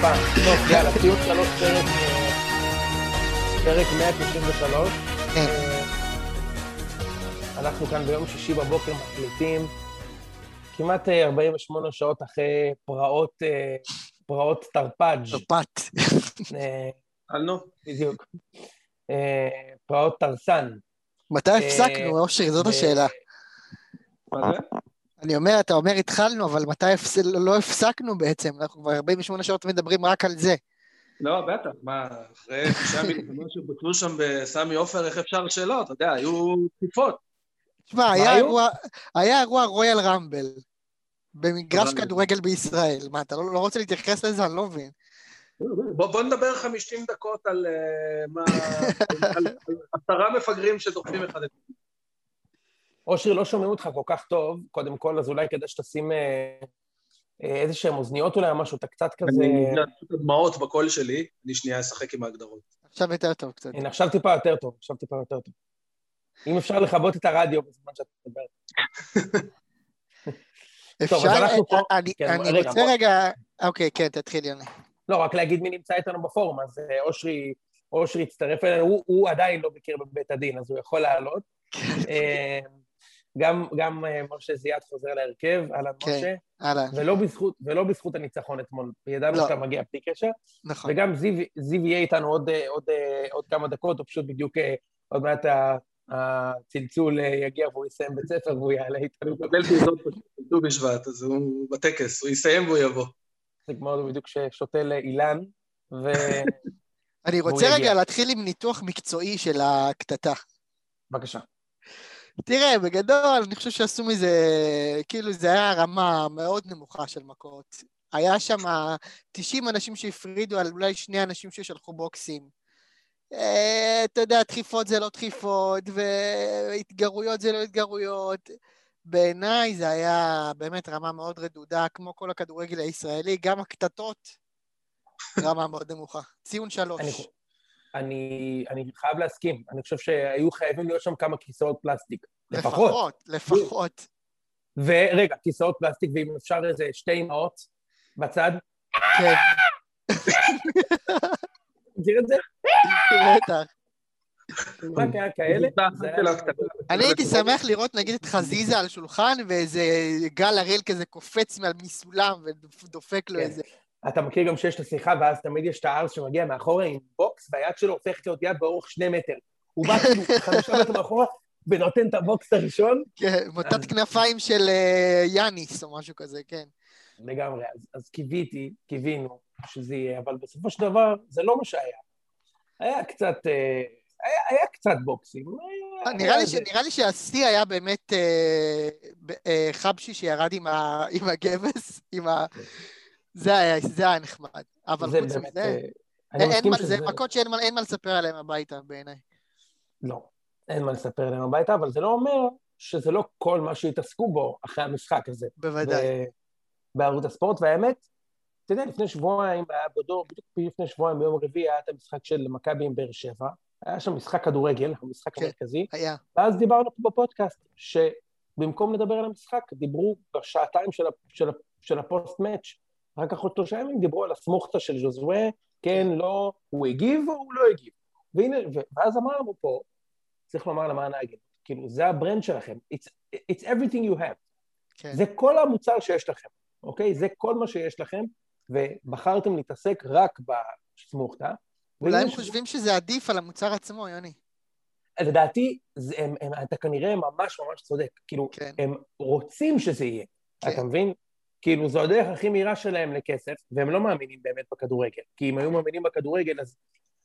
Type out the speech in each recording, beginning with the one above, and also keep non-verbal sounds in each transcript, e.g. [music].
חרפה. טוב, יאללה, ציון שלוש פרק, אה, פרק 193. כן. אה, אנחנו כאן ביום שישי בבוקר מקליטים, כמעט אה, 48 שעות אחרי פרעות, אה, פרעות תרפ"ג'. תרפ"ט. אה, התחלנו? בדיוק. אה, פרעות תרסן. מתי הפסקנו, אושרי? זאת השאלה. מה זה? אני אומר, אתה אומר התחלנו, אבל מתי הפס- לא הפסקנו בעצם? אנחנו כבר 48 שעות מדברים רק על זה. לא, בטח, מה, אחרי תשעה מלחמות שבוטלו שם בסמי עופר, איך אפשר שלא? אתה יודע, היו תקיפות. תשמע, היה? אירוע- היה אירוע רויאל רמבל במגרש כדורגל בישראל. מה, אתה לא לא רוצה להתייחס לזה? אני לא מבין. בוא, בוא נדבר 50 דקות על אה, מה... על, על עשרה מפגרים שדוחפים אחד את השני. אושרי, לא שומעים אותך כל כך טוב, קודם כל, אז אולי כדאי שתשים אה, אה, איזה שהן אוזניות אולי, או משהו, אתה קצת כזה... אני את הדמעות בקול שלי, אני שנייה אשחק עם ההגדרות. עכשיו יותר טוב קצת. הנה, עכשיו טיפה יותר טוב, עכשיו טיפה יותר טוב. אם אפשר לכבות את הרדיו בזמן שאתה מדבר. [laughs] טוב, אז אפשר? פה- אני כן, רוצה. רגע... אוקיי, כן, תתחיל, יוני. לא, רק להגיד מי נמצא איתנו בפורום, אז אה, אושרי, אושרי הצטרף אלינו, הוא, הוא עדיין לא ביקר בבית הדין, אז הוא יכול לעלות. גם, גם אה, משה זיאת חוזר להרכב, אהלן כן. משה, אהלן. ולא בזכות, ולא בזכות הניצחון אתמול, ידענו לא. שאתה מגיע בלי קשר, נכון. וגם זיו, זיו יהיה איתנו עוד, אה, עוד, אה, עוד כמה דקות, הוא פשוט בדיוק, עוד מעט הצלצול יגיע והוא יסיים בית ספר והוא יעלה איתנו. הוא מקבל תעודות פשוט ט"ו בשבט, אז הוא בטקס, הוא יסיים והוא יבוא. זה כמו בדיוק ששותל אילן, ו... [laughs] אני רוצה יגיע. רגע להתחיל עם ניתוח מקצועי של הקטטה. בבקשה. תראה, בגדול, אני חושב שעשו מזה, כאילו זה היה רמה מאוד נמוכה של מכות. היה שם 90 אנשים שהפרידו על אולי שני אנשים ששלחו בוקסים. אה, אתה יודע, דחיפות זה לא דחיפות, והתגרויות זה לא התגרויות. בעיניי זה היה באמת רמה מאוד רדודה, כמו כל הכדורגל הישראלי, גם הקטטות, רמה מאוד נמוכה. ציון שלוש. אני, אני, חייב להסכים, אני חושב שהיו חייבים להיות שם כמה כיסאות פלסטיק. לפחות. לפחות, לפחות. ורגע, כיסאות פלסטיק, ואם אפשר איזה שתי אמהות בצד. כן, [laughs] מכיר את זה? בטח. רק היה כאלה. אני הייתי שמח לראות נגיד את חזיזה על שולחן ואיזה גל הראל כזה קופץ מעל מסולם ודופק לו כן. איזה... אתה מכיר גם שיש את השיחה, ואז תמיד יש את הערס שמגיע מאחורה עם בוקס, והיד שלו הופכת להיות יד באורך שני מטר. הוא בא כאילו [laughs] חמישה מטר מאחורה, ונותן את הבוקס הראשון. כן, מוטת כנפיים של אה, יאניס או משהו כזה, כן. לגמרי. אז, אז קיוויתי, קיווינו שזה יהיה, אבל בסופו של דבר זה לא מה שהיה. היה קצת, אה, היה, היה קצת בוקסים. היה- נראה לי היה ש- זה. נראה לי שהשיא היה באמת אה, אה, חבשי שירד עם ה- עם הגבס, עם ה... זה היה זה היה נחמד. אבל חוץ מזה, אה, אין מה- שזה... זה מכות שאין מה- לספר עליהן הביתה בעיניי. לא, אין מה לספר להם הביתה, אבל זה לא אומר שזה לא כל מה שהתעסקו בו אחרי המשחק הזה. בוודאי. בערוץ הספורט, והאמת, אתה יודע, לפני שבועיים היה בדור, בדיוק לפני שבועיים ביום רביעי היה את המשחק של מכבי עם באר שבע, היה שם משחק כדורגל, המשחק כן. המרכזי, היה. ואז דיברנו פה בפודקאסט, שבמקום לדבר על המשחק, דיברו בשעתיים של, של, ה- של ה post-match, רק אחרי שלושה ימים דיברו על הסמוכתה של ז'וזואה, כן, לא, הוא הגיב או הוא לא הגיב. והנה, ואז אמרנו פה, צריך לומר למען ההגינות, כאילו, זה ה brand שלכם, it's, it's everything you have. כן. זה כל המוצר שיש לכם, אוקיי? זה כל מה שיש לכם, ובחרתם להתעסק רק בסמוכתה. אולי הם ש- חושבים שזה עדיף על המוצר עצמו, יוני. לדעתי, זה, הם, הם, אתה כנראה ממש ממש צודק. כאילו, כן. הם רוצים שזה יהיה, כן. אתה מבין? כאילו, זו הדרך הכי מהירה שלהם לכסף, והם לא מאמינים באמת בכדורגל. כי אם היו מאמינים בכדורגל, אז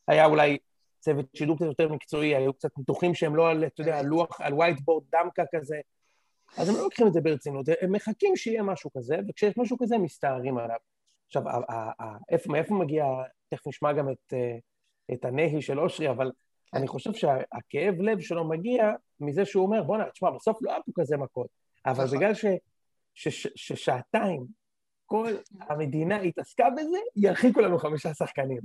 היה אולי צוות שידור קצת יותר מקצועי, היו קצת ניתוחים שהם לא על, אתה יודע, על לוח, על וייטבורד דמקה כזה. אז הם לא לוקחים את זה ברצינות, הם מחכים שיהיה משהו כזה, וכשיש משהו כזה, הם מסתערים עליו. עכשיו, מאיפה מגיע, תכף נשמע גם את, אה, את הנהי של אושרי, אבל אני חושב שהכאב לב שלו מגיע מזה שהוא אומר, בואנה, תשמע, בסוף לא היה פה כזה מכות, אבל נכון. בגלל ש, ש, ש, ששעתיים כל המדינה התעסקה בזה, ירחיקו לנו חמישה שחקנים.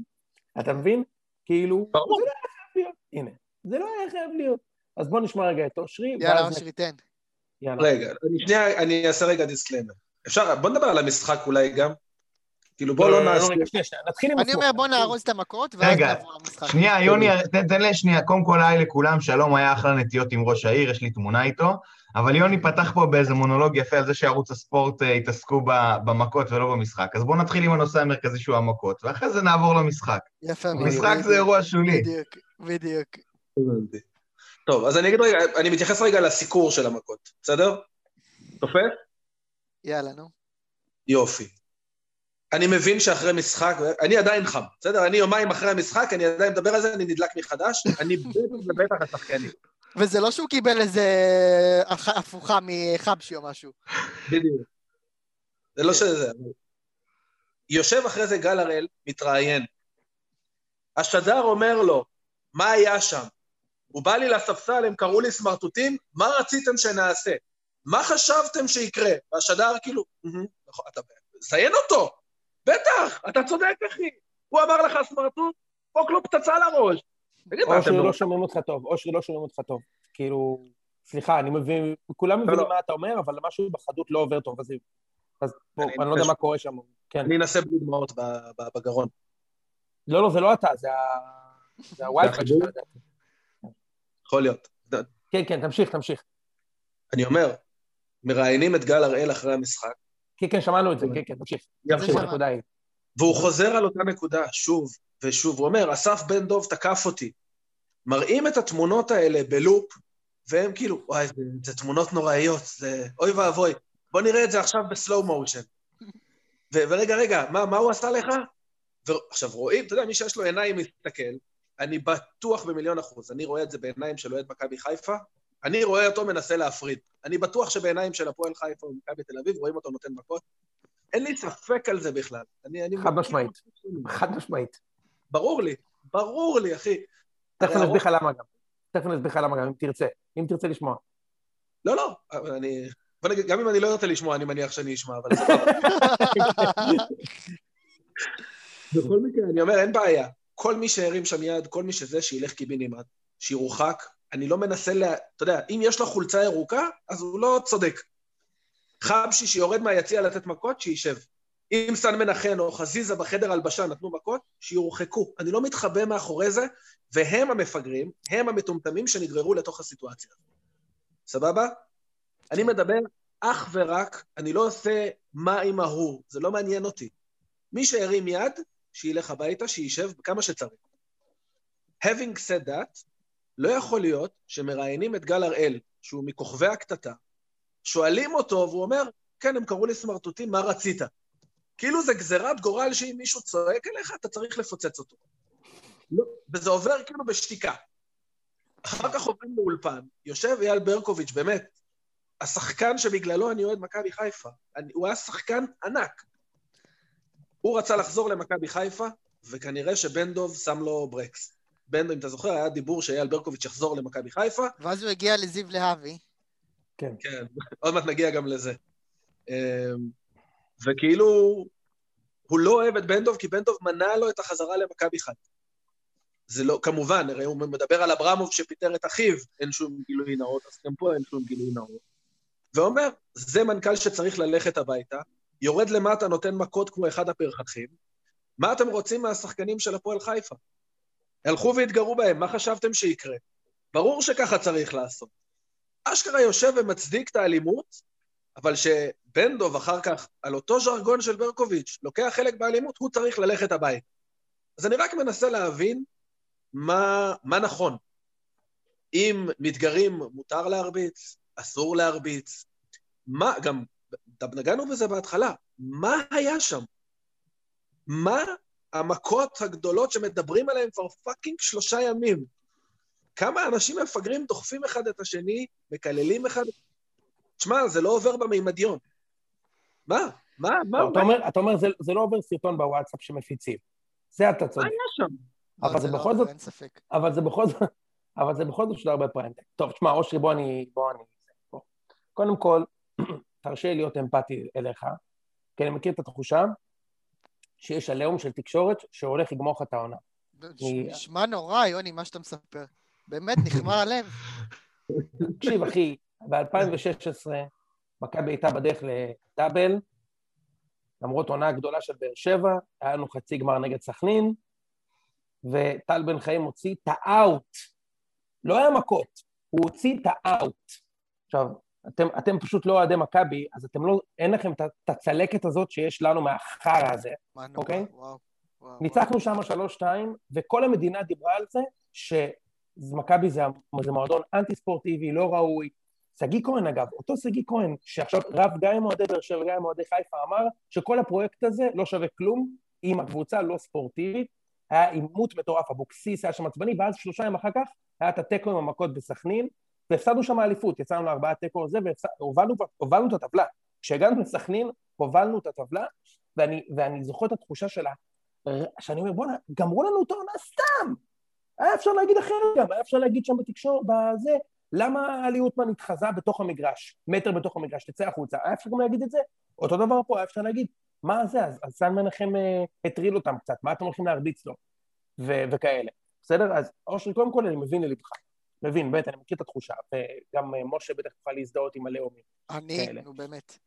אתה מבין? כאילו, ברור. זה לא היה חייב להיות. הנה, זה לא היה חייב להיות. אז בוא נשמע רגע את אושרי, יאללה. אושרי, תן. יאללה. רגע, אני שנייה, אני אעשה רגע disclaimer. אפשר, בוא נדבר על המשחק אולי גם. כאילו, בוא לא נעשה... שנייה, שנייה, נתחיל עם אני. אומר, בוא נארוז את המכות, ואז נעבור למשחק. שנייה, יוני, תן לי שנייה, קודם כל היי לכולם, שלום, היה אחלה נטיות עם ראש העיר, יש לי תמונה איתו, אבל יוני פתח פה באיזה מונולוג יפה על זה שערוץ הספורט אה, התעסקו ב- במכות ולא במשחק. אז בואו נתחיל עם הנושא המרכזי שהוא המכות, ואחרי זה נעבור למשחק. יפה מאוד. משחק זה אירוע שולי. בדיוק, בדיוק. טוב, אז אני אגיד רגע, אני מתייחס רגע לסיקור של המכות, בסדר? תופס? יאללה, נו. יופי. אני מבין שאחרי משחק, אני עדיין חם, בסדר? אני יומיים אחרי המשחק, אני עדיין מדבר על זה, אני נדלק מחדש, אני בטח ובטח השחקנים. וזה לא שהוא קיבל איזה הפוכה מחבשי או משהו. בדיוק. זה לא שזה... אבל- יושב אחרי זה גל הראל, מתראיין. השדר אומר לו, מה היה שם? הוא בא לי לספסל, הם קראו לי סמרטוטים, מה רציתם שנעשה? מה חשבתם שיקרה? והשדר כאילו, "מהמם, נכון, אתה זיין אותו! בטח, אתה צודק, אחי. הוא אמר לך סמרטוט, פוק לו פצצה לראש. תגיד, מה, אתם אושרי לא... לא שומעים אותך טוב, אושרי לא שומעים אותך טוב. כאילו, סליחה, אני מבין, כולם מבינים לא. מה אתה אומר, אבל משהו בחדות לא עובר טוב, אז אני לא יודע. מה קורה שם. כן. אני אנסה בלי דמעות בגרון. לא, לא, זה לא אתה, זה ה- זה הוואי-פיי שלך. יכול להיות. כן, כן, תמשיך, תמשיך. אני אומר, מראיינים את גל הראל אחרי המשחק, כן, כן, שמענו את זה, כן, כן, תמשיך. תמשיך הנקודה ההיא. והוא חוזר על אותה נקודה שוב ושוב. הוא אומר, אסף בן דב תקף אותי. מראים את התמונות האלה בלופ, והם כאילו, וואי, זה, זה תמונות נוראיות, זה אוי ואבוי. בוא נראה את זה עכשיו בסלואו מושן. ורגע, רגע, מה, מה הוא עשה לך? ועכשיו, רואים, אתה יודע, מי שיש לו עיניים מסתכל, אני בטוח במיליון אחוז, אני רואה את זה בעיניים של אוהד מכבי חיפה, אני רואה אותו מנסה להפריד. אני בטוח שבעיניים של הפועל חיפה ומכבי תל אביב רואים אותו נותן מכות. אין לי ספק על זה בכלל. אני, אני חד משמעית. חד משמעית. ברור לי, ברור לי, אחי. תכף אני אסביר לך למה גם. תכף אני אסביר לך למה גם, אם תרצה. אם תרצה לשמוע. לא, לא, אבל אני... בוא נגיד, גם אם אני לא ארצה לשמוע, אני מניח שאני אשמע, אבל סבבה. [laughs] בכל מקרה, אני אומר, אין בעיה. כל מי שהרים שם יד, כל מי שזה, שילך קיבינימט, שירוחק. אני לא מנסה ל... אתה יודע, אם יש לו חולצה ירוקה, אז הוא לא צודק. חבשי שיורד מהיציע לתת מכות, שישב. אם סן מנחם או חזיזה בחדר הלבשה נתנו מכות, שיורחקו. אני לא מתחבא מאחורי זה, והם המפגרים, הם המטומטמים שנגררו לתוך הסיטואציה. סבבה? אני מדבר אך ורק, אני לא עושה מה עם ההוא, זה לא מעניין אותי. מי שהרים יד, שילך הביתה, שישב כמה שצריך. Having said that, לא יכול להיות שמראיינים את גל הראל, שהוא מכוכבי הקטטה, שואלים אותו, והוא אומר, כן, הם קראו לי סמרטוטים, מה רצית? כאילו זה גזירת גורל שאם מישהו צועק אליך, אתה צריך לפוצץ אותו. לא, וזה עובר כאילו בשתיקה. אחר כך עוברים לאולפן, יושב אייל ברקוביץ', באמת, השחקן שבגללו אני אוהד מכבי חיפה. אני, הוא היה שחקן ענק. הוא רצה לחזור למכבי חיפה, וכנראה שבן דוב שם לו ברקס. בן דוב, אם אתה זוכר, היה דיבור שאייל ברקוביץ' יחזור למכבי חיפה, ואז הוא הגיע לזיו להבי. כן. כן, עוד מעט נגיע גם לזה. אמ, וכאילו, הוא לא אוהב את בן דוב, כי בן דוב מנע לו את החזרה למכבי חיפה. זה לא, כמובן, הרי הוא מדבר על אברמוב שפיטר את אחיו, אין שום גילוי נאות, אז גם פה אין שום גילוי נאות. ואומר, זה מנכ"ל שצריך ללכת הביתה, יורד למטה, נותן מכות כמו אחד הפרחחים. מה אתם רוצים מהשחקנים של הפועל חיפה? הלכו והתגרו בהם, מה חשבתם שיקרה? ברור שככה צריך לעשות. אשכרה יושב ומצדיק את האלימות, אבל שבן דוב אחר כך, על אותו ז'רגון של ברקוביץ', לוקח חלק באלימות, הוא צריך ללכת הביתה. אז אני רק מנסה להבין מה, מה נכון. אם מתגרים מותר להרביץ, אסור להרביץ, מה, גם, נגענו בזה בהתחלה, מה היה שם? מה המכות הגדולות שמדברים עליהן כבר פאקינג שלושה ימים? כמה אנשים מפגרים דוחפים אחד את השני, מקללים אחד... תשמע, זה לא עובר במימדיון. מה? מה? מה? לא, אתה אומר, אתה אומר זה, זה לא עובר סרטון בוואטסאפ שמפיצים. זה אתה מה צודק. היה שם? אבל לא, זה לא, בכל זאת- אין ספק. אבל זה בכל זאת, אבל זה בכל זאת שודר בפריים טיים. טוב, תשמע, אושרי, בוא אני... בוא אני... בוא. קודם כל, [clears throat] תרשה לי להיות אמפתי אליך, כי אני מכיר את התחושה שיש עליהום של תקשורת שהולך לגמור לך את העונה. נשמע נורא, יוני, מה שאתה מספר. באמת, נכמר הלב. תקשיב, אחי, ב-2016 מכבי הייתה בדרך לדאבל, למרות עונה גדולה של באר שבע, היה לנו חצי גמר נגד סכנין, וטל בן חיים הוציא את האאוט. לא היה מכות, הוא הוציא את האאוט. עכשיו, אתם, אתם פשוט לא אוהדי מכבי, אז אתם לא, אין לכם את הצלקת הזאת שיש לנו מהחרא הזה, אוקיי? וואו, וואו, ניצחנו שם שלוש-שתיים, וכל המדינה דיברה על זה, שמכבי זה, זה מועדון אנטי ספורטיבי, לא ראוי. שגיא כהן אגב, אותו שגיא כהן, שעכשיו רב גם עם אוהדי באר שבע וגם עם אוהדי חיפה, אמר שכל הפרויקט הזה לא שווה כלום אם הקבוצה לא ספורטיבית. היה עימות מטורף, אבוקסיס היה שם עצבני, ואז שלושה ימים אחר כך היה את התיקו עם המכות בסכנין, והפסדנו שם אליפות, יצאנו לארבעה תיקו הזה, והובלנו את הטבלה. כשהגענו לסכנין, הובלנו את הטבלה, ואני, ואני זוכר את התחושה שלה, שאני אומר, בואנה, גמרו לנו את העונה סתם! היה אפשר להגיד אחרת גם, היה אפשר להגיד שם בתקשור, בזה, למה עלי אוטמן התחזה בתוך המגרש, מטר בתוך המגרש, תצא החוצה, היה אפשר גם להגיד את זה? אותו דבר פה, היה אפשר להגיד, מה זה, אז, אז סן מנחם אה, הטריל אותם קצת, מה אתם הולכים להרביץ לו, ו- וכאלה, בסדר? אז אושרי, קודם כל אני מבין ללבך, מבין, באמת, אני מכיר את התחושה, וגם אה, משה בטח יוכל להזדהות עם הלאומים. אני. נו באמת.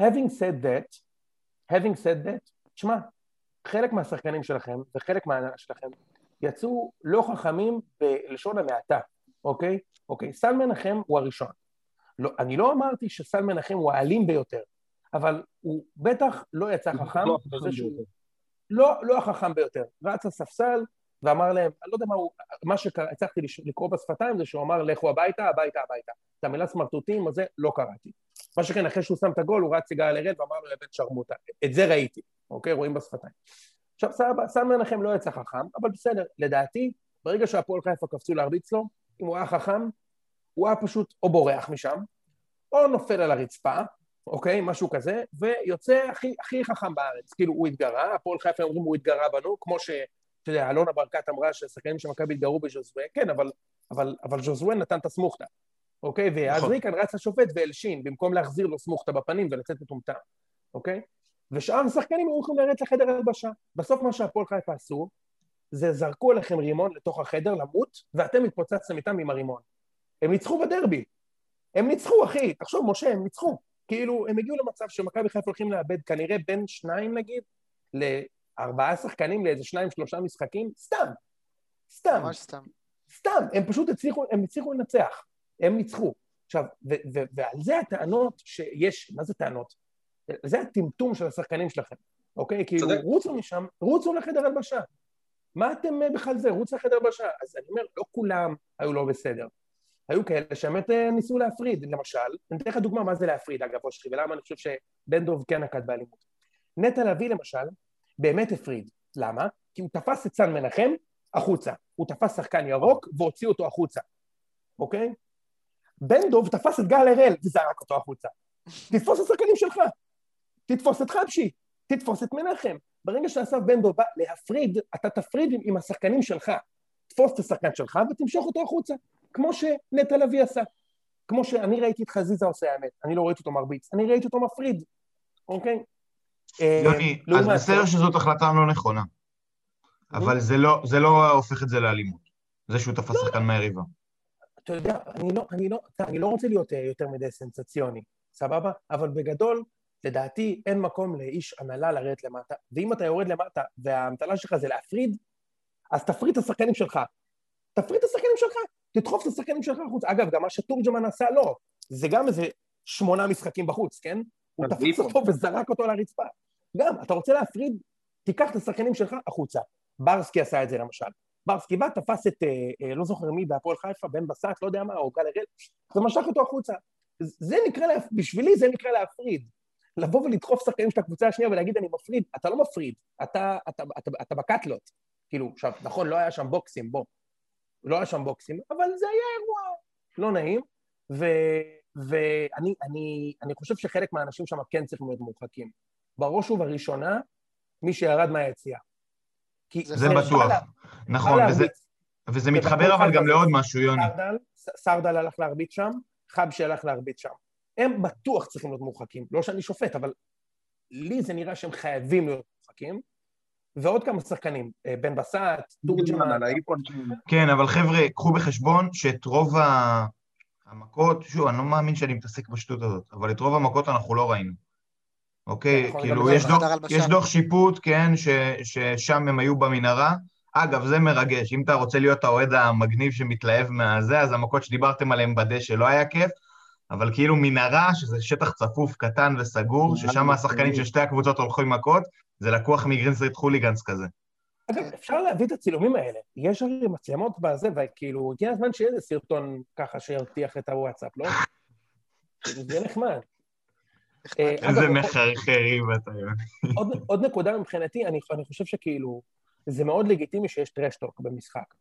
Having said that, having said that, תשמע, חלק מהשחקנים שלכם וחלק מההנהלה שלכם יצאו לא חכמים בלשון המעטה, אוקיי? אוקיי, סל מנחם הוא הראשון. לא, אני לא אמרתי שסל מנחם הוא האלים ביותר, אבל הוא בטח לא יצא חכם לא בזה שהוא... לא, לא החכם ביותר. רץ לספסל ואמר להם, אני לא יודע מה הוא, מה שהצלחתי לקרוא בשפתיים זה שהוא אמר לכו הביתה, הביתה, הביתה. את המילה סמרטוטים, הזה לא קראתי. מה שכן, אחרי שהוא שם את הגול, הוא רץ סיגריה לרד ואמר לו לבן שרמוטה. את זה ראיתי, אוקיי? רואים בשפתיים. עכשיו סבבה, סל מנחם לא יצא חכם, אבל בסדר, לדעתי, ברגע שהפועל חיפה קפצו להרביץ לו, אם הוא היה חכם, הוא היה פשוט או בורח משם, או נופל על הרצפה, אוקיי? משהו כזה, ויוצא הכי, הכי חכם בארץ. כאילו, הוא התגרה, הפועל חיפה אומרים הוא התגרה בנו, כמו ש... אתה יודע, אלונה ברקת אמרה שהשחקנים של מכבי התגרו בז'וזווה, כן, אבל, אבל, אבל ז'וזווה נתן את הסמוכתה, אוקיי? ואז נכון. ריקן רץ לשופט והלשין, במקום להחזיר לו סמוכתה בפנים ולצאת מטומטם, אוקיי? ושאר השחקנים היו יכולים לרדת לחדר הלבשה. בסוף מה שהפועל חיפה עשו, זה זרקו עליכם רימון לתוך החדר למות, ואתם התפוצצתם איתם עם הרימון. הם ניצחו בדרבי. הם ניצחו, אחי. תחשוב, משה, הם ניצחו. כאילו, הם הגיעו למצב שמכבי חיפה הולכים לאבד כנראה בין שניים נגיד, לארבעה שחקנים לאיזה שניים, שלושה משחקים, סתם. סתם. ממש סתם. סתם. הם פשוט הצליחו, הם הצליחו לנצח. הם ניצחו. עכשיו, ועל זה הטענות שיש, מה זה טענות? זה הטמטום של השחקנים שלכם, אוקיי? כאילו, רוצו משם, רוצו לחדר הלבשה. מה אתם אה, בכלל זה? רוצו לחדר הלבשה. אז אני אומר, לא כולם היו לא בסדר. היו כאלה שבאמת אה, ניסו להפריד, למשל, אני אתן לך דוגמה מה זה להפריד, אגב, אושרי, ולמה אני חושב שבן דוב כן נקט באלימות. נטע לביא, למשל, באמת הפריד. למה? כי הוא תפס את סן מנחם החוצה. הוא תפס שחקן ירוק והוציא אותו החוצה, אוקיי? בן דוב תפס את גל הראל וזרק אותו החוצה. תתפוס את השחקנים שלך. תתפוס את חבשי, תתפוס את מנחם. ברגע שאסף בן דוב בא להפריד, אתה תפריד עם השחקנים שלך. תפוס את השחקן שלך ותמשוך אותו החוצה. כמו שנטע לביא עשה. כמו שאני ראיתי את חזיזה עושה האמת, אני לא ראיתי אותו מרביץ, אני ראיתי אותו מפריד, אוקיי? יוני, אה, אז בסדר שזאת החלטה לא נכונה, אבל זה לא, זה לא הופך את זה לאלימות, זה שהוא תפס לא. שחקן מהיריבה. אתה יודע, אני לא, אני, לא, אני לא רוצה להיות אה, יותר מדי סנסציוני, סבבה? אבל בגדול, לדעתי אין מקום לאיש הנהלה לרדת למטה, ואם אתה יורד למטה והאמתלה שלך זה להפריד, אז תפריד את השחקנים שלך. תפריד את השחקנים שלך, תדחוף את השחקנים שלך החוצה. אגב, גם מה שתורג'מן עשה לא, זה גם איזה שמונה משחקים בחוץ, כן? הוא תפס אותו וזרק אותו לרצפה. גם, אתה רוצה להפריד, תיקח את השחקנים שלך החוצה. ברסקי עשה את זה למשל. ברסקי בא, תפס את, אה, אה, לא זוכר מי, בהפועל חיפה, בן בסט, לא יודע מה, או גל הראל, ומשך אותו החוצה. זה נקרא, לה, בשבילי זה נקרא להפריד. לבוא ולדחוף שחקנים של הקבוצה השנייה ולהגיד אני מפריד, אתה לא מפריד, אתה, אתה, אתה, אתה, אתה בקאטלות. כאילו, עכשיו, נכון, לא היה שם בוקסים, בוא. לא היה שם בוקסים, אבל זה היה אירוע לא נעים, ו, ואני אני, אני חושב שחלק מהאנשים שם כן צריכים להיות מורחקים. בראש ובראשונה, מי שירד מהיציאה. זה, זה בטוח, לה, נכון, וזה, וזה מתחבר אבל גם לעוד משהו, יוני. סרדל, סרדל הלך להרביץ שם, חבשי הלך להרביץ שם. הם בטוח צריכים להיות מורחקים. לא שאני שופט, אבל לי זה נראה שהם חייבים להיות מורחקים. ועוד כמה שחקנים, אה, בן בסט, תורג'מן. כן, אבל חבר'ה, קחו בחשבון שאת רוב המכות, שוב, אני לא מאמין שאני מתעסק בשטות הזאת, אבל את רוב המכות אנחנו לא ראינו. אוקיי? נכון, כאילו, יש דוח-. יש דוח שיפוט, כן, ש- ששם הם היו במנהרה. אגב, זה מרגש. אם אתה רוצה להיות האוהד המגניב שמתלהב מהזה, אז המכות שדיברתם עליהן בדשא לא היה כיף, אבל כאילו מנהרה, שזה שטח צפוף, קטן וסגור, ששם השחקנים של שתי הקבוצות הולכו עם מכות, זה לקוח מ Green Street Hooligans כזה. אגב, אפשר להביא את הצילומים האלה. יש הרי מצלמות בזה, וכאילו, הגיע הזמן שיהיה איזה סרטון ככה שירתיח את הוואטסאפ, לא? כאילו, זה נחמד. אה, איזה מחרחרים אתה יודע. עוד, עוד נקודה מבחינתי, אני, אני חושב שכאילו, זה מאוד לגיטימי שיש trash talk במשחק.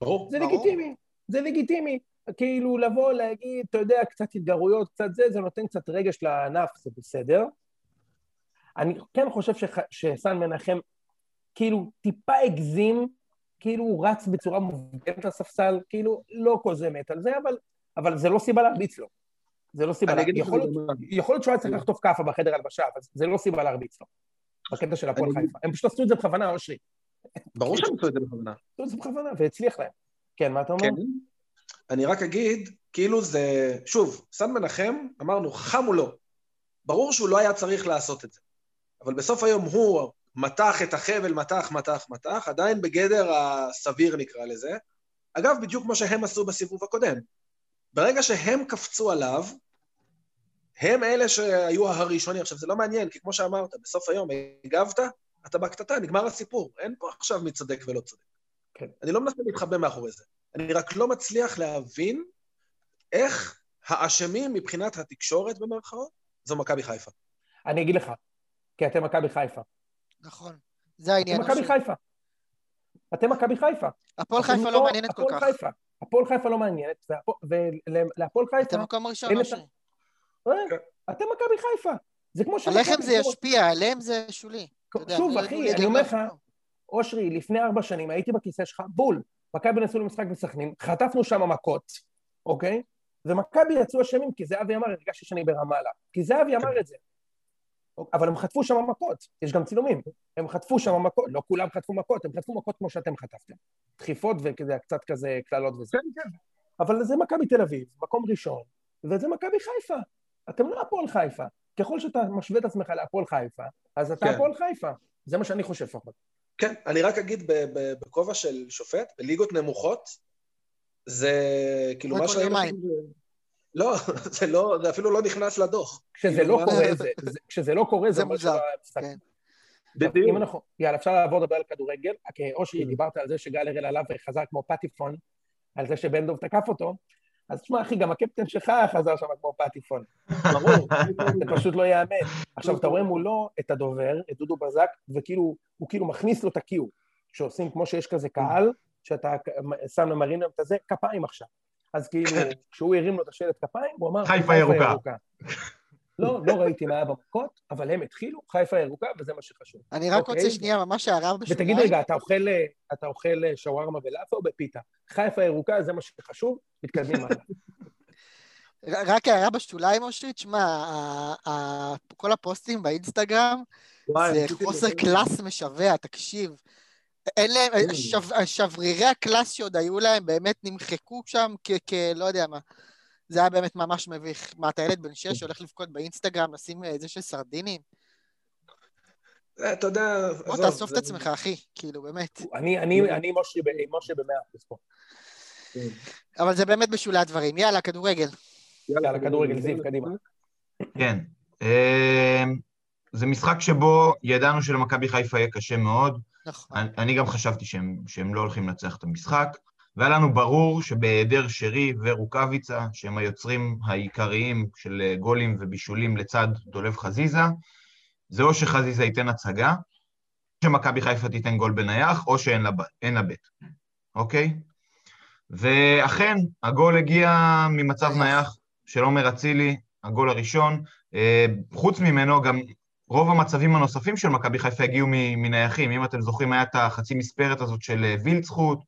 ברור. זה. לגיטימי, זה לגיטימי. כאילו, לבוא, להגיד, אתה יודע, קצת התגרויות, קצת זה, זה נותן קצת רגש לענף, זה בסדר. אני כן חושב שסן מנחם, כאילו, טיפה הגזים, כאילו, הוא רץ בצורה מובנת לספסל, כאילו, לא כל זה מת על זה, אבל, אבל זה לא סיבה להרביץ לו. זה לא סיבה לך יכול. יכול להיות שהוא היה צריך לחטוף כאפה בחדר הלבשה, אבל זה לא סיבה להרביץ לו. בקטע של הפועל חיפה. הם פשוט עשו את זה בכוונה, אושרי. ברור שהם עשו את זה בכוונה. עשו את זה בכוונה, והצליח להם. כן, מה אתה אומר? כן. אני רק אגיד, כאילו זה... שוב, סן מנחם, אמרנו, חם הוא לא. ברור שהוא לא היה צריך לעשות את זה. אבל בסוף היום הוא מתח את החבל, מתח, מתח, מתח, עדיין בגדר הסביר נקרא לזה. אגב, בדיוק כמו שהם עשו בסיבוב הקודם. ברגע שהם קפצו עליו, הם אלה שהיו הראשונים. עכשיו, זה לא מעניין, כי כמו שאמרת, בסוף היום הגבת, אתה בקטטה, נגמר הסיפור. אין פה עכשיו מי צודק ולא צודק. כן. אני לא מנסה להתחבא מאחורי זה. אני רק לא מצליח להבין איך האשמים מבחינת התקשורת, במרכאות, זו מכבי חיפה. אני אגיד לך, כי אתם מכבי חיפה. נכון. זה העניין. אתם מכבי. חיפה. אתם מכבי חיפה. הפועל חיפה לא מעניינת כל כך. חיפה. הפועל חיפה לא מעניינת, ולהפועל חיפה, אתם מקום ראשון, אושרי. אה, אתם מכבי חיפה. זה כמו שמכבי עליכם זה ישפיע, עליהם זה שולי. שוב, אחי, אני אומר. לך, אושרי, לפני ארבע שנים הייתי בכיסא שלך, בול. מכבי נסעו למשחק בסכנין, חטפנו שם מכות, אוקיי? ומכבי יצאו אשמים, כי זהבי אמר, הרגשתי שאני ברמאללה. כי זהבי אמר את זה. אבל הם חטפו שם מכות, יש גם צילומים. הם חטפו שם מכות, לא כולם חטפו מכות, הם חטפו מכות כמו שאתם חטפתם. דחיפות וכזה, קצת כזה קללות וזה. אבל זה מכבי תל אביב, מקום ראשון, וזה מכבי חיפה. אתם לא הפועל חיפה. ככל שאתה משווה את עצמך להפועל חיפה, אז אתה כן. הפועל חיפה. זה מה שאני חושב לפחות. כן, אני רק אגיד ב- ב- בכובע של שופט, בליגות נמוכות, זה כאילו מה זה- לא, [laughs] זה לא, זה אפילו לא נכנס לדוח. כשזה כאילו, לא קורה, זה, זה, כשזה לא קורה, זה מוזר, משחק. כן. בדיוק. אם אנחנו, יאללה, אפשר לעבור לדבר על כדורגל. כי אושרי, כן. דיברת על זה שגל הראל עליו וחזר כמו פטיפון, על זה שבן דב תקף אותו, אז תשמע, אחי, גם הקפטן שלך חזר שם כמו פטיפון. ברור, זה פשוט לא ייאמן. עכשיו, אתה רואה מולו את הדובר, את דודו בזק, וכאילו, הוא כאילו מכניס לו את הקיו, שעושים כמו שיש כזה קהל, שאתה שם למרים להם את הזה, כפיים עכשיו. אז כאילו, כשהוא הרים לו את השלט כפיים, הוא אמר, חיפה ירוקה." לא, לא ראיתי מה היה במכות, אבל הם התחילו, חיפה ירוקה, וזה מה שחשוב. אני רק אוקיי. רוצה שנייה, ממש הערה בשוליים. ותגיד רגע, אתה אוכל, אתה אוכל שווארמה בלאפה או בפיתה? חיפה ירוקה, זה מה שחשוב, מתקדמים הלאה. [laughs] רק הערה בשוליים, אושרי, תשמע, ה- ה- כל הפוסטים באינסטגרם, זה חוסר. קלאס משווע, תקשיב. אין להם, שברירי הקלאס שעוד היו להם באמת נמחקו שם כ... כ- לא יודע מה. זה היה באמת ממש מביך. מה, אתה ילד בן שש שהולך לבכות באינסטגרם, לשים איזה של סרדינים? אה, אתה יודע, בוא עזוב, תאסוף את עצמך, אחי, כאילו, באמת. אני, אני, אני משה במאה אחוז פה. אבל זה באמת בשולי הדברים. יאללה, כדורגל. יאללה, כדורגל, זיו, קדימה. כן. אמ, זה משחק שבו ידענו שלמכבי חיפה יהיה קשה מאוד. נכון. אני, גם חשבתי שהם לא הולכים לנצח את המשחק, והיה לנו ברור שבהיעדר שרי ורוקאביצה, שהם היוצרים העיקריים של אה, גולים ובישולים לצד דולב חזיזה, זה או שחזיזה ייתן הצגה, שמכבי חיפה תיתן גול בנייח, או שאין לה, לה בית, אוקיי? ואכן, הגול הגיע ממצב נייח. נייח של עומר אצילי, הגול הראשון. אה, חוץ ממנו, גם רוב המצבים הנוספים של מכבי חיפה הגיעו מנייחים. אם אתם זוכרים, היה את החצי מספרת הזאת של אה, וילצחוט, אה,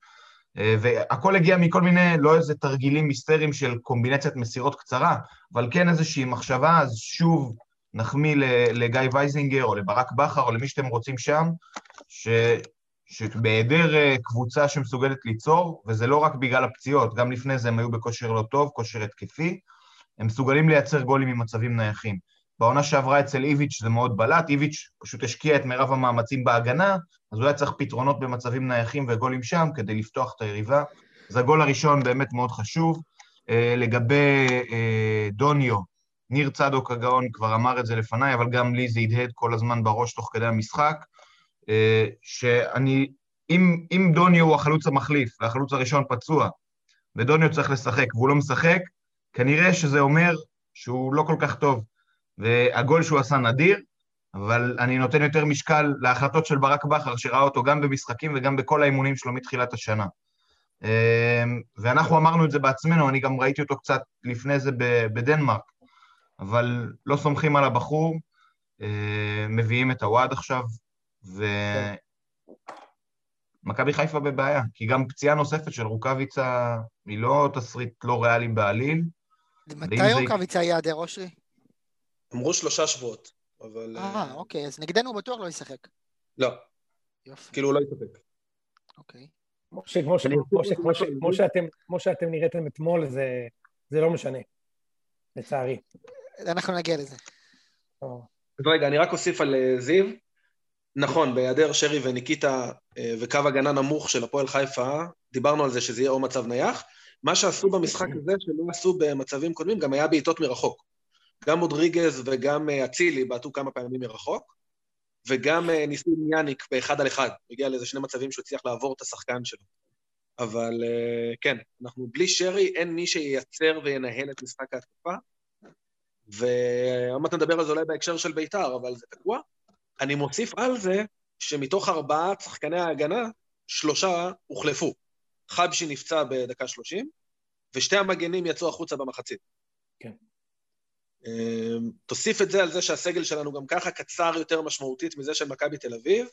והכל הגיע מכל מיני, לא איזה תרגילים מיסטריים של קומבינציית מסירות קצרה, אבל כן איזושהי מחשבה, אז שוב נחמיא לגיא וייזינגר או לברק בכר או למי שאתם רוצים שם, ש... שבהיעדר אה, קבוצה שמסוגלת ליצור, וזה לא רק בגלל הפציעות, גם לפני זה הם היו בכושר לא טוב, כושר התקפי, הם מסוגלים לייצר גולים ממצבים נייחים. בעונה שעברה אצל איביץ' זה מאוד בלט, איביץ' פשוט השקיע את מירב המאמצים בהגנה, אז הוא היה צריך פתרונות במצבים נייחים וגולים שם כדי לפתוח את היריבה. אז הגול הראשון באמת מאוד חשוב. אה, לגבי אה, דוניו, ניר צדוק הגאון כבר אמר את זה לפניי, אבל גם לי זה הדהד כל הזמן בראש תוך כדי המשחק, אה, שאני, אם, אם דוניו הוא החלוץ המחליף והחלוץ הראשון פצוע, ודוניו צריך לשחק והוא לא משחק, כנראה שזה אומר שהוא לא כל כך טוב. והגול שהוא עשה נדיר, אבל אני נותן יותר משקל להחלטות של ברק בכר, שראה אותו גם במשחקים וגם בכל האימונים שלו מתחילת השנה. אמ, ואנחנו אמרנו את זה בעצמנו, אני גם ראיתי אותו קצת לפני זה בדנמרק, אבל לא סומכים על הבחור, אמ, מביאים את הוואד עכשיו, ומכבי חיפה בבעיה, כי גם פציעה נוספת של רוקאביצה היא לא תסריט לא ריאלי בעליל. מתי רוקאביצה יעדר, אושרי? אמרו שלושה שבועות, אבל... אה, אוקיי, אז נגדנו הוא בטוח לא ישחק. לא. יופי. כאילו הוא לא ישחק. אוקיי. משה, כמו שאתם נראיתם אתמול, זה לא משנה, לצערי. אנחנו נגיע לזה. אז רגע, אני רק אוסיף על אה, זיו. נכון, בהיעדר שרי וניקיטה אה, וקו הגנה נמוך של הפועל חיפה, דיברנו על זה שזה יהיה או מצב נייח. מה שעשו במשחק הזה, שלא עשו במצבים קודמים, גם היה בעיטות מרחוק. גם מודריגז וגם אה, אצילי בעטו כמה פעמים מרחוק, וגם אה, ניסו עם יאניק באחד על אחד. הגיע לאיזה שני מצבים שהוא הצליח לעבור את השחקן שלו. אבל אה, כן, אנחנו בלי שרי, אין מי שייצר וינהל את משחק ההתקפה. ועוד מעט נדבר על זה אולי בהקשר של בית"ר, אבל זה תקוע. אני מוסיף על זה שמתוך ארבעת שחקני ההגנה, שלושה הוחלפו. חבשי נפצע בדקה שלושים, ושתי המגנים יצאו החוצה במחצית. כן. אמ, תוסיף את זה על זה שהסגל שלנו גם ככה קצר יותר משמעותית מזה של מכבי תל אביב,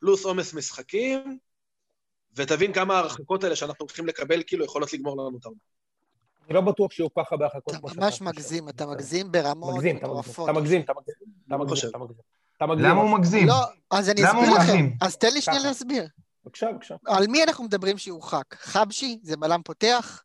פלוס עומס משחקים, ותבין כמה ההרחקות האלה שאנחנו הולכים לקבל כאילו יכולות לגמור לנו את העונה. אני לא בטוח שיהיו ככה בהרחקות אתה ממש מגזים, אתה מגזים ברמות מטורפות. אתה מגזים, אתה מגזים, אתה מגזים, אתה מגזים. למה הוא מגזים? לא, אז אני אסביר לכם. אז תן לי שנייה להסביר. בבקשה, בבקשה. על מי אנחנו מדברים שיורחק? חבשי? זה בלם פותח?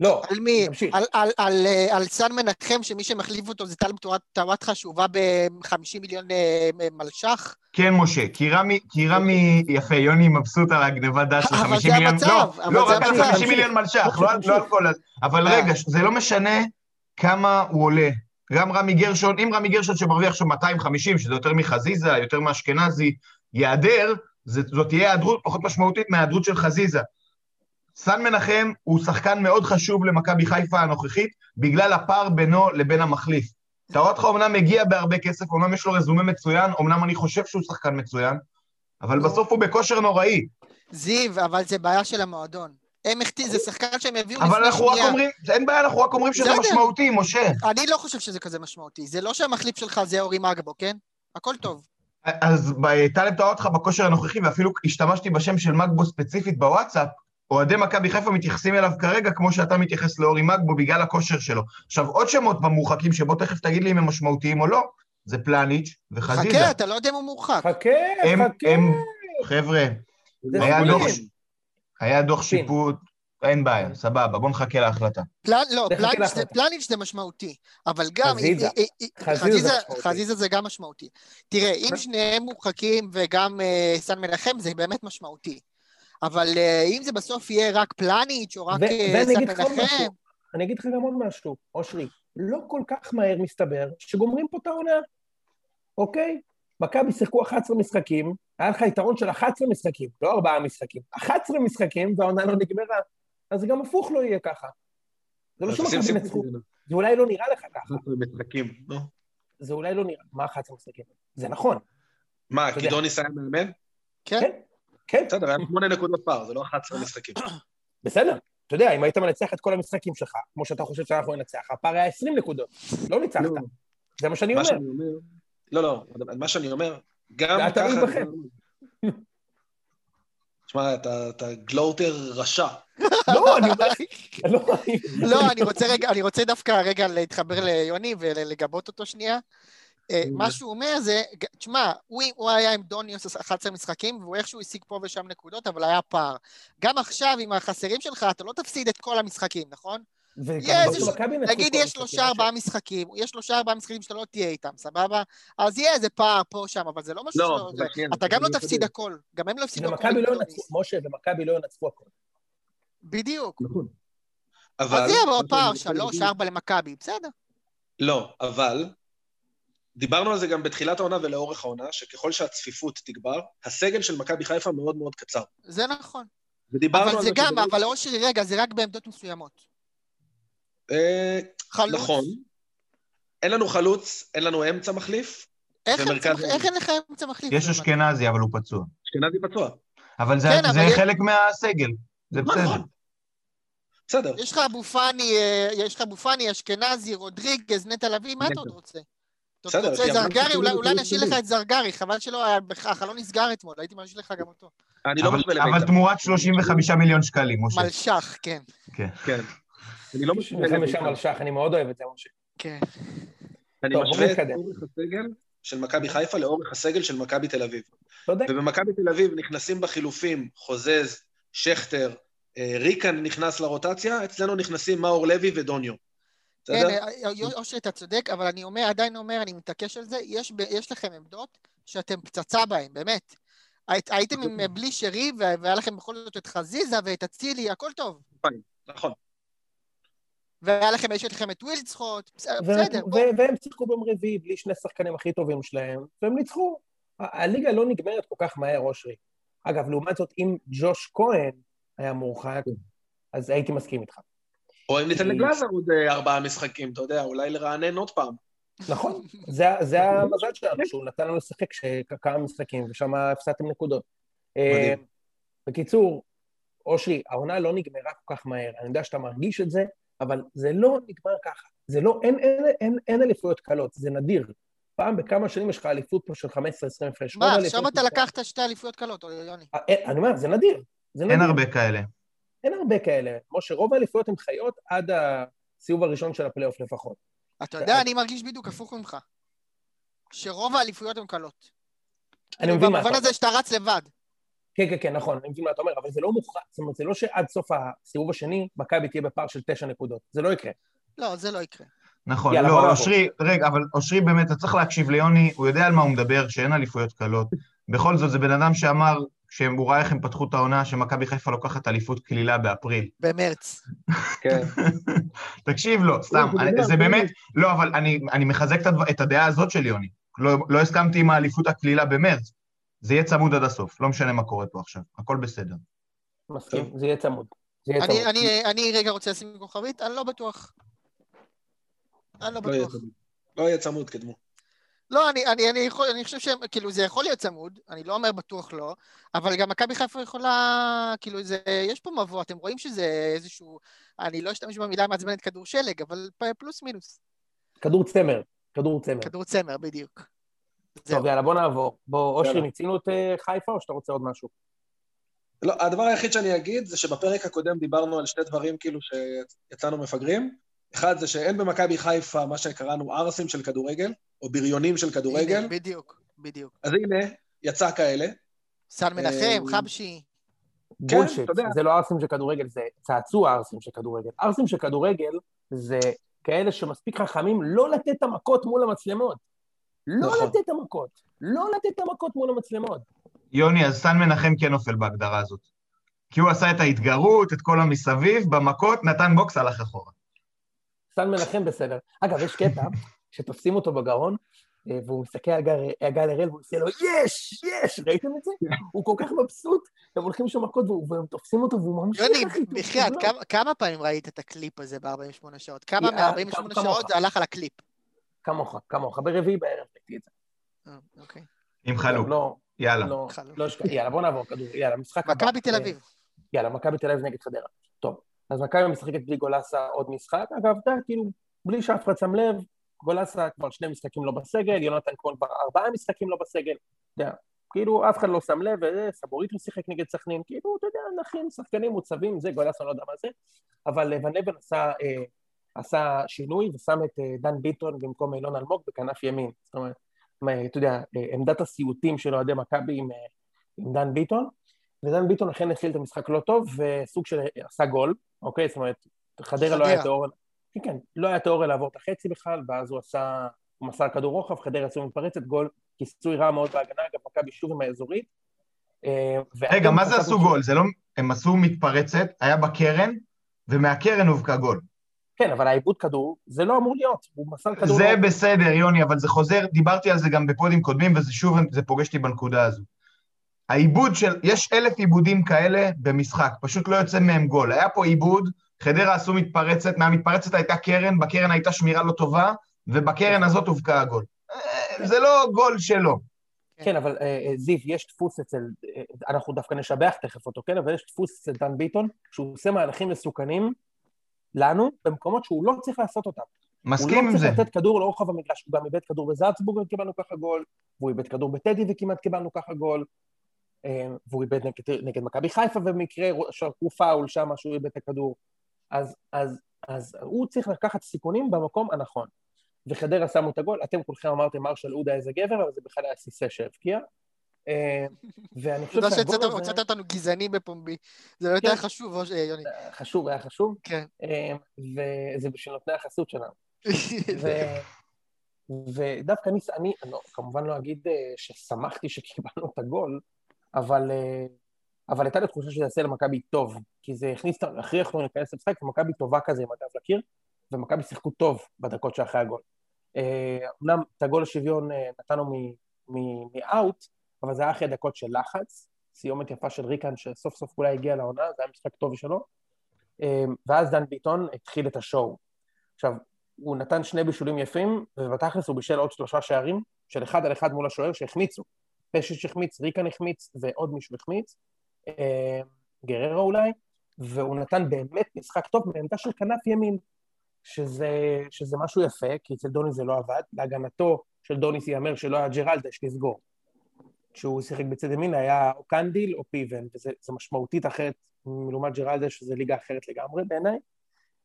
לא, על מי? על, על, על, על סן מנחם, שמי שמחליף אותו זה טל טוואטחה, שהובא ב-50 מיליון אה, מלש"ח? כן, משה, כי רמי, כי רמי, יפה, יוני מבסוט על הגניבת דעת של 50 מיליון... אבל זה המצב, לא, לא, רק על 50 מיליון מלש"ח, לא, לא על כל... אבל רגע, זה לא משנה כמה הוא עולה. גם רמי גרשון, אם רמי גרשון שמרוויח עכשיו 250, שזה יותר מחזיזה, יותר מאשכנזי, ייעדר, זאת תהיה היעדרות פחות משמעותית מההיעדרות של חזיזה. סן מנחם הוא שחקן מאוד חשוב למכבי חיפה הנוכחית, בגלל הפער בינו לבין המחליף. טאוטחה אומנם מגיע בהרבה כסף, אומנם יש לו רזומה מצוין, אומנם אני חושב שהוא שחקן מצוין, אבל בסוף הוא בכושר נוראי. זיו, אבל זה בעיה של המועדון. הם החטיא, זה שחקן שהם הביאו לפני שנייה. אבל אנחנו רק אומרים, אין בעיה, אנחנו רק אומרים שזה משמעותי, משה. אני לא חושב שזה כזה משמעותי. זה לא שהמחליף שלך זה אורי מגבו, כן? הכל טוב. אז טלב טאוטחה בכושר הנוכחי, ואפילו השתמשתי בשם של מגבו ספציפית בוואטסאפ, אוהדי מכבי חיפה מתייחסים אליו כרגע כמו שאתה מתייחס לאורי מגבו בגלל הכושר שלו. עכשיו, עוד שמות במורחקים, שבוא תכף תגיד לי אם הם משמעותיים או לא, זה פלניץ' וחזיזה. חכה, אתה לא יודע אם הוא מורחק. חכה, הם, חכה. הם, חבר'ה, היה דוח, היה דוח שיפוט, אין בעיה, סבבה, בוא נחכה להחלטה. פלנ, לא, פלניץ' זה משמעותי, אבל גם... חזיזה. חזיזה, חזיזה זה גם משמעותי. תראה, אם שניהם מורחקים וגם סן מנחם, זה באמת משמעותי. אבל uh, אם זה בסוף יהיה רק פלניץ' או רק אה, סן מנחם... אני אגיד לך גם עוד משהו, אושרי, לא כל כך מהר מסתבר שגומרים פה את העונה, אוקיי? מכבי שיחקו 11 משחקים, היה לך יתרון של 11 משחקים, לא ארבעה משחקים, 11 משחקים והעונה לא נגמרה, אז גם הפוך לא יהיה ככה. זה לא שמכבי נצחו, זה אולי לא נראה לך ככה. 11 משחקים, לא. זה אולי לא נראה, מה 11 משחקים? זה נכון. מה, כי דוניס היה מאמן? כן. כן. בסדר, היה שמונה [coughs] נקודות פער, זה לא 11 משחקים. [coughs] בסדר. אתה יודע, אם היית מנצח את כל המשחקים שלך, כמו שאתה חושב שאנחנו ננצח, הפער היה 20 נקודות. לא ניצחת. לא. זה מה שאני אומר. לא, לא, מה שאני אומר, גם ככה... תשמע, [coughs] אתה גלוטר רשע. לא, אני אומר... לא, לא אני רוצה דווקא רגע להתחבר ליוני ולגבות אותו שנייה. אה, מה שהוא אומר זה, תשמע, הוא, הוא היה עם דוניוס 11 משחקים, והוא איכשהו השיג פה ושם נקודות, אבל היה פער. גם עכשיו, עם החסרים שלך, אתה לא תפסיד את כל המשחקים, נכון? לא נגיד יש שלושה ארבעה משחקים, יש שלושה ארבעה משחקים שאתה לא תהיה איתם, סבבה? אז יהיה איזה פער פה שם, אבל זה לא משהו לא, זה- שנייה, אתה גם לא תפסיד. הכל, גם הם לא יפסידו הכל. ומכבי לא. משה, ומכבי לא ינצחו הכל. בדיוק. נכון. אז יהיה פער, שלוש, ארבע למכבי, בסדר. לא, אבל דיברנו על זה גם בתחילת העונה ולאורך העונה, שככל שהצפיפות תגבר, הסגל של מכבי חיפה מאוד מאוד קצר. זה נכון. ודיברנו אבל על זה גם, שברגע- אבל אושרי, רגע, זה רק בעמדות מסוימות. אה, חלוץ. נכון. אין לנו חלוץ, אין לנו אמצע מחליף, איך ומרכז. איך אין לך אמצע מחליף? יש? אשכנזי, אבל הוא פצוע. אשכנזי פצוע. אבל זה כן, זה אבל- חלק מהסגל. זה בסדר. נכון. בסדר. יש לך אבו פאני, אה, יש לך אבו פאני, אשכנזי, רודריגז, נטע לביא, מה אתה. עוד רוצה? כי אמרתי זרגרי, אולי- נשאיר. לך את זרגרי, חבל שלא, היה- החלון נסגר אתמול, הייתי משאיר לך גם אותו. אני לא אבל- משווה אבל לבית"ר. תמורת 35 מיליון שקלים, משה. מלש"ח, כן. כן. כן. אני לא משווה 95 לבית"ר. על שח, אני מאוד אוהב את זה, משה. כן. אני טוב, משווה את. אורך הסגל של מכבי חיפה לאורך הסגל של מכבי תל אביב. ובמכבי תל אביב נכנסים בחילופים חוזז, שכטר, אה, ריקן נכנס לרוטציה, אצלנו נכנסים מאור לוי ודוניו. כן, בסדר? אה, אה, אושרי, אתה צודק, אבל אני אומר, עדיין אומר, אני מתעקש על זה, יש יש לכם עמדות שאתם פצצה בהן, באמת. היית- הייתם עם אה, בלי שרי, וה- והיה לכם בכל זאת את חזיזה ואת אצילי, הכל טוב. נכון. והיה לכם, יש לכם את ווילדסחוט, בסדר, בוא. ו- והם שיחקו ביום רביעי בלי שני שחקנים הכי טובים שלהם, והם ניצחו. ה- הליגה לא נגמרת כל כך מהר, אושרי. אגב, לעומת זאת, אם ג'וש כהן היה מורחק, אז הייתי מסכים איתך. או אם ניתן לגלאזר עוד אה, ארבעה משחקים, אתה יודע, אולי לרענן עוד פעם. נכון, זה, זה המזל שלנו, שהוא נתן לנו לשחק כמה משחקים, ושם הפסדתם נקודות. אה, מדהים. בקיצור, אושרי, העונה לא נגמרה כל כך מהר. אני יודע שאתה מרגיש את זה, אבל זה לא נגמר ככה. זה לא, אין, אין, אין, אין אליפויות קלות, זה נדיר. פעם בכמה שנים יש לך אליפות פה של 15-20 הפרש. מה, עכשיו אתה לקחת שתי אליפויות קלות, יוני. אה, אני אומר, זה נדיר. זה נדיר. אין הרבה כאלה. אין הרבה כאלה. משה, רוב האליפויות הן חיות עד הסיבוב הראשון של הפלייאוף לפחות. אתה יודע, אני מרגיש בדיוק הפוך ממך. שרוב האליפויות הן קלות. אני מבין מה אתה במובן אומר. הזה שאתה רץ לבד. כן, כן, כן, נכון, אני מבין מה אתה אומר, אבל זה לא מוכרח, זאת אומרת, זה לא שעד סוף הסיבוב השני, מכבי תהיה בפער של תשע נקודות. זה לא יקרה. לא, זה לא יקרה. נכון, יאללה, לא. אושרי, רגע, אבל אושרי באמת, אתה צריך להקשיב ליוני, הוא יודע על מה הוא מדבר, שאין אליפויות קלות. בכל זאת, זה בן אדם שאמר, כשהוא ראה איך הם פתחו את העונה, שמכבי חיפה לוקחת אליפות קלילה באפריל. במרץ. כן. [laughs] תקשיב לו, סתם, הוא זה באמת, לא, אבל אני, אני מחזק את, הדעה הזאת של יוני. לא, לא הסכמתי עם האליפות הקלילה במרץ. זה יהיה צמוד עד הסוף, לא משנה מה קורה פה עכשיו, הכל בסדר. מסכים, זה יהיה צמוד. זה יהיה צמוד. אני, אני, אני רגע רוצה לשים כוכבית, אני לא בטוח. אני לא לא בטוח. לא יהיה צמוד, קדמו. לא, אני, אני, אני, יכול, אני חושב שהם, כאילו, זה יכול להיות צמוד, אני לא אומר בטוח לא, אבל גם מכבי חיפה יכולה, כאילו, זה, יש פה מבוא, אתם רואים שזה איזשהו, אני לא אשתמש במילה מעצבנת כדור שלג, אבל פלוס מינוס. כדור צמר, כדור צמר. כדור צמר, בדיוק. טוב, יאללה, בוא נעבור. בוא, אושרי. מיצינו את אה, חיפה, או שאתה רוצה עוד משהו? לא, הדבר היחיד שאני אגיד זה שבפרק הקודם דיברנו על שני דברים כאילו שיצאנו מפגרים. אחד זה שאין במכבי חיפה מה שקראנו ערסים של כדורגל, או בריונים של כדורגל. הנה, בדיוק, בדיוק. אז הנה, יצא כאלה. סן מנחם, אה, חבשי. bullshit, אתה יודע. זה לא ערסים של כדורגל, זה צעצוע ערסים של כדורגל. ערסים של כדורגל זה כאלה שמספיק חכמים לא לתת את המכות מול המצלמות. לא נכון. לתת את המכות. לא לתת את המכות מול המצלמות. יוני, אז סן מנחם כן נופל בהגדרה הזאת. כי הוא עשה את ההתגרות, את כל המסביב, במכות, נתן בוקס, הלך אחורה. סן מנחם בסדר. אגב, יש קטע שתופסים אותו בגרון, אה, והוא מסתכל על גל- הראל והוא עושה לו, יש, יש! ראיתם את זה? הוא כל כך מבסוט, הם הולכים שם מכות והם תופסים אותו והוא ממשיך יוני, בחייאת. כמה- כמה פעמים ראית את הקליפ הזה ב-48 שעות? כמה אה, מ-48 כמוך. שעות זה הלך על הקליפ? כמוך, כמוך. ברביעי בערב ראיתי את זה. אה, אוקיי. עם חלוק. לא, יאללה. לא. לא אשכח. יאללה, בוא נעבור כדור. יאללה, משחק. מכבי תל אביב. יאללה, מכבי תל אביב נגד חדרה. טוב, אז מכבי משחקת בלי גולסה עוד משחק. אגב, יודע, כאילו, בלי שאף אחד שם לב, גולסה כבר שני משחקים לא בסגל, יונתן כהן כבר ארבעה משחקים לא בסגל. אתה יודע, כאילו, אף אחד לא שם לב, וזה, סבוריטו שיחק נגד סכנין, כאילו, אתה יודע, נחים, שחקנים מוצבים, זה, גולסה לא יודע מה זה. אבל אה, ון אבן עשה, אה, עשה שינוי ושם את אה, דן ביטון במקום אילון אלמוג בכנף ימין. זאת אומרת, אתה יודע, אה, עמדת הסיוטים של אוהדי מכבי עם, אה, עם דן ביטון. ודן ביטון אכן התחיל את המשחק לא טוב, וסוג של עשה גול, אוקיי? זאת אומרת, חדרה לא היה. תיאוריה, כן, כן, לא היה תיאוריה לעבור את החצי בכלל, ואז הוא עשה, הוא מסר כדור רוחב, חדרה עשו מתפרצת, גול, כיסוי רע מאוד בהגנה, אגב, מכבי שוב עם האזורית. אה, רגע, מה זה עשו גול? זה לא... הם עשו מתפרצת, היה בקרן, ומהקרן הובקע גול. כן, אבל העיבוד כדור, זה לא אמור להיות, הוא מסר כדור... זה. בסדר, יוני, אבל זה חוזר, דיברתי על זה גם בפודים קודמים, וזה שוב, זה פוגש אותי בנקודה הזו. העיבוד של, יש אלף עיבודים כאלה במשחק, פשוט לא יוצא מהם גול. היה פה עיבוד, חדרה עשו מתפרצת, מהמתפרצת הייתה קרן, בקרן הייתה שמירה לא טובה, ובקרן הזאת הובקע הגול. אה, זה לא גול שלו. כן, אבל אה, אה, זיו, יש דפוס אצל, אנחנו דווקא נשבח תכף אותו, כן? אבל יש דפוס אצל דן ביטון, שהוא עושה מהלכים מסוכנים לנו, במקומות שהוא לא צריך לעשות אותם. מסכים עם הוא זה. לא צריך לתת כדור לרוחב המגרש, הוא גם איבד כדור בזלצבורג וקיבלנו ככה גול, והוא איבד כדור בטדי וכמעט קיבלנו ככה גול, והוא איבד נגד, נגד מכבי חיפה במקרה, שרקו פאול שם שהוא איבד את הכדור. אז, אז, אז הוא צריך לקחת סיכונים במקום הנכון. וחדרה שמו את הגול, אתם כולכם אמרתם מרשל עודה איזה גבר, אבל זה בכלל היה סיסה שהבקיע. אה, ואני חושב תודה שהגול שהוצאת הזה... הוצאת אותנו גזעני בפומבי. זה באמת כן. היה חשוב, או ש- יוני. חשוב, היה חשוב, כן. אה, וזה בשביל נותני החסות שלנו. [laughs] ודווקא אני, אני לא, כמובן לא אגיד אה, ששמחתי שקיבלנו את הגול, אבל, אה, אבל הייתה לי תחושה שזה יעשה למכבי טוב, כי זה הכניס, הכריח אותנו להיכנס למשחק, ומכבי טובה כזה עם הגב לקיר, ומכבי שיחקו טוב בדקות שאחרי הגול. אה, אמנם את הגול לשוויון אה, נתנו מאאוט, אבל זה היה אחרי דקות של לחץ, סיומת יפה של ריקן שסוף סוף אולי הגיע לעונה, זה היה משחק טוב שלו, ואז דן ביטון התחיל את ה show. עכשיו, הוא נתן שני בישולים יפים, ובתכלס הוא בישל עוד שלושה שערים, של אחד על אחד מול השוער שהחמיצו. פשיץ' החמיץ, ריקן החמיץ, ועוד מישהו החמיץ, אה, גררו אולי, והוא נתן באמת משחק טוב מעמדה של כנף ימין, שזה, שזה משהו יפה, כי אצל דוניס זה לא עבד. להגנתו של דוניס ייאמר שלא היה ג'רלדש לסגור. כשהוא שיחק בצד ימין היה או קנדיל או פיבן, וזה זה משמעותית אחרת מלעומת ג'רלדש, שזה ליגה אחרת לגמרי בעיניי.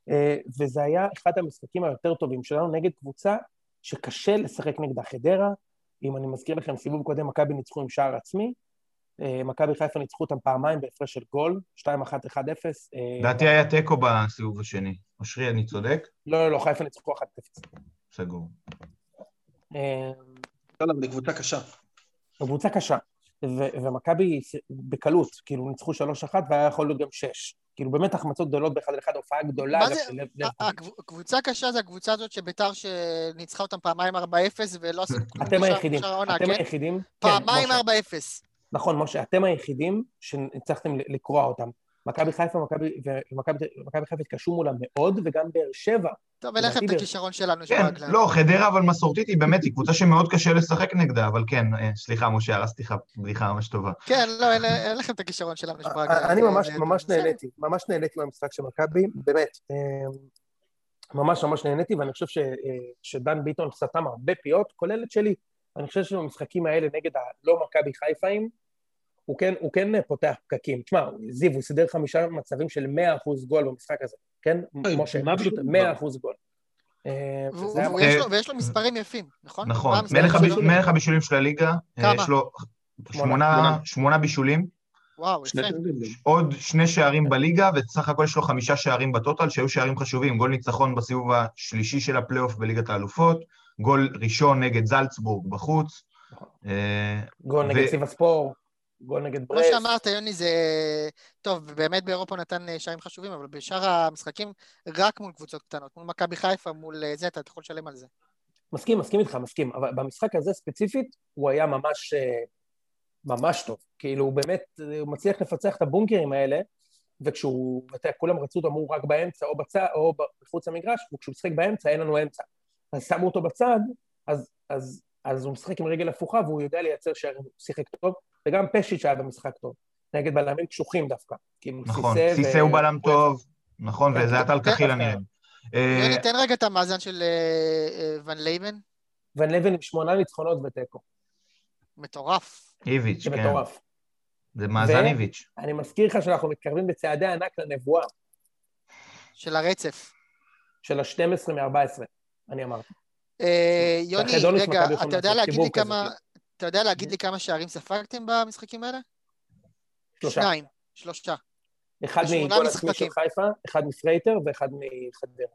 אה, וזה היה אחד המשחקים היותר טובים שלנו נגד קבוצה שקשה לשחק נגדה חדרה. אם אני מזכיר לכם, סיבוב קודם מכבי ניצחו עם שער עצמי, אה, מכבי חיפה ניצחו אותם פעמיים בהפרש של גול, 2-1-1-0. אה, לדעתי היה תיקו בסיבוב השני. אושרי, אני צודק? לא, לא, לא, חיפה ניצחו 1-0. סגור. אה, לא, בקבוצה קשה. קבוצה קשה, ומכבי בקלות, כאילו ניצחו 3-1 והיה יכול להיות גם 6. כאילו באמת החמצות גדולות באחד על אחד, הופעה גדולה מה זה- הקבוצה קשה זה הקבוצה הזאת שביתר שניצחה אותם פעמיים 4-0 ולא עשינו כלום אתם היחידים, אתם כן? היחידים, כן, פעמיים משה. 4-0. נכון, משה, אתם היחידים שהצלחתם לקרוע אותם. מכבי חיפה ומכבי חיפה התקשו מולם מאוד, וגם באר שבע. טוב, אין לכם את הכישרון שלנו, כן, שברגליים. לא, חדרה אבל מסורתית היא באמת, היא קבוצה שמאוד קשה לשחק נגדה, אבל כן, אה, סליחה, משה, הרסתי לך בדיחה ממש טובה. כן, לא, אין- לכם את הכישרון שלנו, שברגליים. אני ממש זה- ממש בסדר. נהניתי, ממש נהניתי מהמשחק של מכבי, באמת. אה, ממש ממש נהניתי, ואני חושב ש- אה, שדן ביטון סתם הרבה פיות, כולל את שלי. אני חושב שבמשחקים האלה נגד הלא מכבי חיפאים, הוא כן, הוא כן פותח פקקים. תשמע, זיו, הוא סידר חמישה מצבים של 100% גול במשחק הזה, כן? אוי, משה, פשוט פשוט? 100% גול. אה, ויש לו מספרים יפים, נכון? נכון, מלך הבישולים של הליגה, אה? יש לו שמונה. בישולים, וואו, שני יפה. עוד שני שערים בליגה, וסך הכל יש לו חמישה שערים ב total, שהיו שערים חשובים. גול ניצחון בסיבוב השלישי של הפלייאוף בליגת האלופות, גול ראשון נגד זלצבורג בחוץ. אה, גול נגד סיבאספור, גול נגד כמו ברסט. שאמרת, יוני, זה... טוב, באמת באירופה נתן אה, שערים חשובים, אבל בשאר המשחקים, רק מול קבוצות קטנות. מול מכבי חיפה, מול אה, זה, אתה יכול לשלם על זה. מסכים, מסכים איתך, מסכים, אבל במשחק הזה ספציפית, הוא היה ממש, אה, ממש טוב. כאילו, הוא באמת, הוא מצליח לפצח את הבונקרים האלה, וכשהוא, אתה יודע, כולם רצו אותו, אמרו רק באמצע או בצד, או מחוץ למגרש, וכשהוא משחק באמצע, אין לנו אמצע. אז שמו אותו בצד, אז, אז, אז הוא משחק עם רגל הפוכה, והוא יודע לייצר שערים, הוא שיחק טוב, וגם פשיץ' היה במשחק טוב. נגד בלמים קשוחים דווקא. נכון, סיסה הוא בלם טוב, נכון, כן, וזה היה טל כן, קחילה. נראה. אה, תן רגע את המאזן של אה, אה, ון לייבן. ון לייבן עם שמונה ניצחונות ותיקו. מטורף. איביץ', זה כן. מטורף. זה מאזן איביץ'. אני מזכיר לך שאנחנו מתקרבים בצעדי ענק לנבואה של הרצף. של ה-12 מ-14, אני אמרתי. אה, יוני, רגע, אתה יודע להגיד לי כמה... אתה יודע להגיד לי כמה שערים ספגתם במשחקים האלה? שלושה. שניים. שלושה. אחד מגול עצמי של. חיפה, אחד מפרייטר ואחד מחדרה.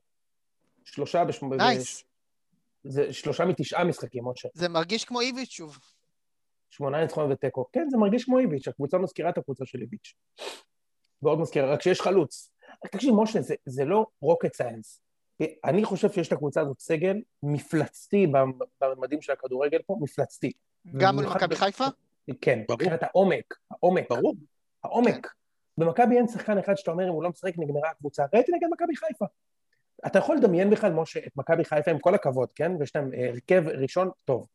שלושה בשמונה... nice. זה שלושה מתשעה משחקים, משה. זה מרגיש כמו איביץ' שוב. שמונה ניצחונות ותיקו. כן, זה מרגיש כמו איביץ', הקבוצה מזכירה את הקבוצה של איביץ'. ועוד מזכירה, רק שיש חלוץ. תקשיב, משה, זה, זה לא rocket science. אני חושב שיש לקבוצה הזאת סגל מפלצתי במ- בממדים של הכדורגל פה, מפלצתי. גם מול מכבי ב- חיפה? כן, ברור. מבחינת העומק, העומק, ברור. העומק. במכבי אין שחקן אחד שאתה אומר, אם הוא לא משחק, נגמרה הקבוצה. ראיתי נגד מכבי חיפה. אתה יכול לדמיין בכלל, משה, את מכבי חיפה, עם כל הכבוד, כן? ויש להם אה, הרכב ראשון טוב.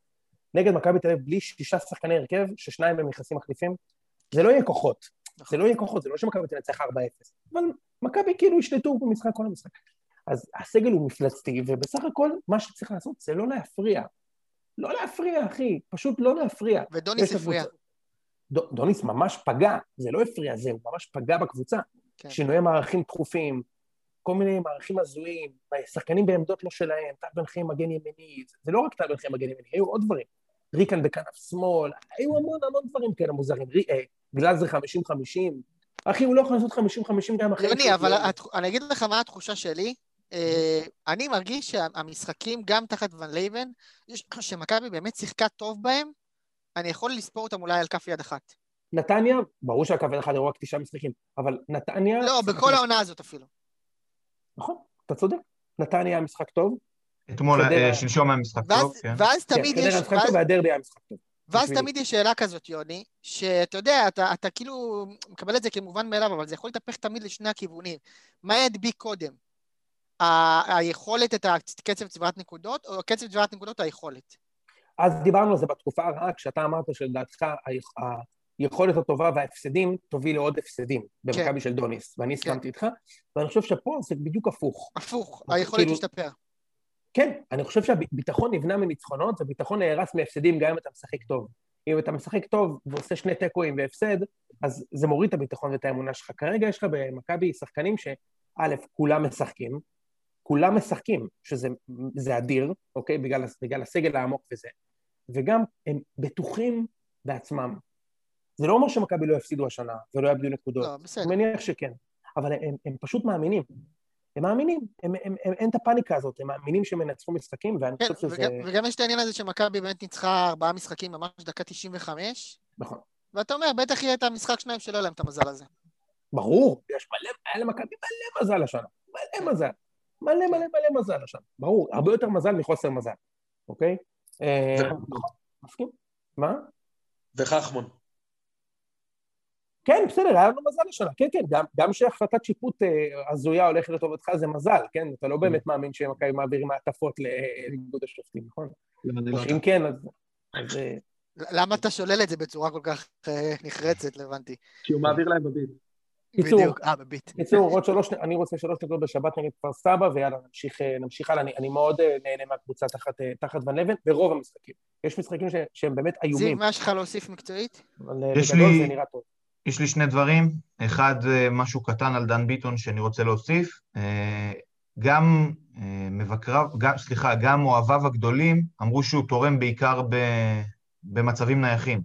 נגד מכבי תל אביב, בלי שישה שחקני הרכב, ששניים הם נכנסים מחליפים, זה לא יהיה כוחות. זה לא יהיה כוחות, זה לא שמכבי תנצח 4-0. אבל מכבי כאילו ישלטו במשחק כל המשחק. אז הסגל הוא מפלצתי, ובסך הכל, מה שצריך לעשות זה לא להפריע. לא להפריע, אחי, פשוט לא להפריע. ודוניס הפריע. ד- דוניס ממש פגע, זה לא הפריע, זה הוא ממש פגע בקבוצה. כן. שינויי מערכים תכופים, כל מיני מערכים הזויים, שחקנים בעמדות לא שלהם, טל בן חיים מגן ימיני, זה- לא רק טל בן חיים מגן ימיני, היו עוד דברים. ריקן בכנף שמאל, היו המון המון דברים כאלה מוזרים. רי- אה, גלאזר 50-50, אחי, הוא לא יכול לעשות 50-50 גם אחרי... יוני, אבל אני אגיד לך מה התחושה שלי. אה, אני מרגיש שהמשחקים, גם תחת ון לייבן, יש- שמכבי באמת שיחקה טוב בהם, אני יכול לספור אותם אולי על כף יד אחת. נתניה, ברור שהקו אחד היו רק תשעה משחקים, אבל נתניה... לא, בכל העונה הזאת אפילו. נכון, אתה צודק. נתניה היה משחק טוב. אתמול, חדרה. אה, שלשום היה משחק טוב, כן. ואז כן, תמיד חדרה יש... היה משחק ואז- טוב והדרבי היה משחק טוב. ואז. תמיד יש שאלה כזאת, יוני, שאתה יודע, אתה, אתה כאילו מקבל את זה כמובן מאליו, אבל זה יכול להתהפך תמיד לשני הכיוונים. מה ידביק קודם? ה- היכולת את הקצב צבירת נקודות, או קצב צבירת נקודות היכולת? אז דיברנו על זה בתקופה הרעה, כשאתה אמרת שלדעתך היכולת הטובה וההפסדים תוביל לעוד הפסדים במכבי של דוניס, ואני הסכמתי איתך, ואני חושב שפה זה בדיוק הפוך. הפוך, אוקיי, היכולת כאילו- תשתפר. כן, אני חושב שהביטחון נבנה מניצחונות, וביטחון נהרס מהפסדים גם אם אתה משחק טוב. אם אתה משחק טוב ועושה שני תיקואים והפסד, אז זה מוריד את הביטחון ואת האמונה שלך. כרגע יש לך במכבי שחקנים שא', כולם משחקים, כולם משחקים, שזה זה אדיר, אוקיי? בגלל, בגלל הסגל העמוק וזה. וגם הם בטוחים בעצמם. זה לא אומר שמכבי לא יפסידו השנה ולא יאבדו נקודות. לא, בסדר. אני מניח שכן. אבל הם, הם פשוט מאמינים. הם מאמינים, הם, הם, הם, אין את הפאניקה הזאת, הם מאמינים שהם ינצחו משחקים, ואני כן, חושב שזה... וגם, וגם יש את העניין הזה שמכבי באמת ניצחה ארבעה משחקים ממש דקה 95, נכון. ואתה אומר, בטח יהיה את המשחק שניים שלא יהיה להם את המזל הזה. ברור, יש מלא, היה למכבי מלא מזל השנה. מלא מזל. מלא מלא מלא מזל השנה. ברור, הרבה יותר מזל מחוסר מזל, אוקיי? אה, מסכים. מה? וחכמון. כן, בסדר, היה לנו מזל השנה. כן, כן, גם, גם שהחלטת שיפוט אה, הזויה הולכת לטובתך זה מזל, כן? אתה לא באמת מאמין שמכבי מעבירים מעטפות לאיגוד השופטים, נכון? לא, לא אם. כן, אז... למה אתה שולל את זה בצורה כל כך אה, נחרצת, לא הבנתי. כי הוא מעביר להם בביט. קיצור, בדיוק, אה, בביט. בקיצור, עוד שלוש, אני רוצה שלוש דקות בשבת נגד כפר סבא, ויאללה, נמשיך, אה, נמשיך הלאה. אני, אני מאוד אה, נהנה מהקבוצה תחת, תחת ון לבן, ברוב המשחקים. יש משחקים ש, שהם באמת זיו, איומים, מה יש לך להוסיף מקצועית? אבל יש בגדול לי- זה נראה טוב. יש לי שני דברים. אחד, משהו קטן על דן ביטון שאני רוצה להוסיף. גם מבקריו, גם, סליחה, גם אוהביו הגדולים אמרו שהוא תורם בעיקר ב, במצבים נייחים.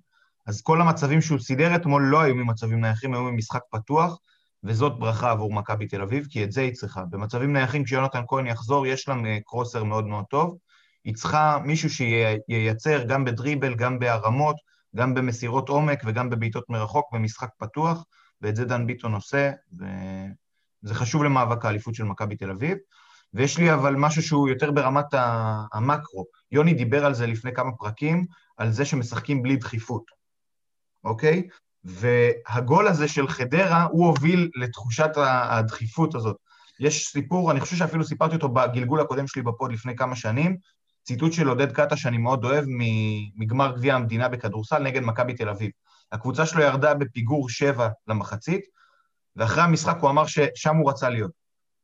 אז כל המצבים שהוא סידר אתמול לא היו ממצבים נייחים, היו ממשחק פתוח, וזאת ברכה עבור מכבי תל אביב, כי את זה היא צריכה. במצבים נייחים, כשיונתן כהן יחזור, יש לה אה, קרוסר מאוד מאוד טוב. היא צריכה מישהו שייצר גם בדריבל, גם בהרמות, גם במסירות עומק וגם בבעיטות מרחוק במשחק פתוח, ואת זה דן ביטון עושה, וזה חשוב למאבק האליפות של מכבי תל אביב. ויש לי אבל משהו שהוא יותר ברמת המקרו. יוני דיבר על זה לפני כמה פרקים, על זה שמשחקים בלי דחיפות, אוקיי? והגול הזה של חדרה, הוא הוביל לתחושת הדחיפות הזאת. יש סיפור, אני חושב שאפילו סיפרתי אותו בגלגול הקודם שלי בפוד לפני כמה שנים, ציטוט של עודד קאטה שאני מאוד אוהב מגמר גביע המדינה בכדורסל נגד מכבי תל אביב. הקבוצה שלו ירדה בפיגור שבע למחצית, ואחרי המשחק הוא אמר ששם הוא רצה להיות.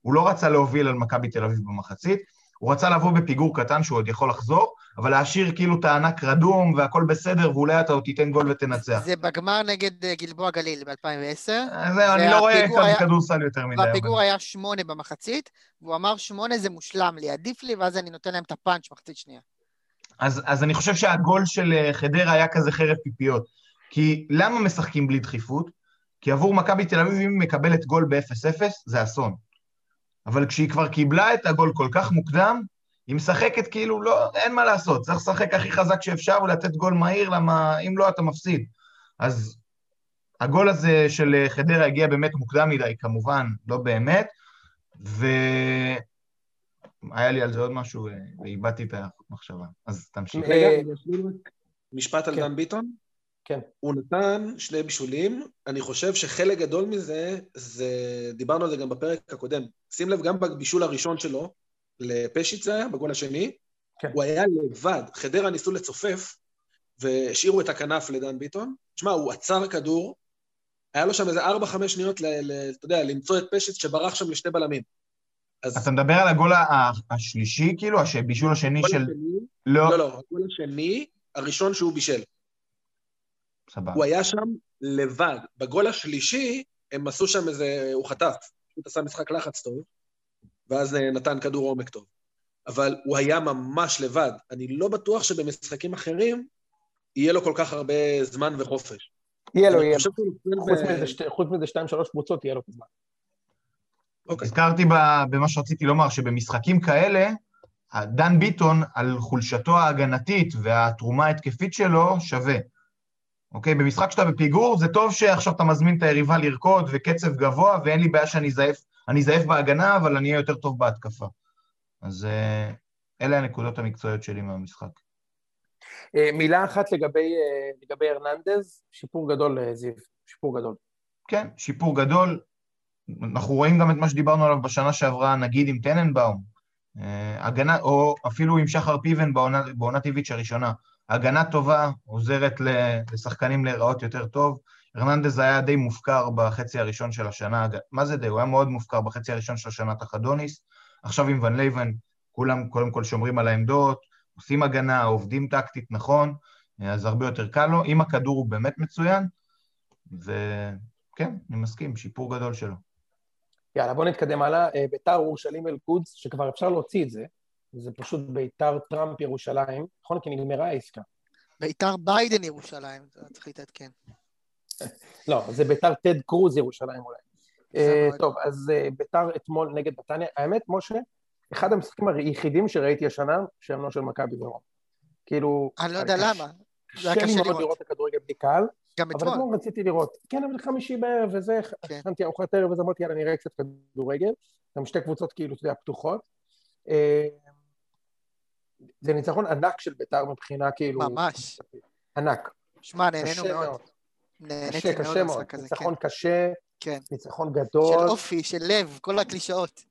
הוא לא רצה להוביל על מכבי תל אביב במחצית, הוא רצה לבוא בפיגור קטן שהוא עוד יכול לחזור, אבל להשאיר כאילו את הענק רדום והכל בסדר, ואולי אתה עוד תיתן גול ותנצח. זה בגמר נגד אה, גלבוע גליל ב-2010. אז זהו, אני לא רואה היה- כדורסל יותר מדי. והפיגור היה שמונה במחצית, והוא אמר שמונה זה מושלם לי, עדיף לי, ואז אני נותן להם את הפאנץ' מחצית שנייה. אז, אז אני חושב שהגול של אה, חדרה היה כזה חרב פיפיות. כי למה משחקים בלי דחיפות? כי עבור מכבי תל אביב, אם היא מקבלת גול ב-0-0, זה אסון. אבל כשהיא כבר קיבלה את הגול כל כך מוקדם, היא משחקת כאילו, לא, אין מה לעשות, צריך לשחק הכי חזק שאפשר ולתת גול מהיר, למה אם לא אתה מפסיד. אז הגול הזה של חדרה הגיע באמת מוקדם מדי, כמובן, לא באמת, והיה לי על זה עוד משהו ואיבדתי את המחשבה, אז תמשיך. רגע, משפט על כן. דן ביטון? כן. הוא נתן שני בישולים, אני חושב שחלק גדול מזה, זה, דיברנו על זה גם בפרק הקודם. שים לב, גם בבישול הראשון שלו, לפשיט זה היה, בגול השני, כן. הוא היה לבד. חדרה ניסו לצופף, והשאירו את הכנף לדן ביטון. תשמע, הוא עצר כדור, היה לו שם איזה 4-5 שניות, ל, ל, אתה יודע, למצוא את פשיט שברח שם לשתי בלמים. אז אתה מדבר על הגול השלישי, כאילו, הבישול השני הגול של... השני, לא, לא, לא, הגול השני, הראשון שהוא בישל. סבבה. הוא היה שם לבד. בגול השלישי, הם עשו שם איזה... הוא חטף. פשוט עשה משחק לחץ טוב, ואז אה, נתן כדור עומק טוב. אבל הוא היה ממש לבד. אני לא בטוח שבמשחקים אחרים יהיה לו כל כך הרבה זמן וחופש. יהיה לו, יהיה לו. חוץ מזה שתיים, שלוש קבוצות, יהיה לו את הזמן. אוקיי. הזכרתי במה שרציתי לומר, שבמשחקים כאלה, דן ביטון, על חולשתו ההגנתית והתרומה ההתקפית שלו, שווה. אוקיי? במשחק שאתה בפיגור, זה טוב שעכשיו אתה מזמין את היריבה לרקוד וקצב גבוה, ואין לי בעיה שאני זייף, אני זייף בהגנה, אבל אני אהיה יותר טוב בהתקפה. אז אה, אלה הנקודות המקצועיות שלי מהמשחק. אה, מילה אחת לגבי, אה, לגבי הרננדז, שיפור גדול, זיו, שיפור גדול. כן, שיפור גדול. אנחנו רואים גם את מה שדיברנו עליו בשנה שעברה, נגיד עם טננבאום, הגנה, או אפילו עם שחר פיבן בעונה, בעונת איביץ' הראשונה. הגנה טובה עוזרת לשחקנים להיראות יותר טוב. הרננדז היה די מופקר בחצי הראשון של השנה, מה זה די? הוא היה מאוד מופקר בחצי הראשון של השנה תחת דוניס. עכשיו עם ון לייבן, כולם קודם כל שומרים על העמדות, עושים הגנה, עובדים טקטית נכון, אז הרבה יותר קל לו. עם הכדור הוא באמת מצוין, וכן, אני מסכים, שיפור גדול שלו. יאללה, בוא נתקדם הלאה. אה, ביתר אורשלים אל-קודס, שכבר אפשר להוציא את זה, זה פשוט ביתר טראמפ ירושלים, נכון? כי נגמרה העסקה. ביתר ביידן ירושלים, אתה צריך להתעדכן. לא, זה ביתר טד קרוז ירושלים אולי. אה. טוב, אז אה, ביתר אתמול נגד נתניה. האמת, משה, אחד המשחקים היחידים שראיתי השנה, שהם לא של מכבי דרום. כאילו... אני לא יודע למה. זה היה קשה לי מאוד לראות. לראות את הכדורגל בלי קהל, גם אבל אתמול. אתמול רציתי לראות. כן, אבל חמישי בערב וזה, כן. הכנתי ארוחת ערב, אז אמרתי, יאללה, נראה קצת כדורגל. גם שתי קבוצות כאילו, אתה יודע, פתוחות. אה, זה ניצחון ענק של ביתר מבחינה כאילו... ממש. ענק. שמע, נהנינו מאוד. קשה, קשה מאוד. ניצחון כן. קשה, כן. ניצחון של גדול. אופי, של לב, כל הקלישאות.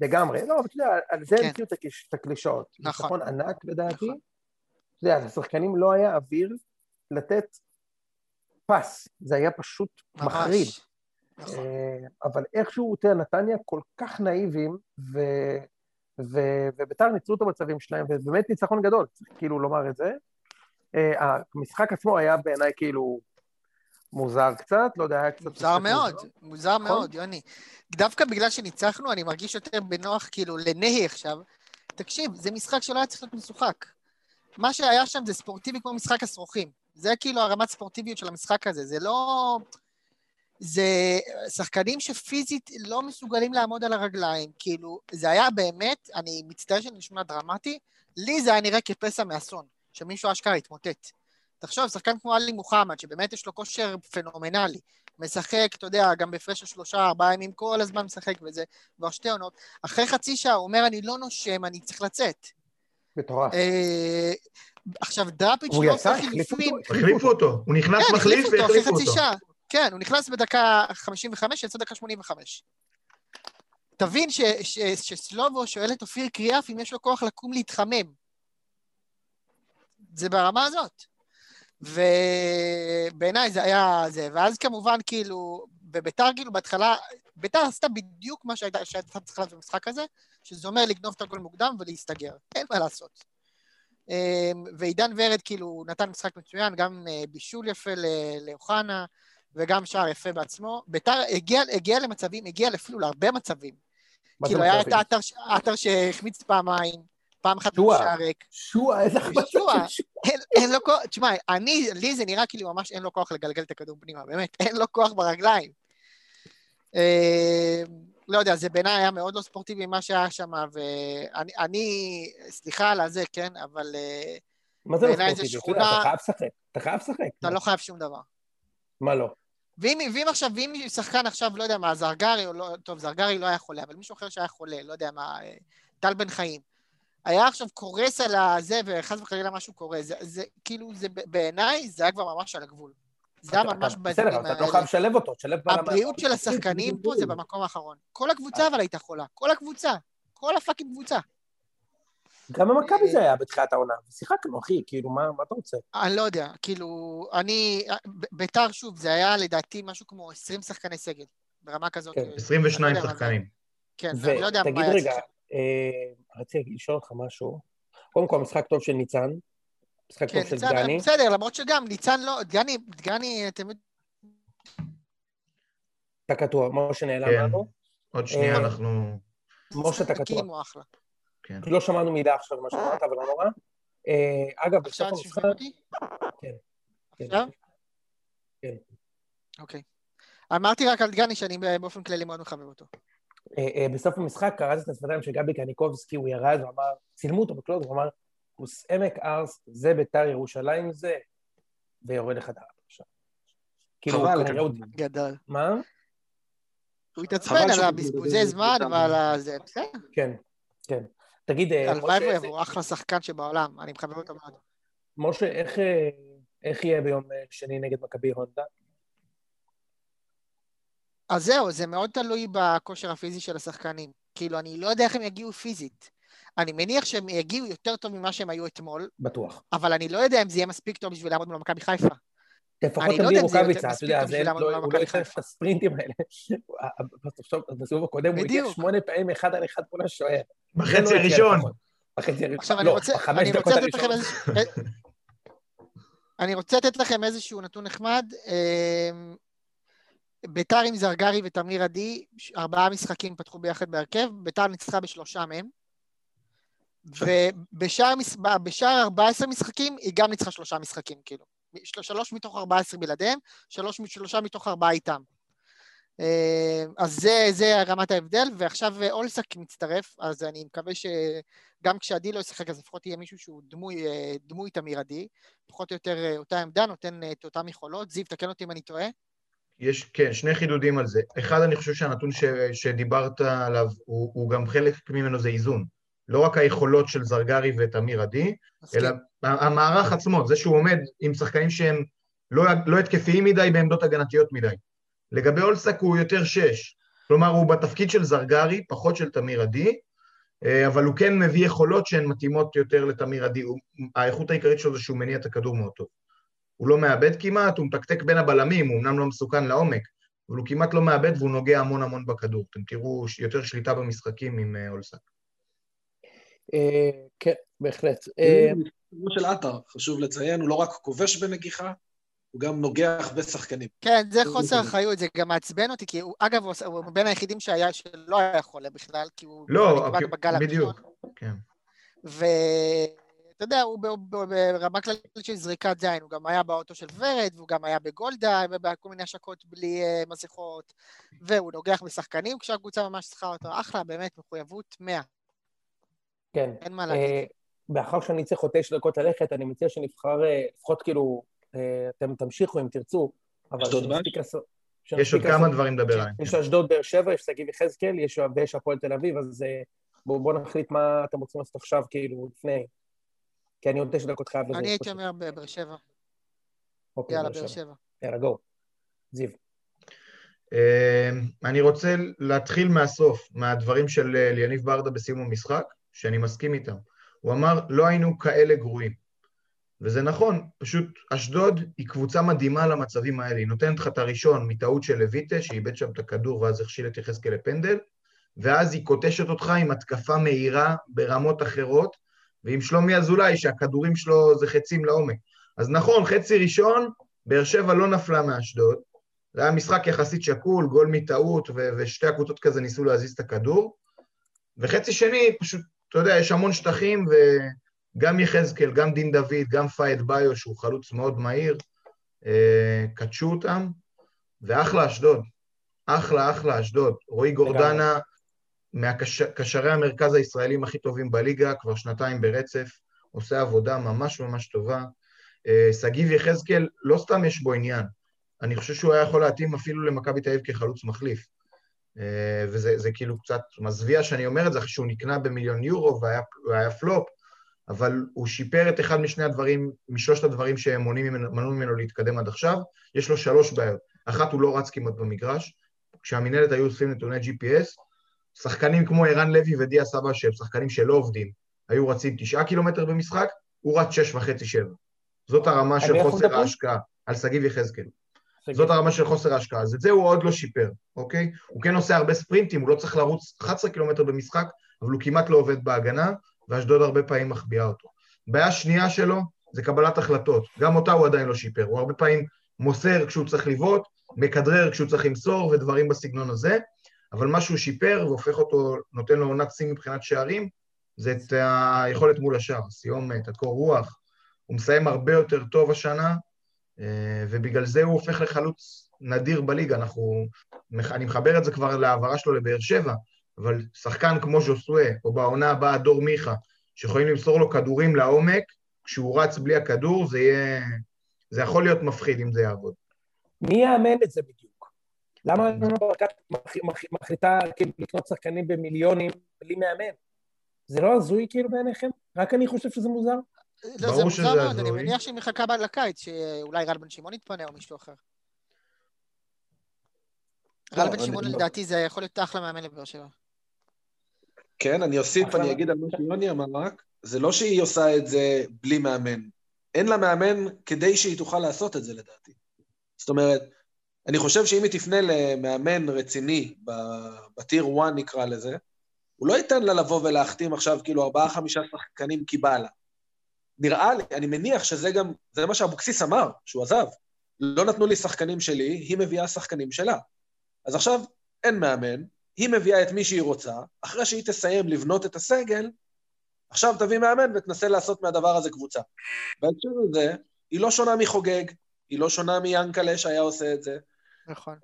לגמרי. לא, אבל אתה יודע, על זה כן. המציאו את הקלישאות. נכון. ניצחון ענק לדעתי. נכון. אתה יודע, לשחקנים לא היה אוויר לתת פס. זה היה פשוט מחריד. ממש. נכון. אה, אבל איכשהו, תראה, נתניה כל כך נאיבים, ו... ו... וביתר ניצלו את המצבים שלהם, ובאמת ניצחון גדול, צריך כאילו לומר את זה. אה, המשחק עצמו היה בעיניי כאילו מוזר קצת, לא יודע, היה קצת... מוזר מאוד, מוזר. מוזר נכון. מאוד, יוני. דווקא בגלל שניצחנו, אני מרגיש יותר בנוח, כאילו, לנהי עכשיו. תקשיב, זה משחק שלא היה צריך להיות משוחק. מה שהיה שם זה ספורטיבי כמו משחק הסרוכים. זה כאילו הרמת ספורטיביות של המשחק הזה, זה לא... זה שחקנים שפיזית לא מסוגלים לעמוד על הרגליים, כאילו, זה היה באמת, אני מצטער שאני נשמע דרמטי, לי זה היה נראה כפסע מאסון, שמישהו אשכרה התמוטט. תחשוב, שחקן כמו עלי מוחמד, שבאמת יש לו כושר פנומנלי, משחק, אתה יודע, גם בהפרש של שלושה, ארבעה ימים, כל הזמן משחק וזה, כבר שתי עונות, אחרי חצי שעה הוא אומר, אני לא נושם, אני צריך לצאת. מטורף. אה, עכשיו, דראפיץ' לא עושה חילופים. אותו. החליפו אותו, הוא נכנס כן, מחליף החליפו אותו אחרי והחליפו חצי אותו. שעה. כן, הוא נכנס בדקה 55, יצא דקה 85. תבין ש- ש- שסלובו שואל את אופיר קריאף אם יש לו כוח לקום להתחמם. זה ברמה הזאת. ובעיניי זה היה זה. ואז כמובן, כאילו, בביתר, כאילו, בהתחלה, ביתר עשתה בדיוק מה שהייתה שהייתה צריכה לעשות במשחק הזה, שזה אומר לגנוב את הגול מוקדם ולהסתגר. אין מה לעשות. אמ, ועידן ורד כאילו נתן משחק מצוין, גם אה, בישול יפה לאוחנה, וגם שער יפה בעצמו. ביתר הגיע, הגיע למצבים, הגיע אפילו להרבה מצבים. כאילו היה את העטר שהחמיץ פעמיים, פעם אחת שועה. בשער ריק. שועה, איזה החמצה שועה. של אין, אין לו כוח, תשמע, אני, לי זה נראה כאילו ממש אין לו כוח לגלגל את הכדור פנימה, באמת, אין לו כוח ברגליים. אה, לא יודע, זה בעיניי היה מאוד לא ספורטיבי מה שהיה שם, ואני, אני, סליחה על הזה, כן, אבל אה, מה זה לא ספורטיבי? שכונה- אתה חייב לשחק. אתה חייב לשחק. אתה לא חייב שום דבר. מה לא? ואם, ואם עכשיו, ואם שחקן עכשיו, לא יודע מה, זרגרי או לא, טוב, זרגרי לא היה חולה, אבל מישהו אחר שהיה חולה, לא יודע מה, אה, טל בן חיים, היה עכשיו קורס על הזה, וחס וחלילה משהו קורה, זה, זה כאילו, זה בעיניי, זה היה כבר ממש על הגבול. זה היה ממש אתה- באזורים בסדר, אתה לא האלה. חייב לשלב אותו, תשלב בלם. הבריאות של השחקנים פה זה במקום האחרון. כל הקבוצה אבל הייתה חולה, כל הקבוצה, כל הפאקינג קבוצה. גם במכבי זה היה בתחילת העונה. שיחקנו, אחי, כאילו, מה מה אתה רוצה? אני לא יודע, כאילו, אני, ביתר, שוב, זה היה לדעתי משהו כמו 20 שחקני סגל, ברמה כזאת. כן, אה, 22 אני לא יודע מה זה. שחקנים. כן, אני לא יודע מה היה. אה, רציתי לשאול אותך משהו. קודם כל, משחק טוב של ניצן, משחק כן, טוב של דגני. בסדר, למרות שגם, ניצן לא, דגני, דגני, אתם יודעים, אתה קטוע, משה נעלם כן. לנו. עוד שנייה אה, אנחנו... משה, אתה קטוע. כן. לא שמענו מילה עכשיו מה שאמרת, אבל לא נורא. אה, אגב, עכשיו בסוף המשחק... שומעים אותי? כן. כן. עכשיו? כן. אוקיי. אמרתי רק על דגני שאני באופן כללי מאוד מחבב אותו. אה, אה, בסוף המשחק קראתי את השפתיים של גבי קניקובסקי, הוא ירד ואמר, צילמו אותו בקלוז, הוא אמר, כוס עמק ארס, זה ביתר ירושלים זה, ויורד לחדר עכשיו. כאילו, חבל, כנראה הוא... גדול. מה? הוא התעצבן על הבזבוזי זמן עם ועל הזה, בסדר. כן, כן. תגיד, אה, הלוואי משה, והוא איזה- יבוא, אחלה שחקן שבעולם, אני מחבב אותו מאוד. משה, איך, אה, יהיה ביום אה, שני נגד מכבי הונדה? אז זהו, זה מאוד תלוי בכושר הפיזי של השחקנים. כאילו, אני לא יודע איך הם יגיעו פיזית. אני מניח שהם יגיעו יותר טוב ממה שהם היו אתמול, בטוח. אבל אני לא יודע אם זה יהיה מספיק טוב בשביל לעמוד מול מכבי חיפה. לפחות אני לא תביא יודע אם זה יהיה רוקאביצה, אתה יודע, זה לא- הוא לא יצטרך את. הספרינטים האלה. [laughs] בסוף, בסיבוב הקודם הוא הגיע. שמונה פעמים אחד על אחד מול השוער. בחצי לא יקרה הראשון. בחצי הראשון. לא, בחמש אני דקות. איזה... [laughs] אני רוצה לתת לכם איזשהו נתון נחמד. ביתר עם זרגרי ותמיר עדי, ארבעה משחקים פתחו ביחד בהרכב, ביתר ניצחה בשלושה מהם. ובשאר בשאר 14 משחקים, היא גם ניצחה שלושה משחקים, כאילו. של- שלוש מתוך 14 בלעדיהם, שלוש, שלושה מתוך ארבעה איתם. אה, אז זה, זה רמת ההבדל, ועכשיו אה, אולסק מצטרף, אז אני מקווה שגם כשעדי לא ישחק, אז לפחות יהיה מישהו שהוא דמוי, אה, דמוי תמיר עדי, פחות או יותר אותה עמדה, נותן את אותן יכולות. זיו, תקן אותי אם אני טועה. יש, כן, שני חידודים על זה. אחד, אני חושב שהנתון ש, שדיברת עליו, הוא, הוא גם חלק ממנו זה איזון. לא רק היכולות של זרגרי ותמיר עדי. אלא המערך עצמו, זה שהוא עומד עם שחקנים שהם לא, לא התקפיים מדי בעמדות הגנתיות מדי. לגבי אולסק הוא יותר שש, כלומר הוא בתפקיד של זרגרי, פחות של תמיר עדי, אה, אבל הוא כן מביא יכולות שהן מתאימות יותר לתמיר עדי. האיכות העיקרית שלו זה שהוא מניע את הכדור מאוד טוב. הוא לא מאבד כמעט, הוא מתקתק בין הבלמים, הוא אמנם לא מסוכן לעומק, אבל הוא כמעט לא מאבד והוא נוגע המון המון בכדור. אתם תראו יותר שליטה במשחקים עם אה, אולסק. אה, כן, בהחלט. אה, כמו של עטר, חשוב לציין, הוא לא רק כובש בנגיחה, הוא גם נוגח בשחקנים. כן, זה הוא חוסר. אחריות, זה גם מעצבן אותי, כי הוא, אגב, הוא, הוא בין היחידים שהיה, שלא היה חולה בכלל, כי הוא לא, נדבק בגל הראשון. בדיוק, כן. ואתה יודע, הוא ב- ב- ברמה כללית של זריקת זין, הוא גם היה באוטו של ורד, והוא גם היה בגולדה, ובכל מיני השקות בלי אה, מסכות, והוא נוגח בשחקנים כשהקבוצה ממש צריכה אותו. אחלה, באמת, מחויבות 100, כן. אין מה להגיד. אה, מאחר שאני צריך עוד תשע דקות ללכת, אני מציע שנבחר, אה, לפחות כאילו, אתם תמשיכו אם תרצו, אבל אשדוד לעשות... יש עוד כמה דברים לדבר עליהם. יש אשדוד באר שבע, יש שגיב יחזקאל, יש ויש הפועל תל אביב, אז בואו בוא נחליט מה אתם רוצים לעשות עכשיו, כאילו, לפני. כי אני עוד תשע דקות חייב לזה. אני הייתי אומר בבאר שבע. אוקיי, יאללה, באר באר שבע. יאללה, גו. זיו. אה, אני רוצה להתחיל מהסוף, מהדברים של אה, אליניב ברדה בסיום המשחק, שאני מסכים איתם. הוא אמר, לא היינו כאלה גרועים. וזה נכון, פשוט אשדוד היא קבוצה מדהימה למצבים האלה. היא נותנת לך את הראשון מטעות של לויטה, שאיבד שם את הכדור ואז הכשיל את יחזקאל לפנדל, ואז היא קוטשת אותך עם התקפה מהירה ברמות אחרות, ועם שלומי אזולאי, שהכדורים שלו זה חצים לעומק. אז נכון, חצי ראשון, באר שבע לא נפלה מאשדוד, זה היה משחק יחסית שקול, גול מטעות, ו- ושתי הקבוצות כזה ניסו להזיז את הכדור. וחצי שני, פשוט, אתה יודע, יש המון שטחים, וגם יחזקאל, גם דין דוד, גם פייד ביו, שהוא חלוץ מאוד מהיר, אה, קדשו אותם, ואחלה אשדוד. אחלה, אחלה אשדוד. רועי גורדנה, מהקשרי המרכז הישראלים הכי טובים בליגה, כבר שנתיים ברצף, עושה עבודה ממש ממש טובה. אה, שגיב יחזקאל, לא סתם יש בו עניין, אני חושב שהוא היה יכול להתאים אפילו למכבי תל אביב כחלוץ מחליף. אה, וזה זה כאילו קצת מזוויע שאני אומר את זה, אחרי שהוא נקנה במיליון יורו והיה, והיה פלופ, אבל הוא שיפר את אחד משני הדברים, משלושת הדברים שמנעו ממנו, ממנו להתקדם עד עכשיו. יש לו שלוש בעיות. אחת, הוא לא רץ כמעט במגרש. כשהמינהלת היו אוספים נתוני GPS, שחקנים כמו ערן לוי ודיה סבא, שהם שחקנים שלא עובדים, היו רצים תשעה קילומטר במשחק, הוא רץ שש וחצי שבע. זאת הרמה של חוסר ההשקעה, על שגיב יחזקאל. זאת הרמה של חוסר ההשקעה. אז את זה הוא עוד לא שיפר, אוקיי? הוא כן עושה הרבה ספרינטים, הוא לא צריך לרוץ 11 קילומטר במשחק, אבל הוא כמעט לא עובד בהגנה, ואשדוד הרבה פעמים מחביאה אותו. בעיה שנייה שלו זה קבלת החלטות. גם אותה הוא עדיין לא שיפר. הוא הרבה פעמים מוסר כשהוא צריך לבעוט, מכדרר כשהוא צריך למסור ודברים בסגנון הזה, אבל מה שהוא שיפר והופך אותו, נותן לו עונת שיא מבחינת שערים, זה את היכולת מול השער, סיומת, הקור רוח. הוא מסיים הרבה יותר טוב השנה, אה, ובגלל זה הוא הופך לחלוץ נדיר בליגה. אנחנו, אני מחבר את זה כבר להעברה שלו לבאר שבע, אבל שחקן כמו ז'וסואה, או בעונה הבאה דור מיכה, שיכולים למסור לו כדורים לעומק, כשהוא רץ בלי הכדור, זה יהיה... זה יכול להיות מפחיד אם זה יעבוד. מי יאמן את זה בדיוק? למה ברקת מחליטה כאילו לקנות שחקנים במיליונים בלי מאמן? זה לא הזוי כאילו בעיניכם? רק אני חושב שזה מוזר? לא, זה מוזר מאוד, אני מניח שהיא מחכה לקיץ, שאולי רן בן שמעון יתפנה או מישהו אחר. רן לא, בן שמעון לא- לדעתי זה יכול להיות אחלה מאמן לבאר שבע. כן, אני אוסיף, אני אגיד על מה שיוני אמר רק, זה לא שהיא עושה את זה בלי מאמן. אין לה מאמן כדי שהיא תוכל לעשות את זה לדעתי. זאת אומרת, אני חושב שאם היא תפנה למאמן רציני, בטיר 1 נקרא לזה, הוא לא ייתן לה לבוא ולהחתים עכשיו כאילו ארבעה-חמישה שחקנים כי בא לה. נראה לי, אני מניח שזה גם, זה מה שאבוקסיס אמר, שהוא עזב. לא נתנו לי שחקנים שלי, היא מביאה שחקנים שלה. אז עכשיו אין מאמן, היא מביאה את מי שהיא רוצה, אחרי שהיא תסיים לבנות את הסגל, עכשיו תביא מאמן ותנסה לעשות מהדבר הזה קבוצה. בהקשר הזה, היא לא שונה מחוגג, היא לא שונה מיאנקלה שהיה עושה את זה. נכון.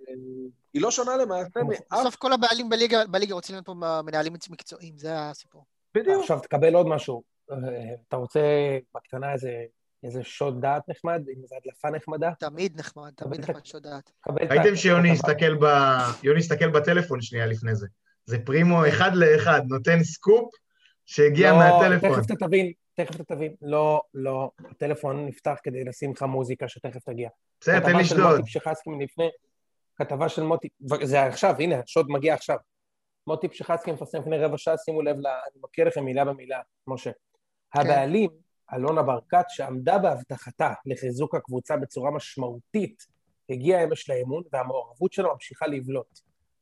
היא לא שונה למעשה מאף... בסוף כל הבעלים בליגה, בליגה רוצים להיות פה מנהלים מקצועיים, זה הסיפור. בדיוק. עכשיו תקבל עוד משהו. אתה רוצה בקטנה איזה, איזה שוד דעת נחמד, עם איזה הדלפה נחמדה? תמיד נחמד, תמיד נחמד שוד דעת. ראיתם שיוני הסתכל ב... יוני הסתכל בטלפון שנייה לפני זה. זה פרימו אחד לאחד, נותן סקופ שהגיע לא, מהטלפון. תכף אתה תבין, תכף אתה תבין. לא, לא, הטלפון נפתח כדי לשים לך מוזיקה שתכף תגיע. בסדר, תן לשדוד. כתבה של מוטי זה עכשיו, הנה, השוד מגיע עכשיו. מוטי פשחסקי מפרסם לפני רבע שעה, שימו לב, אני מכיר לכם מילה במילה, משה. כן. הבעלים, אלונה ברקת, שעמדה בהבטחתה לחיזוק הקבוצה בצורה משמעותית, הגיעה אמש לאמון, והמעורבות שלה ממשיכה לבלוט.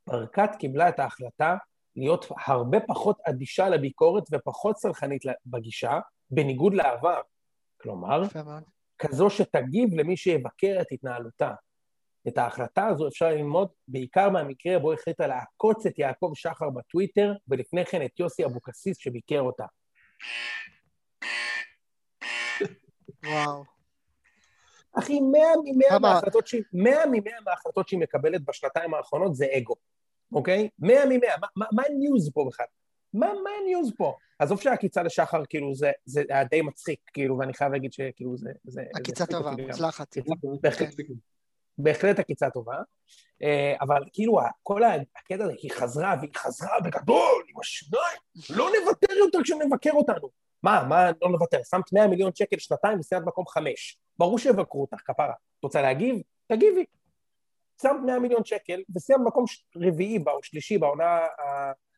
ברקת קיבלה את ההחלטה להיות הרבה פחות אדישה לביקורת ופחות סלחנית בגישה, בניגוד לעבר. כלומר, כזו שתגיב למי שיבקר את התנהלותה. את ההחלטה הזו אפשר ללמוד בעיקר מהמקרה בו החליטה לעקוץ את יעקב שחר בטוויטר, ולפני כן את יוסי אבוקסיס שביקר אותה. וואו. אחי, מאה ממאה מההחלטות שהיא, מאה ממאה מההחלטות שהיא מקבלת בשנתיים האחרונות זה אגו, אוקיי? מאה ממאה, מה הניוז פה בכלל? מה, מה הניוז פה? עזוב שהעקיצה לשחר, כאילו, זה, זה היה די מצחיק, כאילו, ואני חייב להגיד שכאילו זה... זה עקיצה טובה, מוצלחת. בהחלט. בהחלט עקיצה טובה, אה, אבל כאילו, כל הקטע הזה, היא חזרה, והיא חזרה בגדול, עם השיניים, לא נוותר יותר כשנבקר אותנו. מה, מה לא נוותר? שמת 100 מיליון שקל שנתיים וסיימת מקום חמש. ברור שיבקרו אותך, כפרה. את רוצה להגיב? תגיבי. שמת 100 מיליון שקל וסיימת מקום רביעי או שלישי בעונה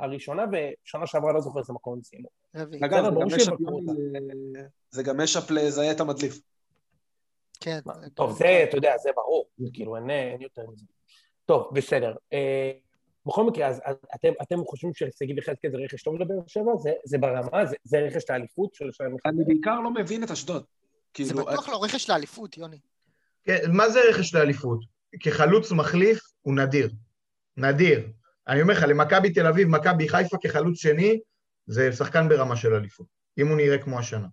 הראשונה, ושנה שעברה לא זוכר איזה מקום הם סיימו. אגב, זה גם משאפ לזהה את המדליף. כן. טוב, זה, אתה יודע, זה ברור. כאילו, אין יותר מזה. טוב, בסדר. אה, בכל מקרה, אז אתם, אתם חושבים ששגיב יחזקאל זה רכש טוב לבאר שבע? זה, זה ברמה? זה, זה רכש לאליפות של השנה? אני בעיקר לא מבין את אשדוד. כאילו, זה בטוח לא רכש לאליפות, יוני. כן, מה זה רכש לאליפות? כחלוץ מחליף הוא נדיר. נדיר. אני אומר לך, למכבי תל אביב, מכבי חיפה כחלוץ שני, זה שחקן ברמה של אליפות, אם הוא נראה כמו השנה.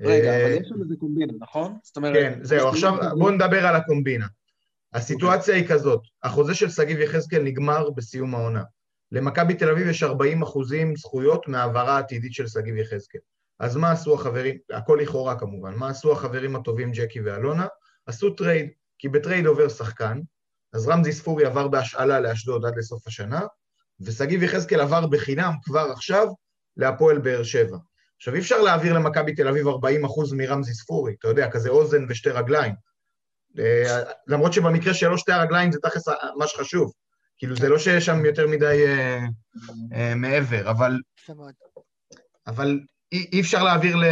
רגע, אה, אבל יש שם איזה קומבינה, נכון? זאת אומרת... כן, זהו, עכשיו בואו נדבר על הקומבינה. אוקיי. הסיטואציה היא כזאת, החוזה של שגיב יחזקאל נגמר בסיום העונה. למכבי תל אביב יש 40 אחוזים זכויות מהעברה עתידית של שגיב יחזקאל. אז מה עשו החברים, הכל לכאורה כמובן, מה עשו החברים הטובים ג'קי ואלונה? עשו trade, כי ב trade עובר שחקן, אז רמזי ספורי עבר בהשאלה לאשדוד עד לסוף השנה, ושגיב יחזקאל עבר בחינם כבר עכשיו להפועל באר שבע. עכשיו, אי אפשר להעביר למכבי תל אביב 40 אחוז מרמזי ספורי, אתה יודע, כזה אוזן ושתי רגליים. אה, למרות שבמקרה שלו שתי הרגליים זה תכלס מה שחשוב. כאילו, זה לא שיש שם יותר מדי אה, אה, מעבר, אבל. אבל אי, אי אפשר להעביר ל...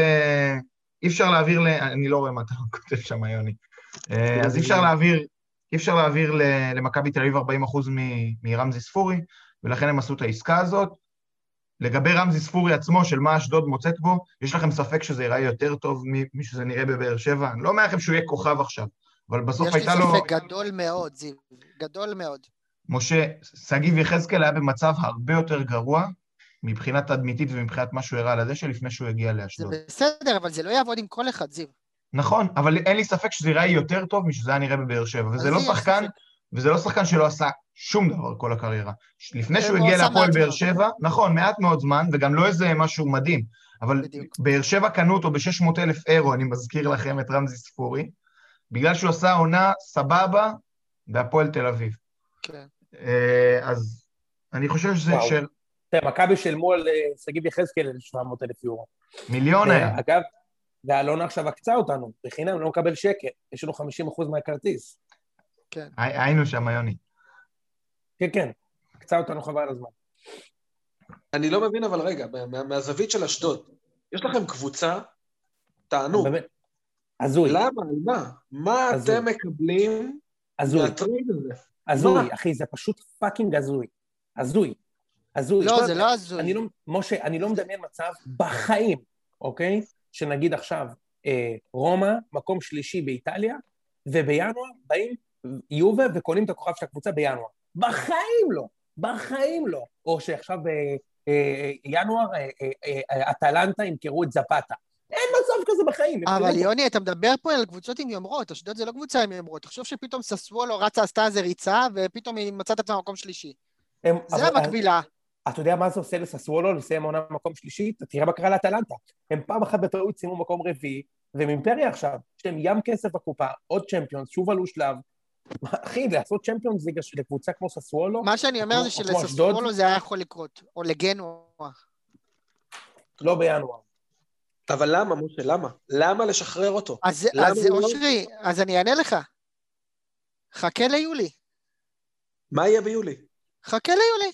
אי אפשר להעביר ל... אני לא רואה מה אתה כותב שם, יוני. אה, אז אי אפשר להעביר, אי אפשר להעביר למכבי תל אביב 40 אחוז מ- מרמזי ספורי, ולכן הם עשו את העסקה הזאת. לגבי רמזי ספורי עצמו, של מה אשדוד מוצאת בו, יש לכם ספק שזה ייראה יותר טוב מ- משזה נראה בבאר שבע? אני לא אומר לכם שהוא יהיה כוכב עכשיו, אבל בסוף יש לי הייתה לו... ספק גדול מאוד, זיו. גדול מאוד. משה, שגיב יחזקאל היה במצב הרבה יותר גרוע מבחינה תדמיתית ומבחינת מה שהוא הראה על הדשא לפני שהוא הגיע זה לאשדוד. בסדר, אבל זה לא יעבוד עם כל אחד, זיו. נכון, אבל אין לי ספק שזה ייראה יותר טוב משזה היה נראה בבאר שבע, וזה לא לי יש שחקן. וזה לא שחקן שלא עשה שום דבר כל הקריירה. לפני שהוא הוא הגיע להפועל באר. שבע, נכון, מעט מאוד זמן, וגם לא איזה משהו מדהים, אבל. באר שבע קנו אותו ב-600 אלף אירו, אני מזכיר לכם את רמזי ספורי, בגלל שהוא עשה עונה סבבה בהפועל תל אביב. כן. אה, אז אני חושב שזה וואו. של תראה, מכבי שילמו על אה, שגיב יחזקאל 700 אלף יורו. מיליון היה. אגב, ואלונה עכשיו עקצה אותנו, בחינם, לא מקבל שקל, יש לנו 50 אחוז מהכרטיס. כן. הי- היינו שם, יוני. כן, כן, עקצה אותנו חבל על הזמן. אני לא מבין, אבל רגע, מה- מהזווית של אשדוד, יש לכם קבוצה, תענו, באמת, הזוי, למה, על מה? מה הזוי. אתם מקבלים הזוי, מה trade הזה? הזוי, מה? אחי, זה פשוט fucking הזוי. הזוי. הזוי. לא, זה לא הזוי. אני לא, משה, אני לא מדמיין מצב בחיים, אוקיי? שנגיד עכשיו, אה, רומא, מקום שלישי באיטליה, ובינואר באים יובה וקונים את הכוכב של הקבוצה בינואר. בחיים לא, בחיים לא. או שעכשיו בינואר אה, אה, אה, אטלנטה ימכרו את זפתה. אין מצב כזה בחיים. אבל ימכרו- יוני, אתה מדבר פה על קבוצות עם יומרות, אשדוד זה לא קבוצה עם יומרות. תחשוב שפתאום ססוולו רצה, עשתה איזה ריצה, ופתאום היא מצאת את עצמה במקום שלישי. הם- זה אבל- המקבילה. אתה יודע מה זה עושה לססוולו לסיים עונה במקום שלישי? תראה מה קרה לאטלנטה. הם פעם אחת בטעות סיימו מקום רביעי, והם אימפריה עכשיו. יש להם ים כסף בקופה, עוד צ'מפיונס, שוב עלו שלב. אחי, לעשות צ'מפיונס ליגה של קבוצה כמו ססוולו? מה שאני אומר זה שלססוולו? זה היה יכול לקרות. או לגנוע. לא בינואר. אבל למה, משה, למה? למה לשחרר אותו? אז למה אז לא- אושרי, אז אני אענה לך. חכה ליולי. מה יהיה ביולי? חכה ליולי.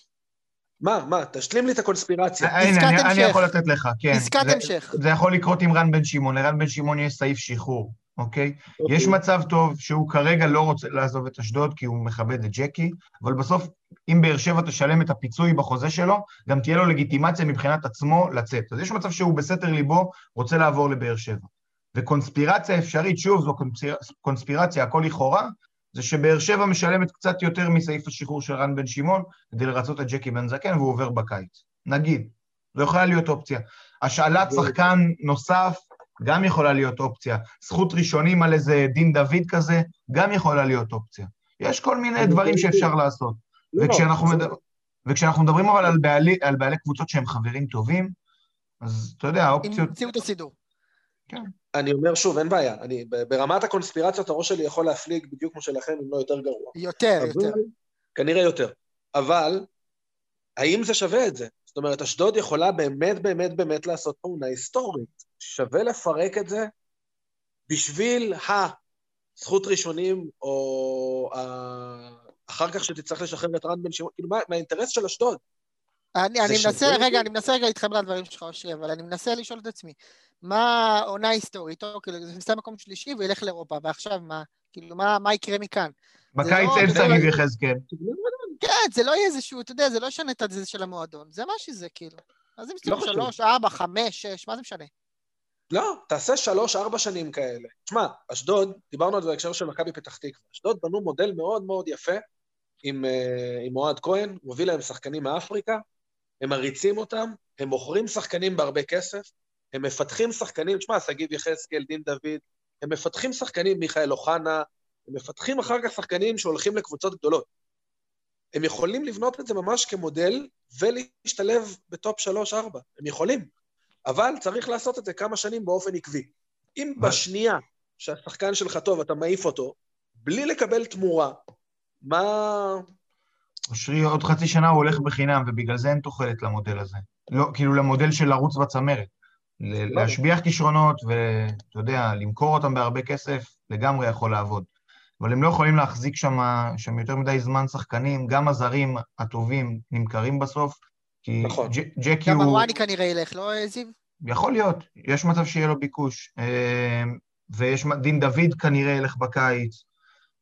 מה, מה, תשלים לי את הקונספירציה. הנה, עסקת אני- אני המשך. יכול לתת לך, כן. עסקת המשך. זה יכול לקרות עם רן בן שמעון, לרן בן שמעון יש סעיף שחרור, אוקיי? יש מצב טוב שהוא כרגע לא רוצה לעזוב את אשדוד כי הוא מכבד את ג'קי, אבל בסוף, אם באר שבע תשלם את הפיצוי בחוזה שלו, גם תהיה לו לגיטימציה מבחינת עצמו לצאת. אז יש מצב שהוא בסתר ליבו רוצה לעבור לבאר שבע. וקונספירציה אפשרית, שוב, זו קונספיר... קונספירציה, הכל לכאורה, זה שבאר שבע משלמת קצת יותר מסעיף השחרור של רן בן שמעון כדי לרצות את ג'קי בן זקן והוא עובר בקיץ. נגיד. זו יכולה להיות אופציה. השאלת שחקן נוסף גם יכולה להיות אופציה. זכות ראשונים על איזה דין דוד כזה, גם יכולה להיות אופציה. יש כל מיני דברים. שאפשר לעשות. לא, וכשאנחנו, זה- מדבר, וכשאנחנו מדברים אבל על בעלי, על בעלי קבוצות שהם חברים טובים, אז אתה יודע, האופציות... המציאו את הסידור. אני אומר שוב, אין בעיה. אני, ברמת הקונספירציות, הראש שלי יכול להפליג בדיוק כמו שלכם, אם לא יותר גרוע. יותר, אבל- יותר. כנראה יותר. אבל, האם זה שווה את זה? זאת אומרת, אשדוד יכולה באמת באמת באמת לעשות פה עונה היסטורית. שווה לפרק את זה בשביל הזכות ראשונים, או אחר כך שתצטרך לשחרר את רן בן שמעון, כאילו, מה, מהאינטרס של אשדוד. אני, אני מנסה? רגע, אני מנסה רגע להתחבר לדברים שלך, אושרי, אבל אני מנסה לשאול את עצמי, מה העונה ההיסטורית? או כאילו, זה מסתיים מקום שלישי וילך לאירופה, ועכשיו מה? כאילו, מה, מה יקרה מכאן? בקיץ לא- אין לא- שגיב יחזקאל. כן, זה לא יהיה איזשהו, אתה יודע, זה לא ישנה את זה של המועדון, זה מה שזה, כאילו. אז אם מסתכלים חושב. שלוש, ארבע, חמש, שש, מה זה משנה? לא, תעשה שלוש-ארבע שנים כאלה. תשמע, אשדוד, דיברנו על זה בהקשר של מכבי פתח תקווה. אשדוד בנו מודל מאוד מאוד יפה עם, אה, עם אוהד כהן, הוא הביא להם שחקנים מאפריקה, הם מריצים אותם, הם מוכרים שחקנים בהרבה כסף, הם מפתחים שחקנים, תשמע, שגיב יחזקאל, דין דוד, הם מפתחים שחקנים, מיכאל אוחנה, הם מפתחים אחר כך שחקנים שהולכים לקבוצות גדולות. הם יכולים לבנות את זה ממש כמודל ולהשתלב בטופ 3-4. הם יכולים. אבל צריך לעשות את זה כמה שנים באופן עקבי. אם בשנייה שהשחקן שלך טוב, אתה מעיף אותו, בלי לקבל תמורה, מה... אושרי, עוד חצי שנה הוא הולך בחינם, ובגלל זה אין תוחלת למודל הזה. לא, כאילו למודל של לרוץ בצמרת. להשביח כישרונות ואתה יודע, למכור אותם בהרבה כסף, לגמרי יכול לעבוד. אבל הם לא יכולים להחזיק שם, שם יותר מדי זמן שחקנים, גם הזרים הטובים נמכרים בסוף, כי נכון. ג'קי גם הוא... הוואני כנראה ילך, לא זיו? יכול להיות, יש מצב שיהיה לו ביקוש. אה, ויש, דין דוד כנראה ילך בקיץ.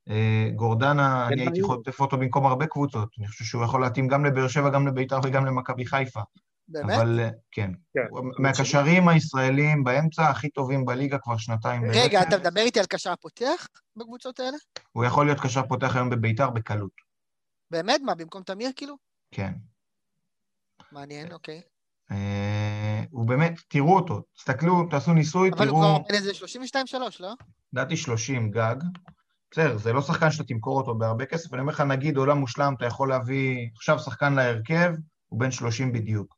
אה, גורדנה, אני הייתי. חוטף אותו במקום הרבה קבוצות. אני חושב שהוא יכול להתאים גם לבאר שבע, גם לביתר וגם למכבי חיפה. באמת? אבל אה, כן. כן. מהקשרים הישראלים באמצע הכי טובים בליגה כבר שנתיים. רגע. אתה מדבר איתי על קשר פותח בקבוצות האלה? הוא יכול להיות קשר פותח היום בביתר בקלות. באמת? מה, במקום תמיר כאילו? כן. מעניין, אוקיי. אה, הוא באמת, תראו אותו, תסתכלו, תעשו ניסוי, אבל הוא תראו, כבר בן איזה 32-3, לא? לדעתי 30 גג. בסדר, זה לא שחקן שאתה תמכור אותו בהרבה כסף, אני אומר לך, נגיד עולם מושלם, אתה יכול להביא עכשיו שחקן להרכב, הוא בן 30 בדיוק.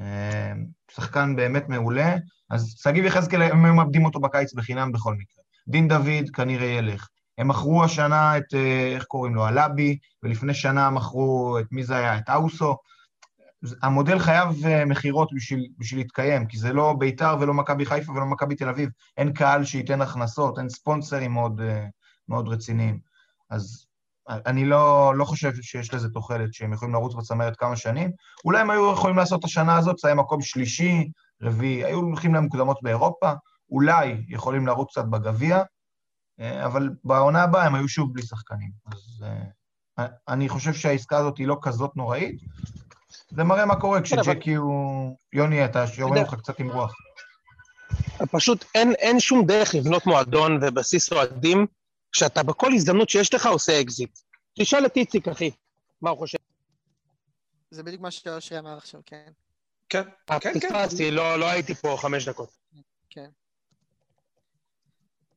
אה, שחקן באמת מעולה, אז שגיב יחזקאל, הם היו מאבדים אותו בקיץ בחינם בכל מקרה. דין דוד כנראה ילך. הם מכרו השנה את, אה, איך קוראים לו, הלבי, ולפני שנה מכרו את מי זה היה? את אאוסו. המודל חייב אה, מכירות בשביל, בשביל להתקיים, כי זה לא ביתר ולא מכבי חיפה ולא מכבי תל אביב. אין קהל שייתן הכנסות, אין ספונסרים מאוד, אה, מאוד רציניים. אז אני לא, לא חושב שיש לזה תוחלת שהם יכולים לרוץ בצמרת כמה שנים. אולי הם היו יכולים לעשות את השנה הזאת, זה היה מקום שלישי, רביעי, היו הולכים למוקדמות באירופה, אולי יכולים לרוץ קצת בגביע, אה, אבל בעונה הבאה הם היו שוב בלי שחקנים. אז אה, אני חושב שהעסקה הזאת היא לא כזאת נוראית. זה מראה מה קורה כן, כשג'קי הוא... יוני, אתה שומע אותך קצת עם רוח. פשוט אין, אין שום דרך לבנות מועדון ובסיס אוהדים כשאתה בכל הזדמנות שיש לך עושה אקזיט. תשאל את איציק, אחי, מה הוא חושב. זה בדיוק מה שאושרי אמר עכשיו, כן. כן, כן, כן. פספסתי, לא, לא הייתי פה חמש דקות.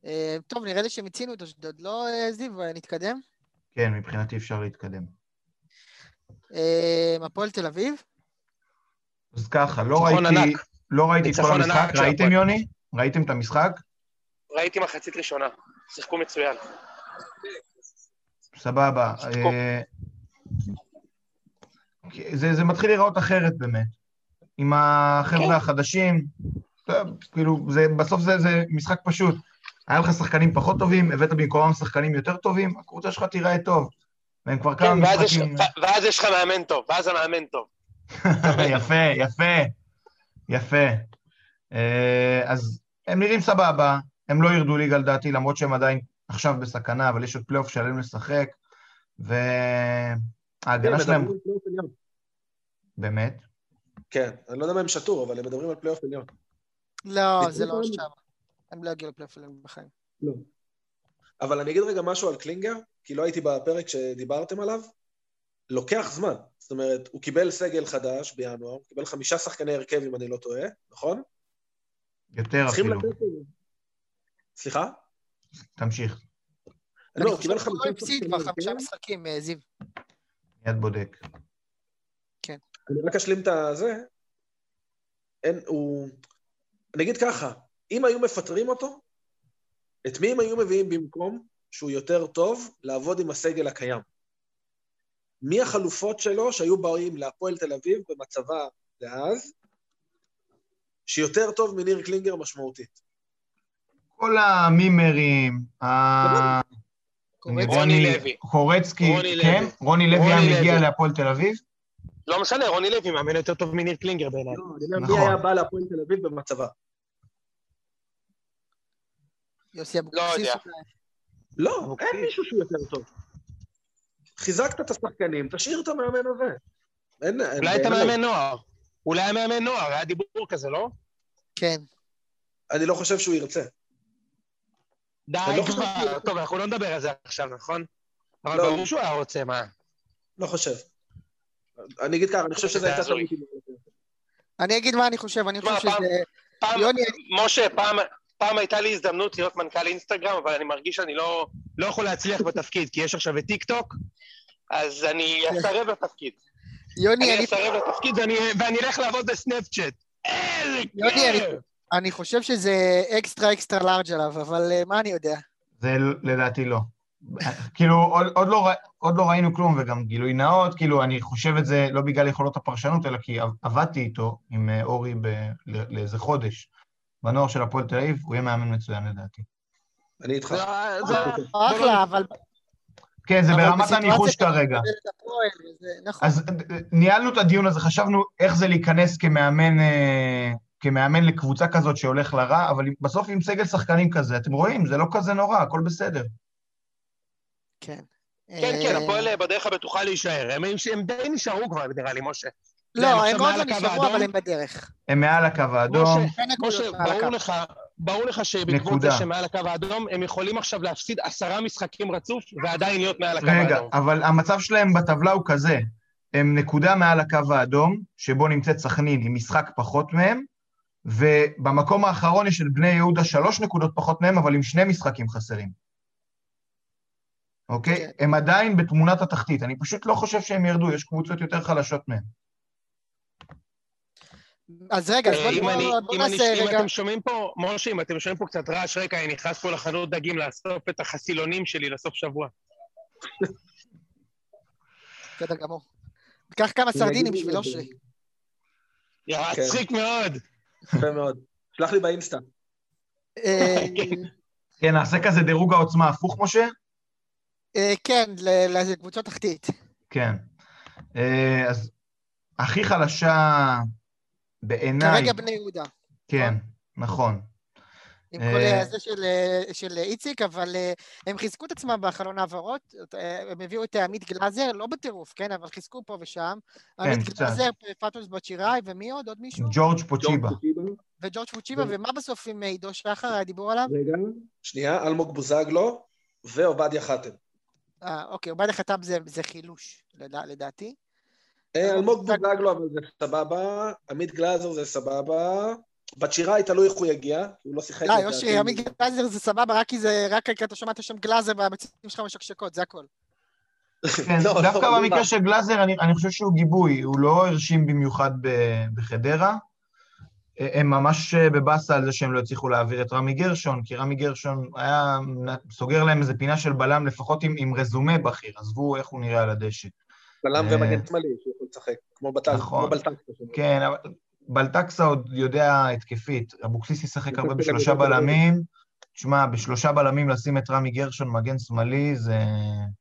אה, טוב, נראה לי שמיצינו את אשדוד, לא אה, זיו? אה, נתקדם? כן, מבחינתי אפשר להתקדם. אה, הפועל תל אביב? אז ככה, לא ראיתי. לא ראיתי את כל המשחק, ראיתם. יוני? ראיתם את המשחק? ראיתי מחצית ראשונה, שיחקו מצוין. סבבה. אה, זה, זה מתחיל להיראות אחרת באמת. עם החבר'ה כן. החדשים, טוב, כאילו, זה, בסוף זה, זה משחק פשוט. היה לך שחקנים פחות טובים, הבאת במקומם שחקנים יותר טובים, הקבוצה שלך תיראה טוב. והם כבר כמה כן, יש, משחקים... ואז יש לך מאמן טוב, ואז המאמן טוב. [laughs] יפה, יפה, יפה. אה, אז הם נראים סבבה, הם לא ירדו ליגה לדעתי, למרות שהם עדיין עכשיו בסכנה, אבל יש עוד פלייאוף שלם לשחק, וההגנה כן, שלהם, עליון. באמת, כן, אני לא יודע מה הם שתו, אבל הם מדברים על פלייאוף עליון. לא, זה לא? שם. הם לא יגיעו לפלייאוף עליון בחיים. לא. אבל אני אגיד רגע משהו על קלינגר, כי לא הייתי בפרק שדיברתם עליו. לוקח זמן. זאת אומרת, הוא קיבל סגל חדש בינואר, הוא קיבל חמישה שחקני הרכב, אם אני לא טועה, נכון? יותר אפילו. לתת... סליחה? תמשיך, לא, אני הוא חושב קיבל שהוא חמישה לא הפסיד כבר חמישה. משחקים, אה, זיו. מיד בודק. אני רק אשלים את הזה. אין, הוא... אני אגיד ככה, אם היו מפטרים אותו, את מי הם היו מביאים במקום שהוא יותר טוב לעבוד עם הסגל הקיים? מי החלופות שלו שהיו באים להפועל תל אביב במצבה דאז, שיותר טוב מניר קלינגר משמעותית? כל המימרים, ה-. רוני לוי. קורצקי, רוני כן? רוני לוי היה מגיע. להפועל תל אביב? לא משנה, רוני לוי מאמן יותר טוב מניר קלינגר בעיניי. לא, אני אומר, נכון. מי היה בא להפועל תל אביב במצבה? יוסי אבוקסיס. לא יודע. לא. אין מישהו שהוא יותר טוב. חיזקת את השחקנים, תשאיר את המאמן הזה. אין, אולי אתה. מאמן נוער. אולי היה מאמן נוער, היה דיבור כזה, לא? כן. אני לא חושב שהוא ירצה. די לא חושב כבר. טוב, אנחנו לא נדבר על זה עכשיו, נכון? אבל לא. ברור שהוא היה רוצה, מה? לא חושב. אני אגיד ככה, אני חושב שזו זה הייתה. טעות. אני אגיד מה אני חושב, אני חושב שזה... פעם, יוני, משה, פעם, פעם הייתה לי הזדמנות להיות מנכ"ל אינסטגרם, אבל אני מרגיש שאני לא, לא יכול להצליח בתפקיד, כי יש עכשיו את טיק טוק, אז אני אסרב לתפקיד. יוני, אני אני אסרב לתפקיד ואני, ואני אלך לעבוד בסנאפצ'אט. יוני, אני-! אני חושב שזה extra extra large עליו, אבל אה, מה אני יודע? זה לדעתי לא. כאילו, עוד, עוד, לא, עוד לא ראינו כלום, וגם גילוי נאות, כאילו, אני חושב את זה לא בגלל יכולות הפרשנות, אלא כי עב- עבדתי איתו, עם אה, אורי, ב, ל- לאיזה חודש, בנוער של הפועל תל אביב, הוא יהיה מאמן מצוין לדעתי. אני איתך. זה- אחלה, אבל... כן, זה ברמת הניחוש כרגע. נכון. אז ניהלנו את הדיון הזה, חשבנו איך זה להיכנס כמאמן, אה, כמאמן לקבוצה כזאת שהולך לרע, אבל בסוף עם סגל שחקנים כזה, אתם רואים, זה לא כזה נורא, הכל בסדר. כן. כן, כן, אה, הפועל בדרך הבטוחה להישאר. הם די נשארו כבר, נראה לי, משה. לא, הם עוד מעל לא נשארו? אבל הם בדרך. הם מעל הקו האדום, משה, מעל. ברור לך, ברור לך שבעקבות. זה שמעל הקו האדום, הם יכולים עכשיו להפסיד עשרה משחקים רצוף ועדיין להיות מעל הקו רגע, האדום. אבל המצב שלהם בטבלה הוא כזה, הם נקודה מעל הקו האדום, שבו נמצאת סכנין עם משחק פחות מהם, ובמקום האחרון יש את בני יהודה שלוש נקודות פחות מהם, אבל עם שני משחקים חסרים. אוקיי? כן. הם עדיין בתמונת התחתית, אני פשוט לא חושב שהם ירדו, יש קבוצות יותר חלשות מהם. אז רגע, אז אה, בוא- אם אני- אם נעשה אם רגע... אתם שומעים פה, משה, אם אתם שומעים פה קצת רעש רקע, אני נכנס פה לחנות דגים לאסוף את החסילונים שלי לסוף שבוע. בסדר גמור. קח כמה סרדינים בשביל אושרי. יא, כן. מצחיק מאוד. יפה מאוד. שלח לי באינסטה. אה, כן, נעשה כזה דירוג העוצמה הפוך, משה? אה, כן, ל- לקבוצות תחתית. כן. אז הכי חלשה בעיניי... כרגע בני יהודה. כן, נכון. עם אה, כל הזה של, אה, של איציק, אבל אה, הם חיזקו את עצמם בחלון העברות, אה, הם הביאו את עמית גלאזר, לא בטירוף, כן, אבל חיזקו פה ושם. עמית קצת. גלאזר, פטוס בצ'יראי, ומי עוד? עוד מישהו? ג'ורג' פוצ'יבה. וג'ורג' פוצ'יבה, ומה בסוף עם אה, עידו שחר היה דיבור עליו? רגע. שנייה, אלמוג בוזגלו ועובדיה חתם. אה, אוקיי, עובדיה חתם זה, זה חילוש, לדע, לדעתי. אלמוג בוזגלו, אבל זה סבבה. עמית גלאזר זה סבבה. בצ'יראי תלוי איך הוא יגיע, כי הוא לא שיחק. די, לדעתי. יושי, עמית גלאזר זה סבבה, רק כי זה, רק כי אתה שומע את השם גלאזר והביצים שלך משקשקות, זה הכל. כן, [laughs] לא, לא, דווקא לא, במקרה לא. של גלאזר, אני, אני חושב שהוא גיבוי, הוא לא הרשים במיוחד בחדרה. אה, הם ממש אה, בבאסה על זה שהם לא הצליחו להעביר את רמי גרשון, כי רמי גרשון היה סוגר להם איזה פינה של בלם, לפחות עם, עם רזומה בכיר, עזבו איך הוא נראה על הדשא. בלם אה. ומגן שמאלי שיכול לשחק, כמו נכון. בלטקסה. כן, אבל בלטקסה עוד יודע התקפית, אבוקסיס ישחק הרבה בשלושה. בלמים. תשמע, בשלושה בלמים לשים את רמי גרשון, מגן שמאלי, זה...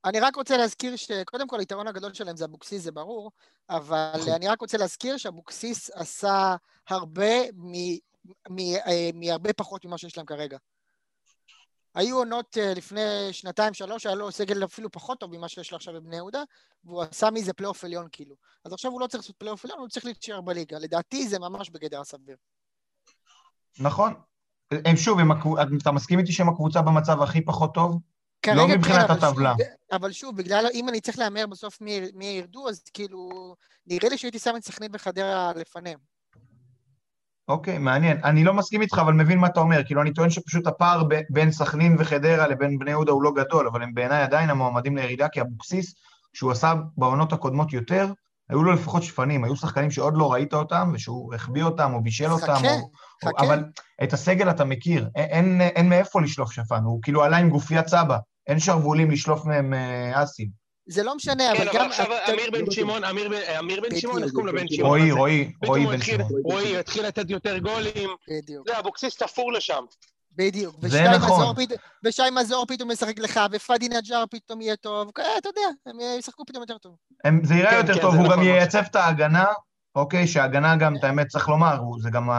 אני רק רוצה להזכיר שקודם כל היתרון הגדול שלהם זה אבוקסיס, זה ברור, אבל נכון. אני רק רוצה להזכיר שאבוקסיס עשה הרבה מ- אה, מהרבה פחות ממה שיש להם כרגע. היו עונות אה, לפני שנתיים, שלוש, היה לו סגל אפילו פחות טוב ממה שיש לו עכשיו בבני יהודה, והוא עשה מזה פלייאוף עליון כאילו. אז עכשיו הוא לא צריך לעשות פלייאוף עליון, הוא צריך להישאר בליגה. לדעתי זה ממש בגדר הסביר. נכון. הם שוב, הם, אתה מסכים איתי שהם הקבוצה במצב הכי פחות טוב? לא מבחינת שוב, הטבלה. אבל שוב, בגלל, אם אני צריך להמר בסוף מי, מי ירדו, אז כאילו, נראה לי שהייתי שם את סכנין וחדרה לפניהם. אוקיי, מעניין. אני לא מסכים איתך, אבל מבין מה אתה אומר. כאילו, אני טוען שפשוט הפער ב- בין סכנין וחדרה לבין בני יהודה הוא לא גדול, אבל הם בעיניי עדיין המועמדים לירידה, כי אבוקסיס, שהוא עשה בעונות הקודמות יותר, היו לו לפחות שפנים, היו שחקנים שעוד לא ראית אותם, ושהוא החביא אותם, או בישל אותם, חכה, או... חכה. אבל את הסגל אתה מכיר, אין, אין, אין מאיפה לשלוף שפן, הוא כאילו עלה עם גופיית סבא, אין שרוולים לשלוף מהם אה, אסים. זה לא משנה, כן, אבל אבל גם... עכשיו אתה- אמיר בן שמעון, אמיר בן- אמיר בן שמעון, איך קוראים לו בן שמעון? רועי? רועי, רועי בן שמעון. רועי התחיל לתת יותר גולים. בדיוק, זה, אבוקסיס תפור לשם. בדיוק. זה נכון. ושי מזור פתאום ישחק לך, ופאדי נג'אר פתאום יהיה טוב, אה, אתה יודע, הם ישחקו פתאום יותר טוב. זה ייראה כן, יותר כן, טוב, הוא גם נכון, ייצב את ההגנה, אוקיי, שההגנה גם, את האמת, צריך לומר, זה גם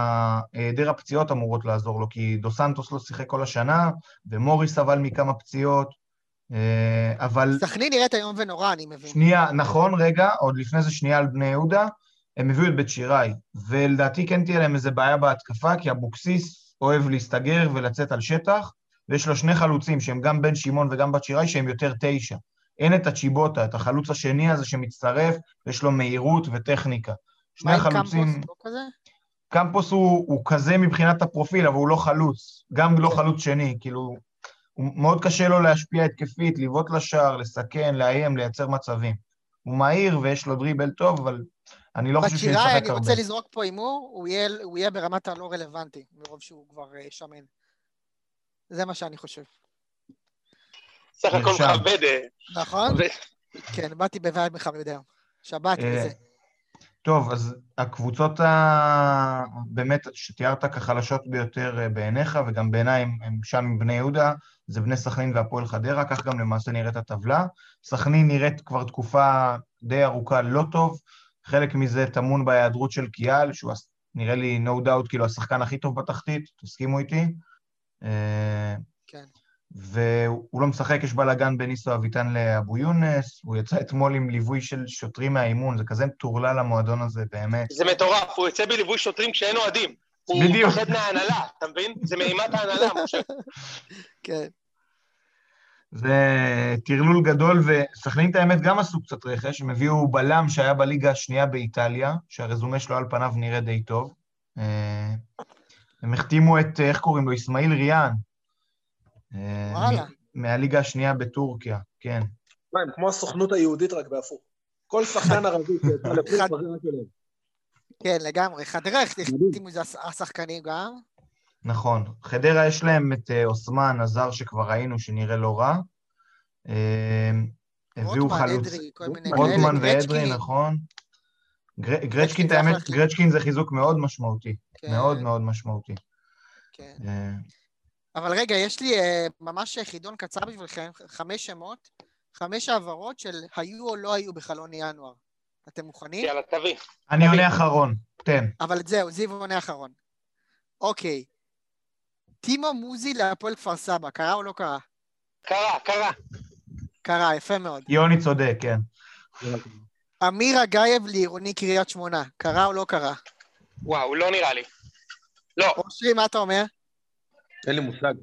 היעדר הפציעות אמורות לעזור לו, כי דו סנטוס לא שיחק כל השנה, ומוריס סבל מכמה פציעות, אבל סכנין נראית איום ונורא, אני מבין. שנייה, נכון, רגע, עוד לפני זה שנייה על בני יהודה, הם הביאו את בית שיראי, ולדעתי כן תהיה להם איזה בעיה בהתקפה, כי אבוקסיס אוהב להסתגר ולצאת על שטח, ויש לו שני חלוצים שהם גם בן שמעון וגם בת שיראי, שהם יותר תשע. אין את הצ'יבוטה, את החלוץ השני הזה שמצטרף, ויש לו מהירות וטכניקה. שני מה עם החלוצים... קמפוס? לא כזה? קמפוס הוא, הוא כזה מבחינת הפרופיל, אבל הוא לא חלוץ, גם לא חלוץ שני, כאילו, מאוד קשה לו להשפיע התקפית, לבעוט לשער, לסכן, לאיים, לייצר מצבים. הוא מהיר ויש לו דריבל טוב, אבל אני לא חושב שהוא ישחק אני הרבה. רוצה לזרוק פה הימור, הוא הוא יהיה ברמת הלא רלוונטי, מרוב שהוא כבר אה, שמן. זה מה שאני חושב. סך הכל. מכבד. אה, נכון? ו- כן, באתי ב vibe מכבד היום. שבת אה, וזה. טוב, אז הקבוצות ה... באמת שתיארת כחלשות ביותר אה, בעיניך, וגם בעיניי הם, שם עם בני יהודה, זה בני סכנין והפועל חדרה, כך גם למעשה נראית הטבלה. סכנין נראית כבר תקופה די ארוכה לא טוב, חלק מזה טמון בהיעדרות של קיאל, שהוא נראה לי no doubt כאילו השחקן הכי טוב בתחתית, תסכימו איתי. אה, כן. והוא לא משחק, יש בלאגן בין ניסו אביטן לאבו יונס, הוא יצא אתמול עם ליווי של שוטרים מהאימון, זה כזה מטורלל המועדון הזה, באמת. זה מטורף, הוא יוצא בליווי שוטרים כשאין אוהדים. הוא בדיוק. מפחד מההנהלה, אתה מבין? זה מאימת ההנהלה, משה. [laughs] כן. זה טרלול גדול, וסכנין את האמת גם עשו קצת רכש, הם הביאו בלם שהיה בליגה השנייה באיטליה, שהרזומה שלו על פניו נראה די טוב. אה, הם החתימו את, איך קוראים לו, אסמאעיל ריאן. אה, וואלה. מהליגה השנייה בטורקיה, כן. מה, הם כמו הסוכנות היהודית רק בהפוך. כל שחקן ערבי [laughs] שיצא רק אליהם. כן, לגמרי. חדרה החתימו הש- השחקנים גם. נכון. חדרה יש להם את אה, אוסמן, הזר שכבר ראינו, שנראה לא רע. אה, הביאו חלוץ. רוטמן ואדרי. נכון. גר- גרצ'קין, את האמת. גרצ'קין זה חיזוק מאוד משמעותי. כן, מאוד מאוד משמעותי. כן. אבל רגע, יש לי אה, ממש חידון קצר בשבילכם, חמש שמות, חמש העברות של היו או לא היו בחלון ינואר. אתם מוכנים? יאללה, תביא. אני עונה אחרון, תן. אבל זהו, זיו עונה אחרון. אוקיי. טימו מוזי להפועל כפר סבא, קרה או לא קרה? קרה, קרה. קרה, יפה מאוד. יוני צודק, כן. אמיר אגייב לעירוני קריית שמונה, קרה או לא קרה? וואו, לא נראה לי. לא, אושרי, מה אתה אומר? אין לי מושג.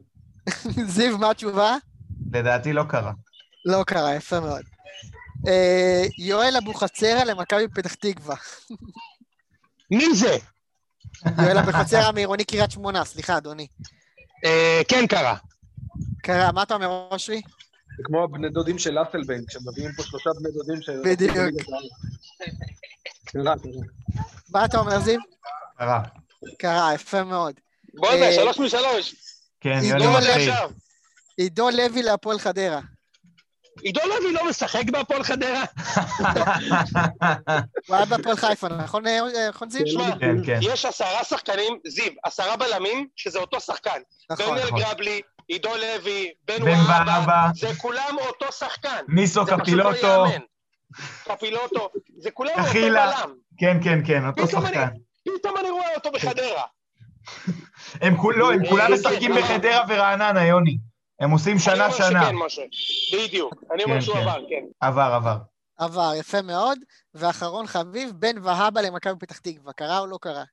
[laughs] זיו, מה התשובה? לדעתי לא קרה. לא קרה, יפה מאוד. אה, יואל אבוחצירא למכבי פתח תקווה. [laughs] מי זה? יואל [laughs] אבוחצירא מעירוני קריית שמונה, סליחה, אדוני. אה, כן קרה. קרה, מה אתה אומר, אושרי? זה כמו הבני דודים של אפלבנק, כשמביאים פה שלושה בני דודים ש... בדיוק. מה אתה אומר, זיו? קרה. קרה, יפה מאוד. בוא'נה, אה, שלוש משלוש. כן, יוני לא מתחיל. עידו לוי להפועל חדרה. עידו לוי לא משחק בהפועל חדרה? הוא היה בהפועל חיפה, נכון, אה, נכון זיו? כן, כן. יש עשרה שחקנים, זיו, עשרה בלמים, שזה אותו שחקן. נכון. בן נכון. גרבלי, עידו לוי, בן והבה. זה כולם אותו שחקן. ניסו קפילוטו. לא ייאמן. קפילוטו, זה כולם אותו. בלם. כן, כן, כן, אותו שחקן. פתאום אני רואה אותו בחדרה. הם לא, הם כולם אה, משחקים כן, בחדרה ורעננה, יוני. הם עושים אני שנה אומר שנה. שכן, משה. בדיוק. אני אומר כן, שהוא כן. עבר, כן. עבר, עבר. עבר, יפה מאוד. ואחרון חביב, בן והבה למכבי פתח תקווה. קרה או לא קרה?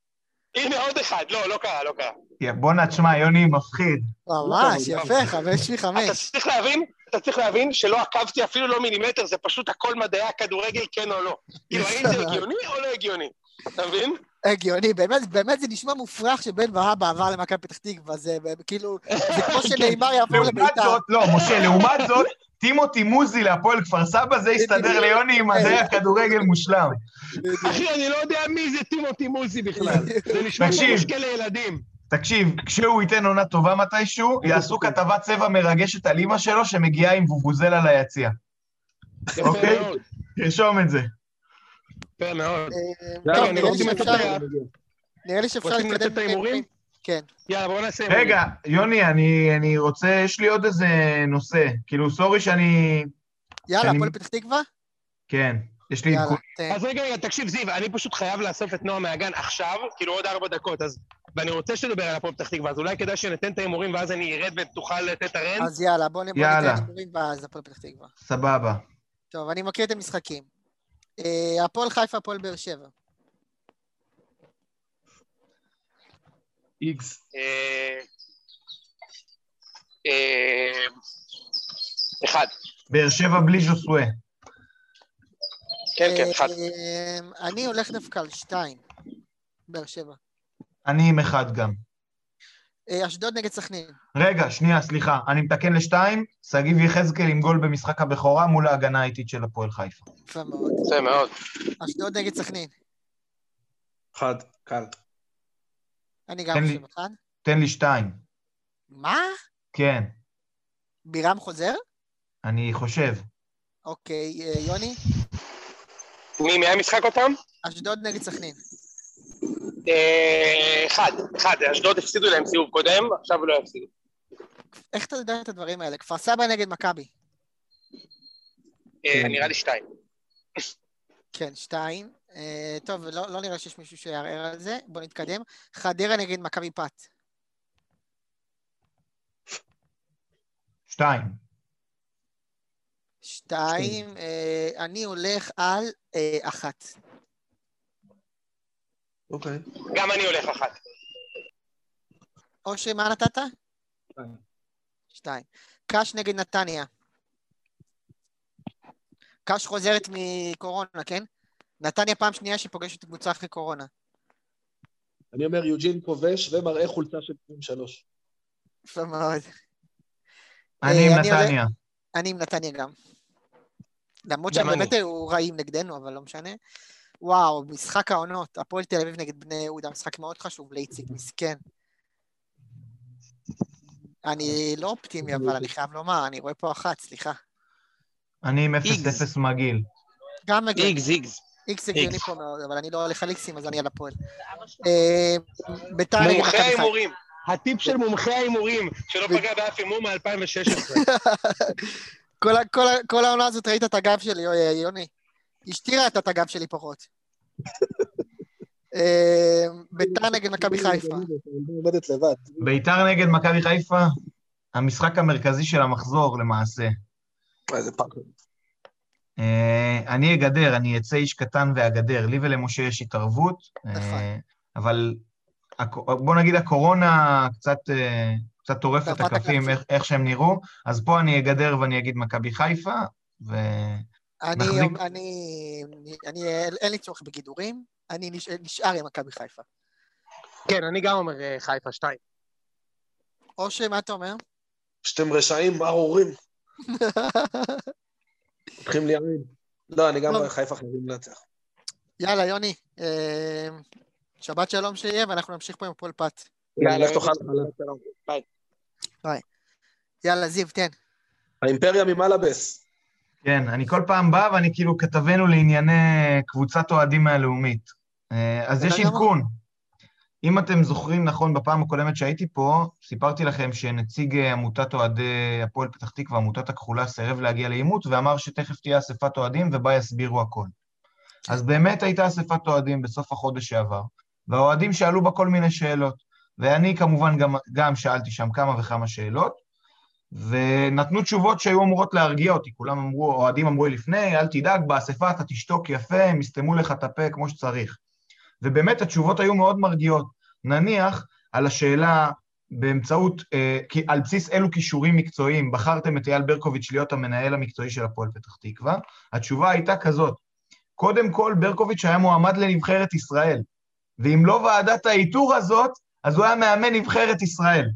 הנה עוד אחד. לא, לא קרה, לא קרה. בואנה, תשמע, יוני מפחיד. ממש, לא, יפה, חמש אתה מחמש. צריך להבין, אתה צריך להבין שלא עקבתי אפילו לא מילימטר, זה פשוט הכל מדעי הכדורגל, כן או לא. [laughs] כאילו, האם זה הגיוני או לא הגיוני? אתה מבין? הגיוני, באמת, באמת זה נשמע מופרך שבן והבה עבר למכבי פתח תקווה, זה כאילו, זה כמו [laughs] שנאמר יעבור לעומת לביתר. זאת, לא, משה, לעומת זאת, טימותי מוזי להפועל כפר סבא, זה יסתדר ליוני עם מדעי הכדורגל מושלם. אחי, אני לא יודע מי זה טימותי מוזי בכלל. [laughs] זה נשמע כמו. משקה לילדים. תקשיב, כשהוא ייתן עונה טובה מתישהו, יעשו כתבת צבע מרגשת על אימא שלו שמגיעה עם וובוזלה ליציע. אוקיי. תרשום את זה. יפה מאוד. אה, אני נראה לי שאפשר- רוצים לתת להתקדם. את ההימורים? כן. יאללה, בואו נעשה הימורים. רגע, יוני, אני, אני רוצה, יש לי עוד איזה נושא. כאילו, סורי שאני... יאללה, הפועל פתח תקווה? כן, יש לי עדכון. אז רגע, רגע, תקשיב, זיו, אני פשוט חייב לאסוף את נועה מהגן עכשיו, כאילו עוד ארבע דקות, אז... ואני רוצה שתדבר על הפועל פתח תקווה, אז אולי כדאי שניתן את ההימורים ואז אני ארד ותוכל לתת את הרנט? אז יאללה, בוא. ניתן הימורים ואז הפועל פתח תקווה. סבבה. טוב, אני מקריא את המשחקים. אה, הפועל חיפה, הפועל באר שבע. איקס. אה, אה, אחד. באר שבע בלי ז'וסווה. כן, כן, אחד. אני הולך דווקא על שתיים. באר שבע. אני עם אחד גם. אה, אשדוד נגד סכנין. רגע, שנייה, סליחה. אני מתקן לשתיים, שגיב יחזקאל עם גול במשחק הבכורה מול ההגנה האיטית של הפועל חיפה. יפה מאוד. יפה מאוד. אשדוד נגד סכנין. אחד, קל. אני גם. חושב אחד. תן לי שתיים. מה? כן, בירם חוזר? אני חושב. אוקיי, אה, יוני? מי מי היה משחק אותם? אשדוד נגד סכנין. אה, אחד, אחד. אשדוד הפסידו להם סיבוב קודם, עכשיו לא יפסידו. איך אתה יודע את הדברים האלה? כפר סבא נגד מכבי. אה, נראה לי שתיים. כן, שתיים. אה, טוב, לא, לא נראה שיש מישהו שיערער על זה. בוא נתקדם. חדרה נגד מכבי פת. שתיים. שתיים. אני הולך על אחת. אוקיי. גם אני הולך אחת. אושרי, מה נתת? שתיים. שתיים. קאש נגד נתניה. קאש חוזרת מקורונה, כן? נתניה פעם שנייה שהיא פוגשת קבוצה אחרי קורונה. אני אומר יוג'ין כובש ומראה חולצה של 23. יפה מאוד. אני עם אה, נתניה. אני עם נתניה גם. למרות שהם. באמת היו רעים נגדנו, אבל לא משנה. וואו, משחק העונות, הפועל תל אביב נגד בני יהודה, משחק מאוד חשוב לאיציק, מסכן. אני לא אופטימי, אבל אני חייב לומר, אני רואה פה אחת, סליחה. אני עם איגז. 0-0 מגעיל. גם הגיוני, איגז, איגז. איקס הגיוני. פה מאוד, אבל אני לא הולך על איקסים, אז אני על הפועל. אה, ביתר נגד מומחי. ההימורים. הטיפ של מומחי ההימורים, שלא פגע באף הימור מ-2016. [laughs] כל העונה הזאת ראית את הגב שלי, יוני. אשתי ראתה את הגב שלי פחות. אה, ביתר נגד מכבי חיפה. עומדת לבד. ביתר נגד מכבי חיפה, המשחק המרכזי של המחזור למעשה. איזה פאקר. אה, אני אגדר, אני אצא איש קטן ואגדר. לי ולמשה יש התערבות, אה, נכון. אבל בוא נגיד הקורונה קצת, קצת טורפת את הקלפים. איך, איך שהם נראו, אז פה אני אגדר ואני אגיד מכבי חיפה, ו... אני, נחזיק- אני, אני, אין לי צורך בגידורים, אני נש- נשאר עם מכבי חיפה. כן, אני גם אומר אה, חיפה, שתיים. אושרי, מה אתה אומר? שאתם רשעים ארורים. פותחים לי עין. לא, אני גם טוב. חיפה חייבים לנצח. יאללה, יוני, אה, שבת שלום שיהיה, ואנחנו נמשיך פה עם הפועל פת. יאללה, לך תאכל שלום. חלב. יאללה, זיו, תן. האימפריה ממלאבס. כן, אני כל פעם בא ואני כאילו כתבנו לענייני קבוצת אוהדים מהלאומית. אה, אז יש. עדכון. אם אתם זוכרים נכון, בפעם הקודמת שהייתי פה, סיפרתי לכם שנציג אה, עמותת אוהדי הפועל פתח תקווה, עמותת הכחולה, סירב להגיע לעימות ואמר שתכף תהיה אספת אוהדים ובה יסבירו הכל. אז באמת הייתה אספת אוהדים בסוף החודש שעבר, והאוהדים שאלו בה כל מיני שאלות, ואני כמובן גם, גם שאלתי שם כמה וכמה שאלות, ונתנו תשובות שהיו אמורות להרגיע אותי. כולם אמרו, אוהדים אמרו לי לפני, אל תדאג, באספה אתה תשתוק יפה, הם יסתמו לך את הפה כמו שצריך. ובאמת התשובות היו מאוד מרגיעות. נניח על השאלה באמצעות, אה, על בסיס אילו כישורים מקצועיים בחרתם את אייל ברקוביץ' להיות המנהל המקצועי של הפועל פתח תקווה, התשובה הייתה כזאת, קודם כל ברקוביץ' היה מועמד לנבחרת ישראל, ואם לא ועדת האיתור הזאת, אז הוא היה מאמן נבחרת ישראל.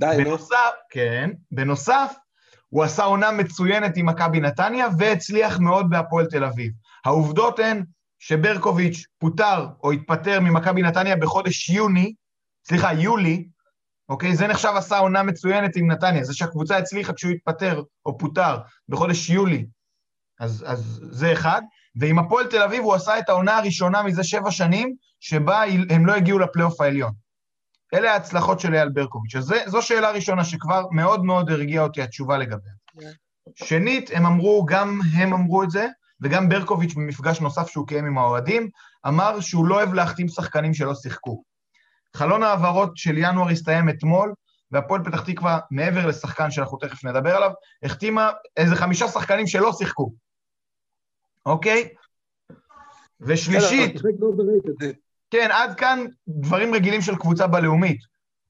די, נו. בנוסף, כן, בנוסף, הוא עשה עונה מצוינת עם מכבי נתניה והצליח מאוד בהפועל תל אביב. העובדות הן שברקוביץ' פוטר או התפטר ממכבי נתניה בחודש יוני, סליחה, יולי, אוקיי? זה נחשב עשה עונה מצוינת עם נתניה. זה שהקבוצה הצליחה כשהוא התפטר או פוטר בחודש יולי, אז, אז זה אחד. ועם הפועל תל אביב הוא עשה את העונה הראשונה מזה שבע שנים, שבה הם לא הגיעו לפלייאוף העליון. אלה ההצלחות של אייל ברקוביץ'. אז זו שאלה ראשונה שכבר מאוד מאוד הרגיעה אותי התשובה לגביה. שנית, הם אמרו, גם הם אמרו את זה, וגם ברקוביץ' במפגש נוסף שהוא קיים עם האוהדים, אמר שהוא לא אוהב להחתים שחקנים שלא שיחקו. חלון ההעברות של ינואר הסתיים אתמול, והפועל פתח תקווה, מעבר לשחקן שאנחנו תכף נדבר עליו, החתימה איזה חמישה שחקנים שלא שיחקו. אוקיי? ושלישית, כן, עד כאן דברים רגילים של קבוצה בלאומית.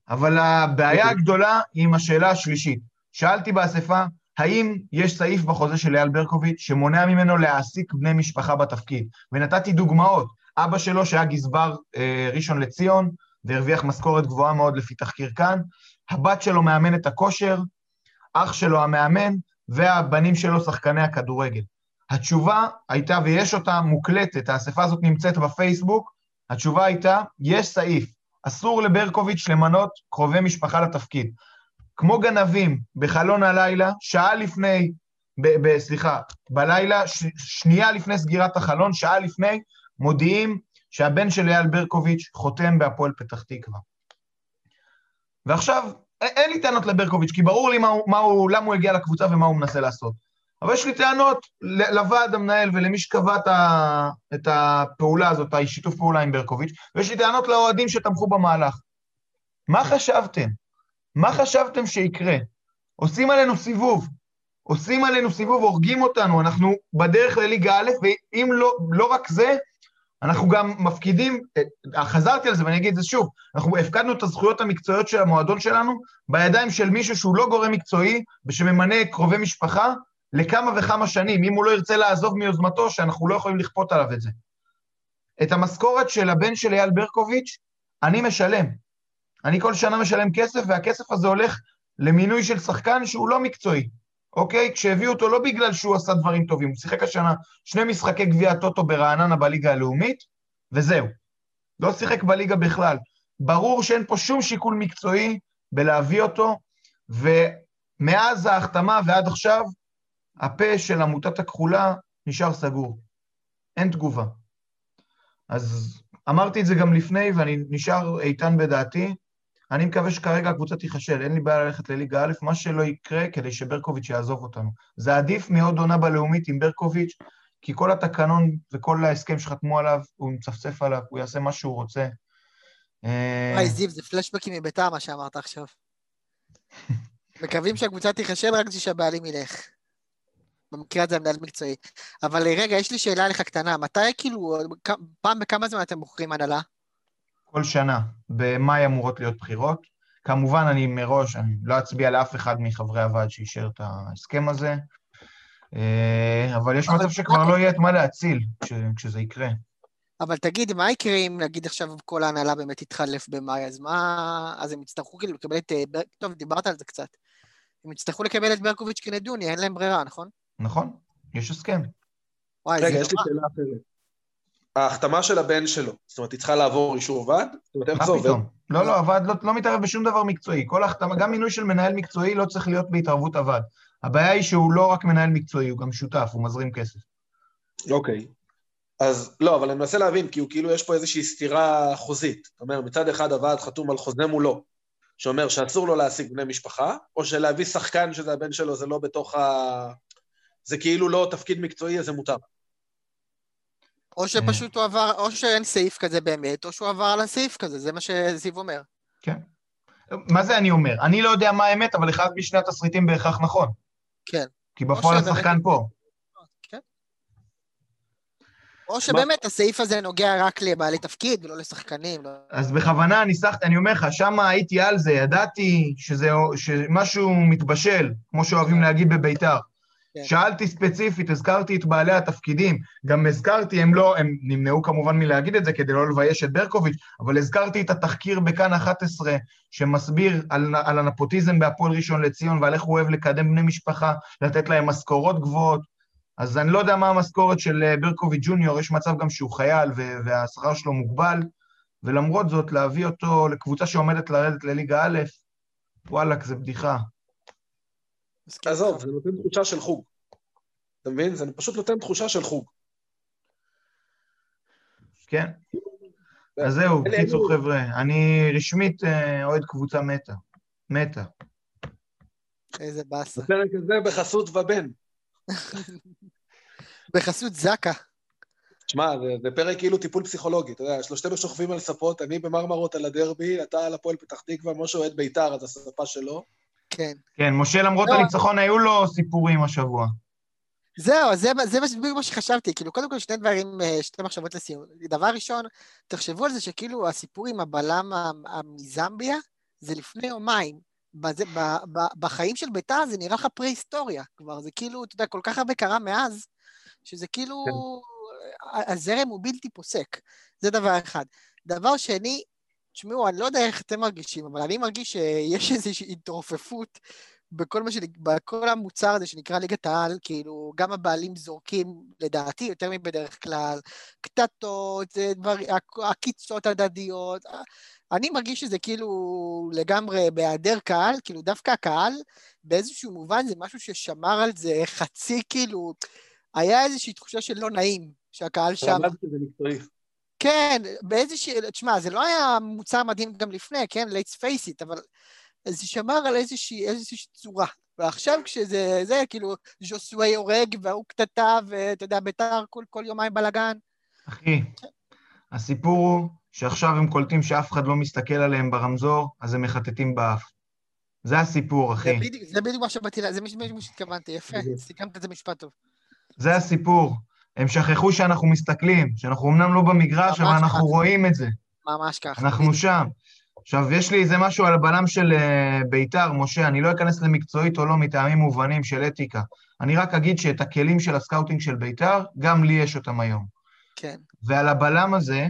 אבל הבעיה אוקיי. הגדולה היא עם השאלה השלישית. שאלתי באספה, האם יש סעיף בחוזה של אייל ברקוביץ' שמונע ממנו להעסיק בני משפחה בתפקיד? ונתתי דוגמאות. אבא שלו, שהיה גזבר אה, ראשון לציון, והרוויח משכורת גבוהה מאוד לפי תחקיר כאן, הבת שלו מאמנת הכושר, אח שלו המאמן, והבנים שלו שחקני הכדורגל. התשובה הייתה, ויש אותה מוקלטת, האספה הזאת נמצאת בפייסבוק, התשובה הייתה, יש סעיף, אסור לברקוביץ' למנות קרובי משפחה לתפקיד. כמו גנבים בחלון הלילה, שעה לפני, ב, ב, סליחה, בלילה, ש, שנייה לפני סגירת החלון, שעה לפני, מודיעים שהבן של אייל ברקוביץ' חותם בהפועל פתח תקווה. ועכשיו, אין לי טענות לברקוביץ', כי ברור לי מה הוא, מה הוא, למה הוא הגיע לקבוצה ומה הוא מנסה לעשות. אבל יש לי טענות לוועד המנהל ולמי שקבע את הפעולה הזאת, השיתוף פעולה עם ברקוביץ', ויש לי טענות לאוהדים שתמכו במהלך. מה חשבתם? מה חשבתם שיקרה? עושים עלינו סיבוב. עושים עלינו סיבוב, הורגים אותנו, אנחנו בדרך לליגה א', ואם לא, לא רק זה, אנחנו גם מפקידים, אה, חזרתי על זה ואני אגיד את זה שוב, אנחנו הפקדנו את הזכויות המקצועיות של המועדון שלנו בידיים של מישהו שהוא לא גורם מקצועי ושממנה קרובי משפחה לכמה וכמה שנים, אם הוא לא ירצה לעזוב מיוזמתו, שאנחנו לא יכולים לכפות עליו את זה. את המשכורת של הבן של אייל ברקוביץ', אני משלם. אני כל שנה משלם כסף, והכסף הזה הולך למינוי של שחקן שהוא לא מקצועי, אוקיי? כשהביאו אותו לא בגלל שהוא עשה דברים טובים, הוא שיחק השנה שני משחקי גביע הטוטו ברעננה בליגה הלאומית, וזהו. לא שיחק בליגה בכלל. ברור שאין פה שום שיקול מקצועי בלהביא אותו, ומאז ההחתמה ועד עכשיו, הפה של עמותת הכחולה נשאר סגור. אין תגובה. אז אמרתי את זה גם לפני, ואני נשאר איתן בדעתי. אני מקווה שכרגע הקבוצה תיכשל, אין לי בעיה ללכת לליגה א', מה שלא יקרה כדי שברקוביץ' יעזוב אותנו. זה עדיף מעוד עונה בלאומית עם ברקוביץ', כי כל התקנון וכל ההסכם שחתמו עליו, הוא מצפצף עליו, הוא יעשה מה שהוא רוצה. אה, וואי, זיו, זה פלשבקים מביתר, מה שאמרת עכשיו. [laughs] מקווים שהקבוצה תיכשל רק בשביל שהבעלים ילך. במקרה הזה המנהל מקצועי. אבל רגע, יש לי שאלה לך קטנה, מתי כאילו, פעם בכמה זמן אתם בוחרים הנהלה? כל שנה. במאי אמורות להיות בחירות. כמובן, אני מראש, אני לא אצביע לאף אחד מחברי הוועד שאישר את ההסכם הזה, אה, אבל יש מצב שכבר לא יהיה את מה להציל כש, כשזה יקרה. אבל תגיד, מה יקרה אם נגיד עכשיו כל ההנהלה באמת תתחלף במאי, אז מה... אז הם יצטרכו כאילו לקבל את... אה, טוב, דיברת על זה קצת. הם יצטרכו לקבל את ברקוביץ' כנדוני, אין להם ברירה, נכון? נכון, יש הסכם. וואי, רגע, יש לי שאלה אחרת. ההחתמה של הבן שלו, זאת אומרת, היא צריכה לעבור אישור ועד? זה עובד? לא, לא, הוועד לא, לא מתערב בשום דבר מקצועי. כל החתמה, גם מינוי של מנהל מקצועי לא צריך להיות בהתערבות הוועד. הבעיה היא שהוא לא רק מנהל מקצועי, הוא גם שותף, הוא מזרים כסף. אוקיי. אז לא, אבל אני מנסה להבין, כי הוא כאילו יש פה איזושהי סתירה חוזית. זאת אומרת, מצד אחד הוועד חתום על חוזה מולו, שאומר שאסור לו להשיג בני משפחה, או שלהביא שחקן שזה הבן שלו זה לא בתוך ה... זה כאילו לא תפקיד מקצועי, אז זה מותר. או שפשוט הוא עבר, או שאין סעיף כזה באמת, או שהוא עבר על הסעיף כזה, זה מה שזיו אומר. כן. מה זה אני אומר? אני לא יודע מה האמת, אבל אחד משני התסריטים בהכרח נכון. כן. כי בפועל השחקן פה. כן. או שבאמת הסעיף הזה נוגע רק לבעלי תפקיד ולא לשחקנים. לא... אז בכוונה ניסחתי, אני אומר לך, שם הייתי על זה, ידעתי שזה, שמשהו מתבשל, כמו שאוהבים להגיד בביתר. כן. שאלתי ספציפית, הזכרתי את בעלי התפקידים, גם הזכרתי, הם לא, הם נמנעו כמובן מלהגיד את זה כדי לא לבייש את ברקוביץ', אבל הזכרתי את התחקיר בכאן 11, שמסביר על, על הנפוטיזם בהפועל ראשון לציון ועל איך הוא אוהב לקדם בני משפחה, לתת להם משכורות גבוהות. אז אני לא יודע מה המשכורת של אה, ברקוביץ' ג'וניור, יש מצב גם שהוא חייל והשכר שלו מוגבל, ולמרות זאת, להביא אותו לקבוצה שעומדת לרדת לליגה א', וואלכ, זה בדיחה. עזוב, זה נותן תחושה של חוג. אתה מבין? זה פשוט נותן תחושה של חוג. כן. אז זהו, קיצור חבר'ה, אני רשמית אה, אוהד קבוצה מתה. מתה. איזה באסה. בפרק הזה בחסות ובן. [laughs] בחסות זקה. תשמע, זה, זה פרק כאילו טיפול פסיכולוגי, אתה יודע, שלושתנו שוכבים על ספות, אני במרמרות על הדרבי, אתה על הפועל פתח תקווה, משה אוהד בית"ר, אז הספה שלו. כן. כן, משה למרות לא. הניצחון היו לו סיפורים השבוע. זהו, זה, זה בדיוק מה שחשבתי, כאילו, קודם כל שני דברים, אה, שתי מחשבות לסיום. דבר ראשון, תחשבו על זה שכאילו הסיפור עם הבלם מזמביה, זה לפני יומיים. בזה, ב, ב, בחיים של ביתר זה נראה לך פרה-היסטוריה כבר, זה כאילו, אתה יודע, כל כך הרבה קרה מאז, שזה כאילו, כן. הזרם הוא בלתי פוסק. זה דבר אחד. דבר שני, תשמעו, אני לא יודע איך אתם מרגישים, אבל אני מרגיש שיש איזושהי התרופפות בכל, מה. בכל המוצר הזה שנקרא ליגת העל, כאילו, גם הבעלים זורקים, לדעתי, יותר מבדרך כלל, קטטות, זה דבר, עקיצות הדדיות. אני מרגיש שזה כאילו לגמרי בהיעדר קהל, כאילו דווקא הקהל, באיזשהו מובן זה משהו ששמר על זה חצי, כאילו, היה איזושהי תחושה של לא נעים, שהקהל שם. שזה מקצועי. כן, באיזושהי, תשמע, זה לא היה מוצר מדהים גם לפני, כן? let's face it, אבל זה שמר על איזושהי, איזושהי צורה. ועכשיו כשזה, זה כאילו, ז'וסווי הורג והוא קטטה, ואתה יודע, ביתר כל, כל יומיים בלאגן. אחי, הסיפור הוא שעכשיו הם קולטים שאף אחד לא מסתכל עליהם ברמזור, אז הם מחטטים באף. זה הסיפור, אחי. זה בדיוק, מה שבאתי זה מה שהתכוונתי, יפה, סיכמת את זה משפט טוב. זה הסיפור. הם שכחו שאנחנו מסתכלים, שאנחנו אמנם לא במגרש, אבל אנחנו ככה. רואים את זה. ממש ככה. אנחנו שם. עכשיו, יש לי איזה משהו על הבלם של אה, ביתר, משה, אני לא אכנס למקצועית או לא מטעמים מובנים של אתיקה. אני רק אגיד שאת הכלים של ה scouting של ביתר, גם לי יש אותם היום. כן. ועל הבלם הזה,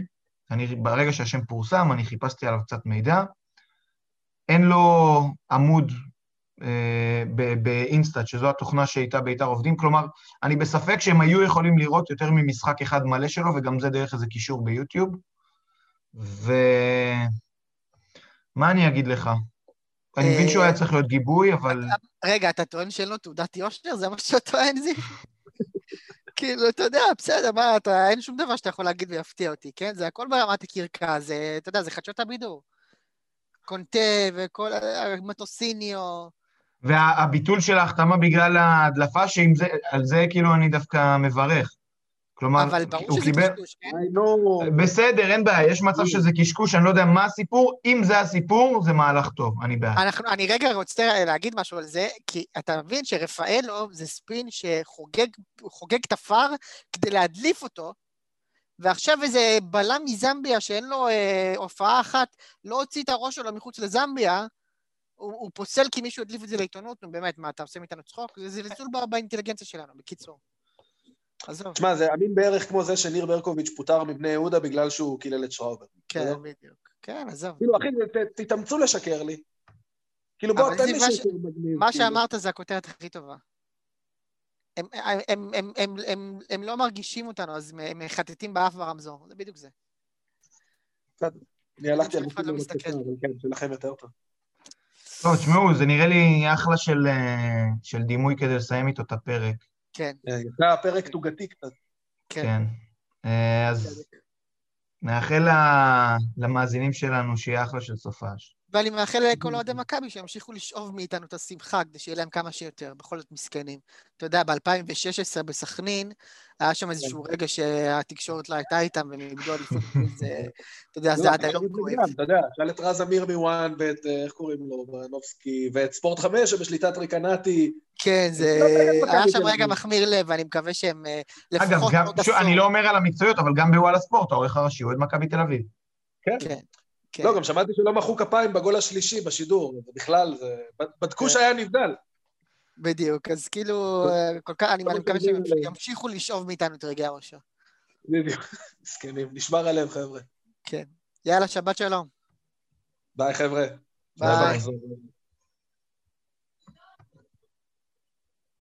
אני, ברגע שהשם פורסם, אני חיפשתי עליו קצת מידע. אין לו עמוד באינסטאט, שזו התוכנה שאיתה ביתר עובדים, כלומר, אני בספק שהם היו יכולים לראות יותר ממשחק אחד מלא שלו, וגם זה דרך איזה קישור ביוטיוב. ו... מה אני אגיד לך? אני מבין שהוא היה צריך להיות גיבוי, אבל... רגע, אתה טוען שאין לו תעודת יושר? זה מה שאתה טוען, זיו? [laughs] כאילו, אתה יודע, בסדר, מה, אתה, אין שום דבר שאתה יכול להגיד ויפתיע אותי, כן? זה הכל ברמת הקרקע, זה, אתה יודע, זה חדשות הבידור. קונטה וכל המטוסיניו. והביטול של ההחתמה בגלל ההדלפה, שעל זה כאילו אני דווקא מברך. כלומר, אבל ברור הוא שזה קיבל... קשקוש, כן? בסדר, אין בעיה, יש מצב שזה קשקוש, אני לא יודע מה הסיפור. אם זה הסיפור, זה מהלך טוב, אני בעד. אנחנו, אני רגע רוצה להגיד משהו על זה, כי אתה מבין שרפאלוב זה ספין שחוגג חוגג את הפאר כדי להדליף אותו, ועכשיו איזה בלם מזמביה שאין לו אה, הופעה אחת, לא הוציא את הראש שלו מחוץ לזמביה, הוא, הוא פוסל כי מישהו הדליף את זה לעיתונות, נו באמת, מה, אתה עושה מאיתנו צחוק? זה זלזול ב- באינטליגנציה שלנו, בקיצור. עזוב, תשמע, זה אמין בערך כמו זה שניר ברקוביץ' פוטר מבני יהודה בגלל שהוא קילל את שראובר. כן? בדיוק. כן, עזוב. כאילו, אחי, ת- תתאמצו לשקר לי. כאילו, בוא, תן לי מה ש- שיותר מגניב. מה כאילו. שאמרת זה הכותרת הכי טובה. הם, לא מרגישים אותנו, אז הם- מחטטים באף ברמזור, זה בדיוק זה. אני הלכתי על מוטיב לא מסתכל. כן, שלכם יותר טוב. טוב, תשמעו, זה נראה לי אחלה של, אה, של דימוי כדי לסיים איתו את הפרק. כן, אה, יצא פרק תוגתי קצת. כן. כן. אה, אז נאחל ל- למאזינים שלנו שיהיה אחלה של סופש. ואני מאחל לכל אוהדי מכבי שימשיכו לשאוב מאיתנו את השמחה כדי שיהיה להם כמה שיותר, בכל זאת מסכנים. אתה יודע, ב-2016 בסכנין, היה שם איזשהו רגע שהתקשורת לא הייתה איתם והם איבדו אליפות, [laughs] זה, אתה יודע, זה לא, עד היום כואב. אתה יודע, שאל את רז אמיר מוואן ואת, אה, איך קוראים לו, ברנובסקי, ואת ספורט חמש שבשליטת ריקנטי. כן, זה... לא היה שם רגע. מחמיר לב, ואני מקווה שהם אה, אגב, לפחות עשור. אני לא אומר על המקצועיות, אבל גם בוואלה ספורט, העורך הראשי הוא את מכבי תל אביב. כן. כן. לא, גם שמעתי שלא מחאו כפיים בגול השלישי בשידור, בכלל, זה... בדקו כן. שהיה נבדל. בדיוק, אז כאילו, אה, כל כך, אני מקווה שהם אליהם. ימשיכו לשאוב מאיתנו את רגעי האושר. בדיוק. [laughs] מסכנים, נשמר עליהם, חבר'ה. כן. יאללה, שבת שלום. ביי, חבר'ה. ביי. נחזור.